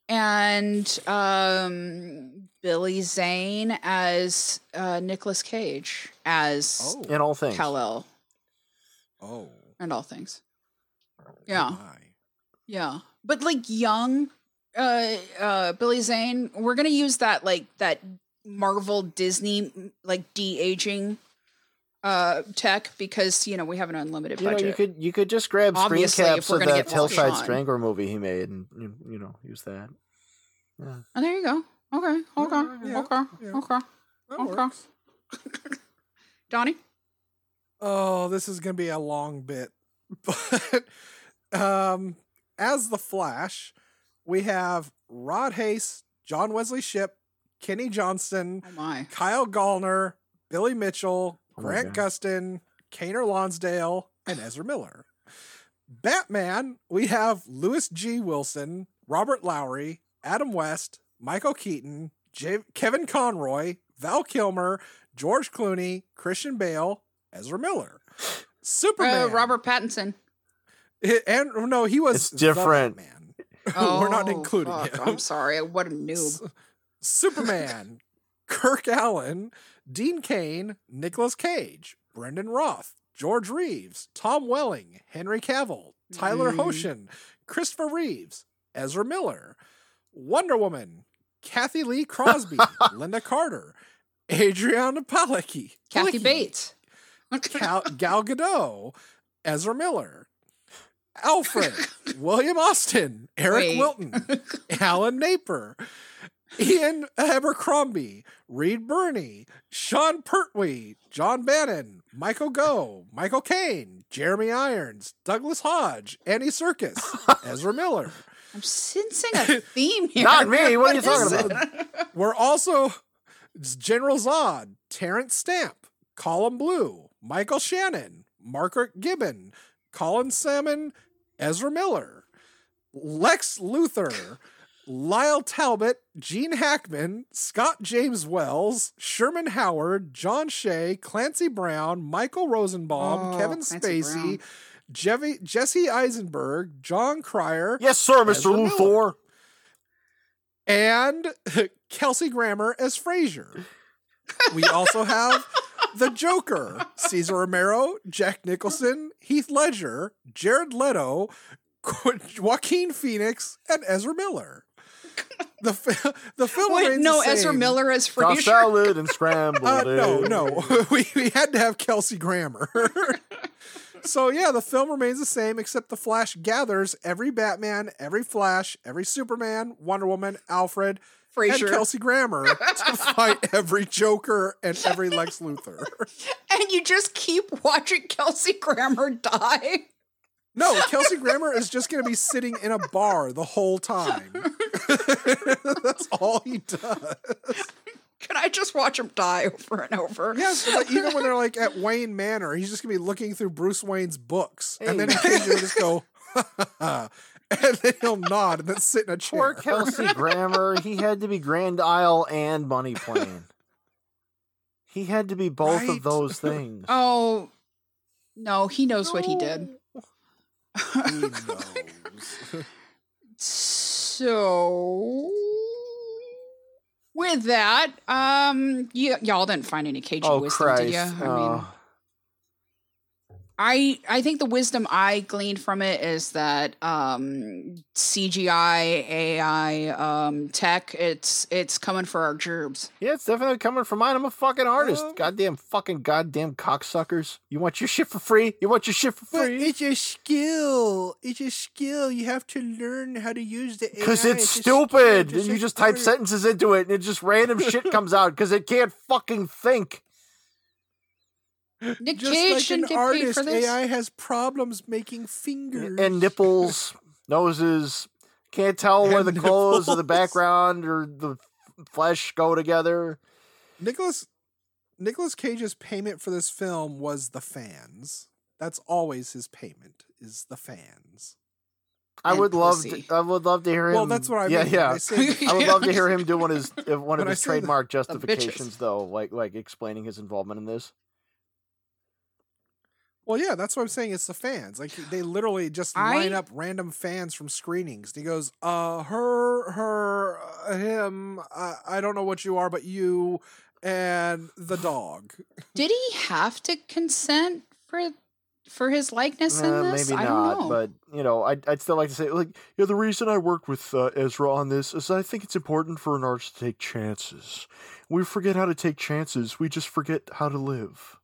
And um, Billy Zane as uh, Nicolas Cage as Oh. In all things, Kal-El Oh. and all things. Yeah. my. Yeah. But like young uh uh Billy Zane, we're going to use that like that Marvel Disney like de-aging uh tech because you know we have an unlimited you know, budget. you could you could just grab Obviously, if caps we're of gonna that get Wallace Hillside Shawn. Strangler movie he made, and you, you know use that. Yeah. Oh, there you go. Okay. Okay. Yeah, okay. yeah. Okay. That Okay. works. <laughs> <laughs> Donnie? Oh, this is gonna be a long bit, <laughs> but um, as the Flash, we have Rod Hayes, John Wesley Shipp, Kenny Johnston, Oh my. Kyle Gallner, Billy Mitchell, my Grant God. Gustin, Keiynan Lonsdale, and Ezra Miller. Batman, we have Lewis G. Wilson, Robert Lowery, Adam West, Michael Keaton, J- Kevin Conroy, Val Kilmer, George Clooney, Christian Bale, Ezra Miller. Superman. Uh, Robert Pattinson. I- and no, he was It's the different. Batman. <laughs> We're not Oh, including fuck, him. I'm sorry. What a <laughs> noob. S- Superman, Kirk Allen, Dean Cain, Nicolas Cage, Brandon Routh, George Reeves, Tom Welling, Henry Cavill, Tyler Mm. Hoechlin, Christopher Reeves, Ezra Miller, Wonder Woman, Cathy Lee Crosby, <laughs> Lynda Carter, Adrianne Palicki, Kathy Palicki, Bates. Gal, Gal Gadot, Ezra Miller, Alfred, <laughs> William Austin, Eric Wait. Wilton, <laughs> Alan Napier, Ian Abercrombie, Reed Burney, Sean Pertwee, John Bannon, Michael Gough, Michael Caine, Jeremy Irons, Douglas Hodge, Andy Serkis, <laughs> Ezra Miller. I'm sensing a <laughs> theme here. Not me. What are you is talking it? We're also General Zod, Terence Stamp, Callum Blue, Michael Shannon, Margaret Gibbon, Colin Salmon, Ezra Miller, Lex Luthor, Lyle Talbot, Gene Hackman, Scott James Wells, Sherman Howard, John Shea, Clancy Brown, Michael Rosenbaum, Oh, Kevin Clancy Spacey, Brown. Jevy, Jesse Eisenberg, Jon Cryer, Yes, sir, Mr. Ezra Luthor. and <laughs> Kelsey Grammer as Frasier. We also have the Joker, Cesar Romero, Jack Nicholson, Heath Ledger, Jared Leto, Joaquin Phoenix, and Ezra Miller. <laughs> The fi- the film Wait, remains no, the Ezra. Miller as Tossed Frasier. salad and <laughs> scrambled Uh, no, eggs. no, <laughs> we, we had to have Kelsey Grammer. so yeah, the film remains the same, except the Flash gathers every Batman, every Flash, every Superman, Wonder Woman, Alfred, and Kelsey Grammer to fight every Joker and every Lex Luthor. and you just keep watching Kelsey Grammer die. No, Kelsey Grammer is just going to be sitting in a bar the whole time. <laughs> That's all he does. Can I just watch him die over and over? Yes, it's like even when they're like at Wayne Manor, he's just gonna be looking through Bruce Wayne's books, and then he'll just go, <laughs> and then he'll nod and then sit in a chair. Poor Kelsey Grammer. He had to be Grand Isle and Money Plane. He had to be both Right? of those things. Oh, no, he knows what he did. He <laughs> knows. <laughs> So, with that, um, y- y'all didn't find any cage Oh wisdom, Christ! did you? I mean, Oh. I I think the wisdom I gleaned from it is that um, CGI AI um, tech it's it's coming for our gerbs. Yeah, it's definitely coming for mine. I'm a fucking artist. Goddamn fucking goddamn cocksuckers. You want your shit for free? You want your shit for But free? it's a skill. It's a skill. You have to learn how to use the AI. Because it's a skill, stupid. just And you just type sentences into it and it just random shit <laughs> comes out because it can't fucking think. Nick Just Cage like didn't an get paid artist, for this. AI has problems making fingers And nipples, <laughs> noses. Can't tell where And the clothes or the nipples. background or the flesh go together. Nicolas Nicolas Cage's payment for this film was the fans. That's always his payment is the fans. I And would love pussy. to, I would love to hear him. Well, that's what I yeah, mean. Yeah, I say I would love to hear him do one of his <laughs> one of When I his say the- trademark bitches. justifications, though, like like explaining his involvement in this. Well, yeah, that's what I'm saying. It's the fans. Like they literally just I- line up random fans from screenings. And he goes, "Uh, her, her, uh, him. Uh, I don't know what you are, but you and the dog." <laughs> Did he have to consent for for his likeness in Uh, this? maybe I not, don't know. but you know, I'd, I'd still like to say, like, you know, the reason I worked with uh, Ezra on this is I think it's important for an artist to take chances. We forget how to take chances. We just forget how to live.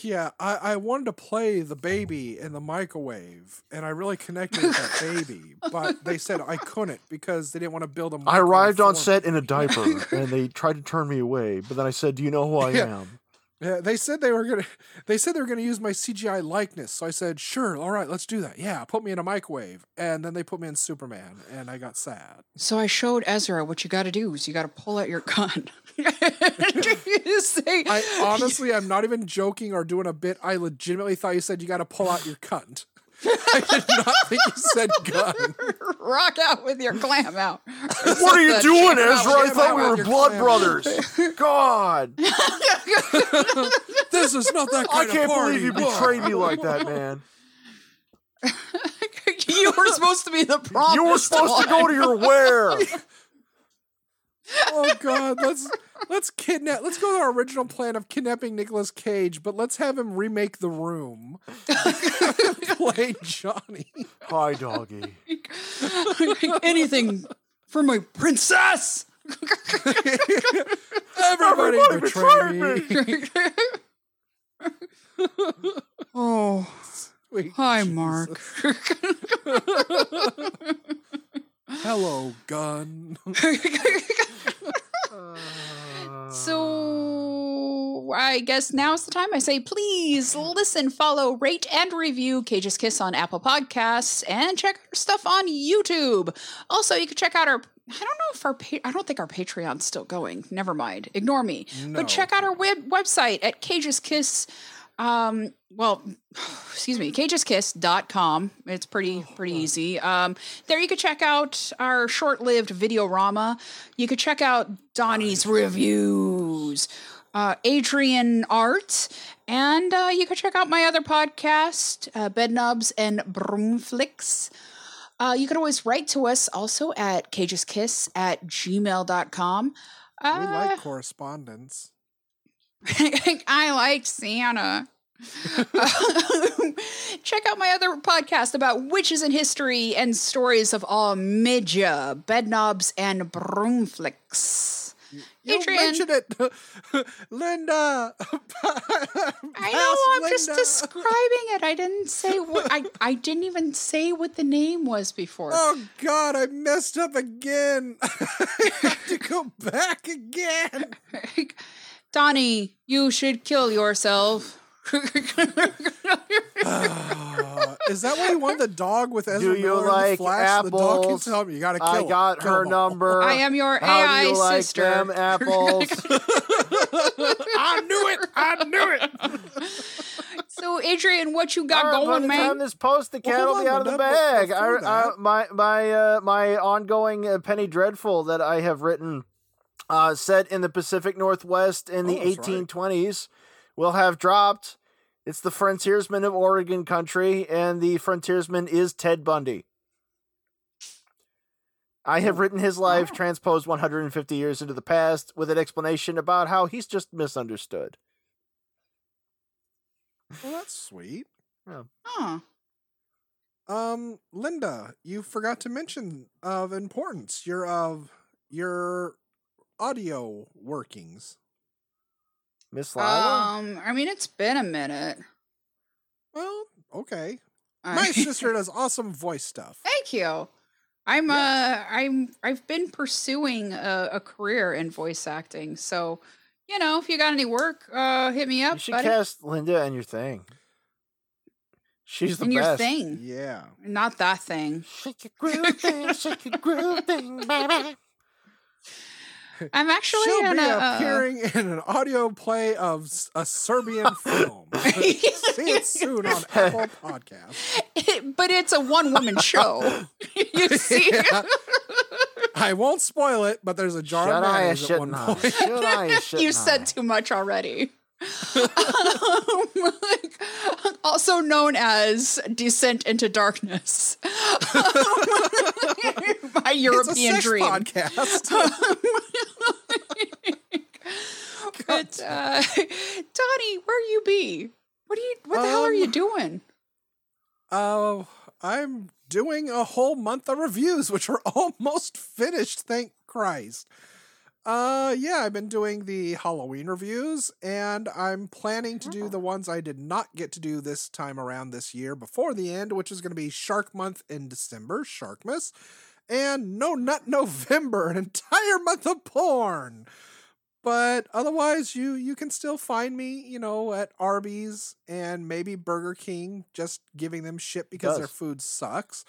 Yeah, I, I wanted to play the baby in the microwave, and I really connected with that baby, but they said I couldn't because they didn't want to build a. I arrived on set in a diaper, and they tried to turn me away. But then I said, "Do you know who I <laughs> Yeah. am?" Yeah, they said they were gonna. <laughs> They said they were gonna use my CGI likeness, so I said, "Sure, all right, let's do that." Yeah, put me in a microwave, and then they put me in Superman, and I got sad. So I showed Ezra what you got to do is you got to pull out your gun. <laughs> You say- I honestly, I'm not even joking or doing a bit. I legitimately thought you said you got to pull out your cunt. I did not think you said gun. <laughs> rock out with your clam out. What are you doing, Ezra? I thought we were blood brothers. <laughs> God, This is not that I kind can't of party. believe you betrayed me like that, man. <laughs> you were supposed to be the prompt. You were this supposed to go to your where. Oh God, let's let's kidnap. Let's go to our original plan of kidnapping Nicolas Cage, but let's have him remake The Room. <laughs> Play Johnny. Hi, doggy. <laughs> Anything for my princess. <laughs> Everybody, Everybody betrayed betrayed me. oh, Sweet hi, Jesus. Mark. Hello, gun. So I guess now's the time I say please listen, follow, rate, and review Cage's Kiss on Apple Podcasts and check our stuff on YouTube. Also, you can check out our I don't know if our pa- I don't think our Patreon's still going. Never mind. Ignore me. No. But check out our web- website at Cage's Kiss um well <sighs> excuse me cageskiss.com it's pretty pretty easy. Um there you could check out our short-lived videorama. You could check out donnie's reviews uh adrian art and uh you could check out my other podcast uh bedknobs and broomflicks uh, you could always write to us also at cageskiss at gmail.com We uh, like correspondence. <laughs> I like Santa. <laughs> Check out my other podcast about witches in history and stories of all midja, bedknobs, and broomflicks. You Adrian. mentioned it, <laughs> Linda. I know. I'm just describing it. I didn't say <laughs> what. I I didn't even say what the name was before. Oh God, I messed up again. I have to go back again. Donnie, you should kill yourself. Ah, is that why you want the dog with Ezra Do you Miller in the like Flash? The dog can apples? tell me you gotta kill I got Kill her them all. number. I am your How AI do you like sister. them apples? <laughs> I knew it. I knew it. So, Adrian, what you got All right, by going, the man? time this post, the cat hold will be out of the but- but bag. I, I, my my uh, my ongoing uh, Penny Dreadful that I have written, uh, set in the Pacific Northwest in the Oh, that's right. 1820s, will have dropped. It's the frontiersman of Oregon country, and the frontiersman is Ted Bundy. I have written his life Oh. transposed 150 years into the past with an explanation about how he's just misunderstood. Well, that's sweet. Huh. Um, Linda, you forgot to mention of importance your of your audio workings. Miss Lila? Um, I mean, it's been a minute. Well, okay. I- My <laughs> sister does awesome voice stuff. Thank you. I'm uh I'm I've been pursuing a, a career in voice acting. So, you know, if you got any work, uh hit me up, You should buddy. cast Linda in your thing. She's the in your thing. Yeah. Not that thing. Shake your groove thing, shake your groove thing, baby. I'm actually She'll in be a, uh, appearing in an audio play of a Serbian <laughs> film. <laughs> See it soon on Apple Podcast. but it's a one woman <laughs> show. you see? Yeah. I won't spoil it, but there's a jar of Shut eye, mayonnaise at one shouldn't I? point. Shut eye, shouldn't you said too much already. Um, <laughs> like, also known as Descent into Darkness. <laughs> A European dream. podcast. <laughs> but uh, Donnie, where you be? What are you? What the hell are you Um, doing? Oh, I'm doing a whole month of reviews, which are almost finished, thank Christ. Uh yeah, I've been doing the Halloween reviews and I'm planning to do the ones I did not get to do this time around this year before the end, which is going to be Shark Month in December, Sharkmas, and No Nut <laughs> November, an entire month of porn. But otherwise, you you can still find me, you know, at Arby's and maybe Burger King, just giving them shit because their food sucks.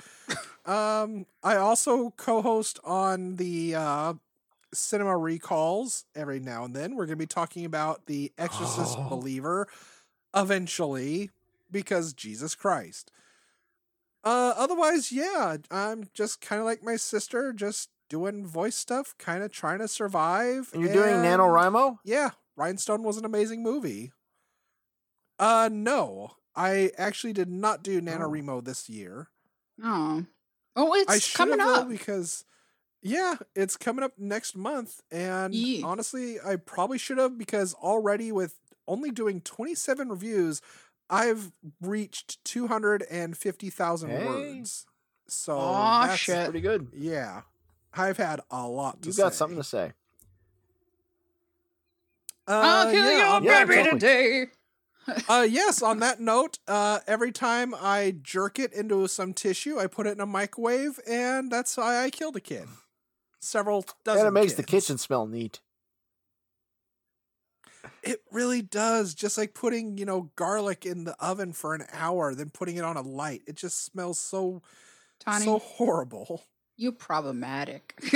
um, I also co-host on the uh, Cinema Recalls every now and then. We're going to be talking about the Exorcist Oh. Believer eventually because Jesus Christ. Uh, otherwise, yeah, I'm just kind of like my sister, just doing voice stuff, kind of trying to survive. And you're doing and- NaNoWriMo? yeah, Rhinestone was an amazing movie. Uh no. I actually did not do NaNoWriMo this year. Oh, oh, it's should coming up. because yeah, it's coming up next month and Ye- honestly, I probably should have because already with only doing 27 reviews, I've reached 250,000 Hey. words. So Aw, that's shit. Pretty good. yeah. I've had a lot to You say. got something to say. Uh, I'll kill yeah, your on yeah, that baby note- today. <laughs> uh yes on that note uh every time i jerk it into some tissue i put it in a microwave and that's why i killed a kid several dozen And it makes the kitchen smell neat. it really does just like putting you know garlic in the oven for an hour then putting it on a light it just smells so Tony, so horrible you problematic. <laughs>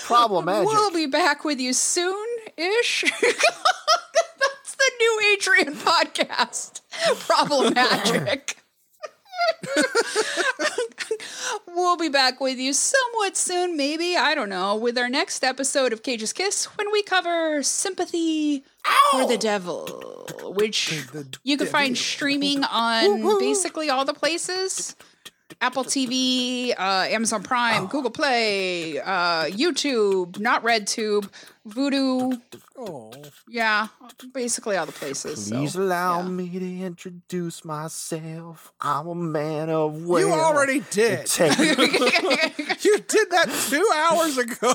Problematic. We'll be back with you soon ish. <laughs> That's the new Adrian podcast. <laughs> Problematic. We'll be back with you somewhat soon, maybe. I don't know. With our next episode of Cage's Kiss when we cover Sympathy for the Devil, which you can find streaming on basically all the places. Apple TV, uh, Amazon Prime, Google Play, uh, YouTube, not RedTube, Vudu. oh Yeah, basically all the places. so, Please allow yeah. me to introduce myself. I'm a man of will. you already did you <laughs> <laughs> You did that two hours ago.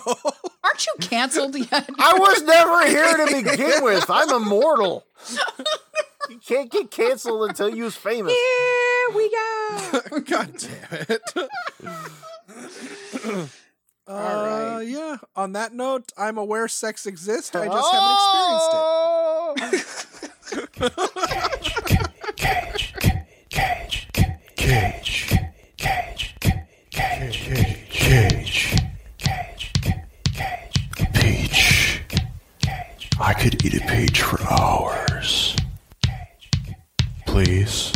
Aren't you canceled yet? I was never here to begin with. I'm immortal. <laughs> You can't get canceled until you was famous. Here we go. <laughs> God damn it. <laughs> Uh, right. Yeah. On that note, I'm aware sex exists. I just haven't experienced it. Oh! Cage, cage, cage, cage, cage, cage, cage, Peach. I could eat a peach for hours. Please.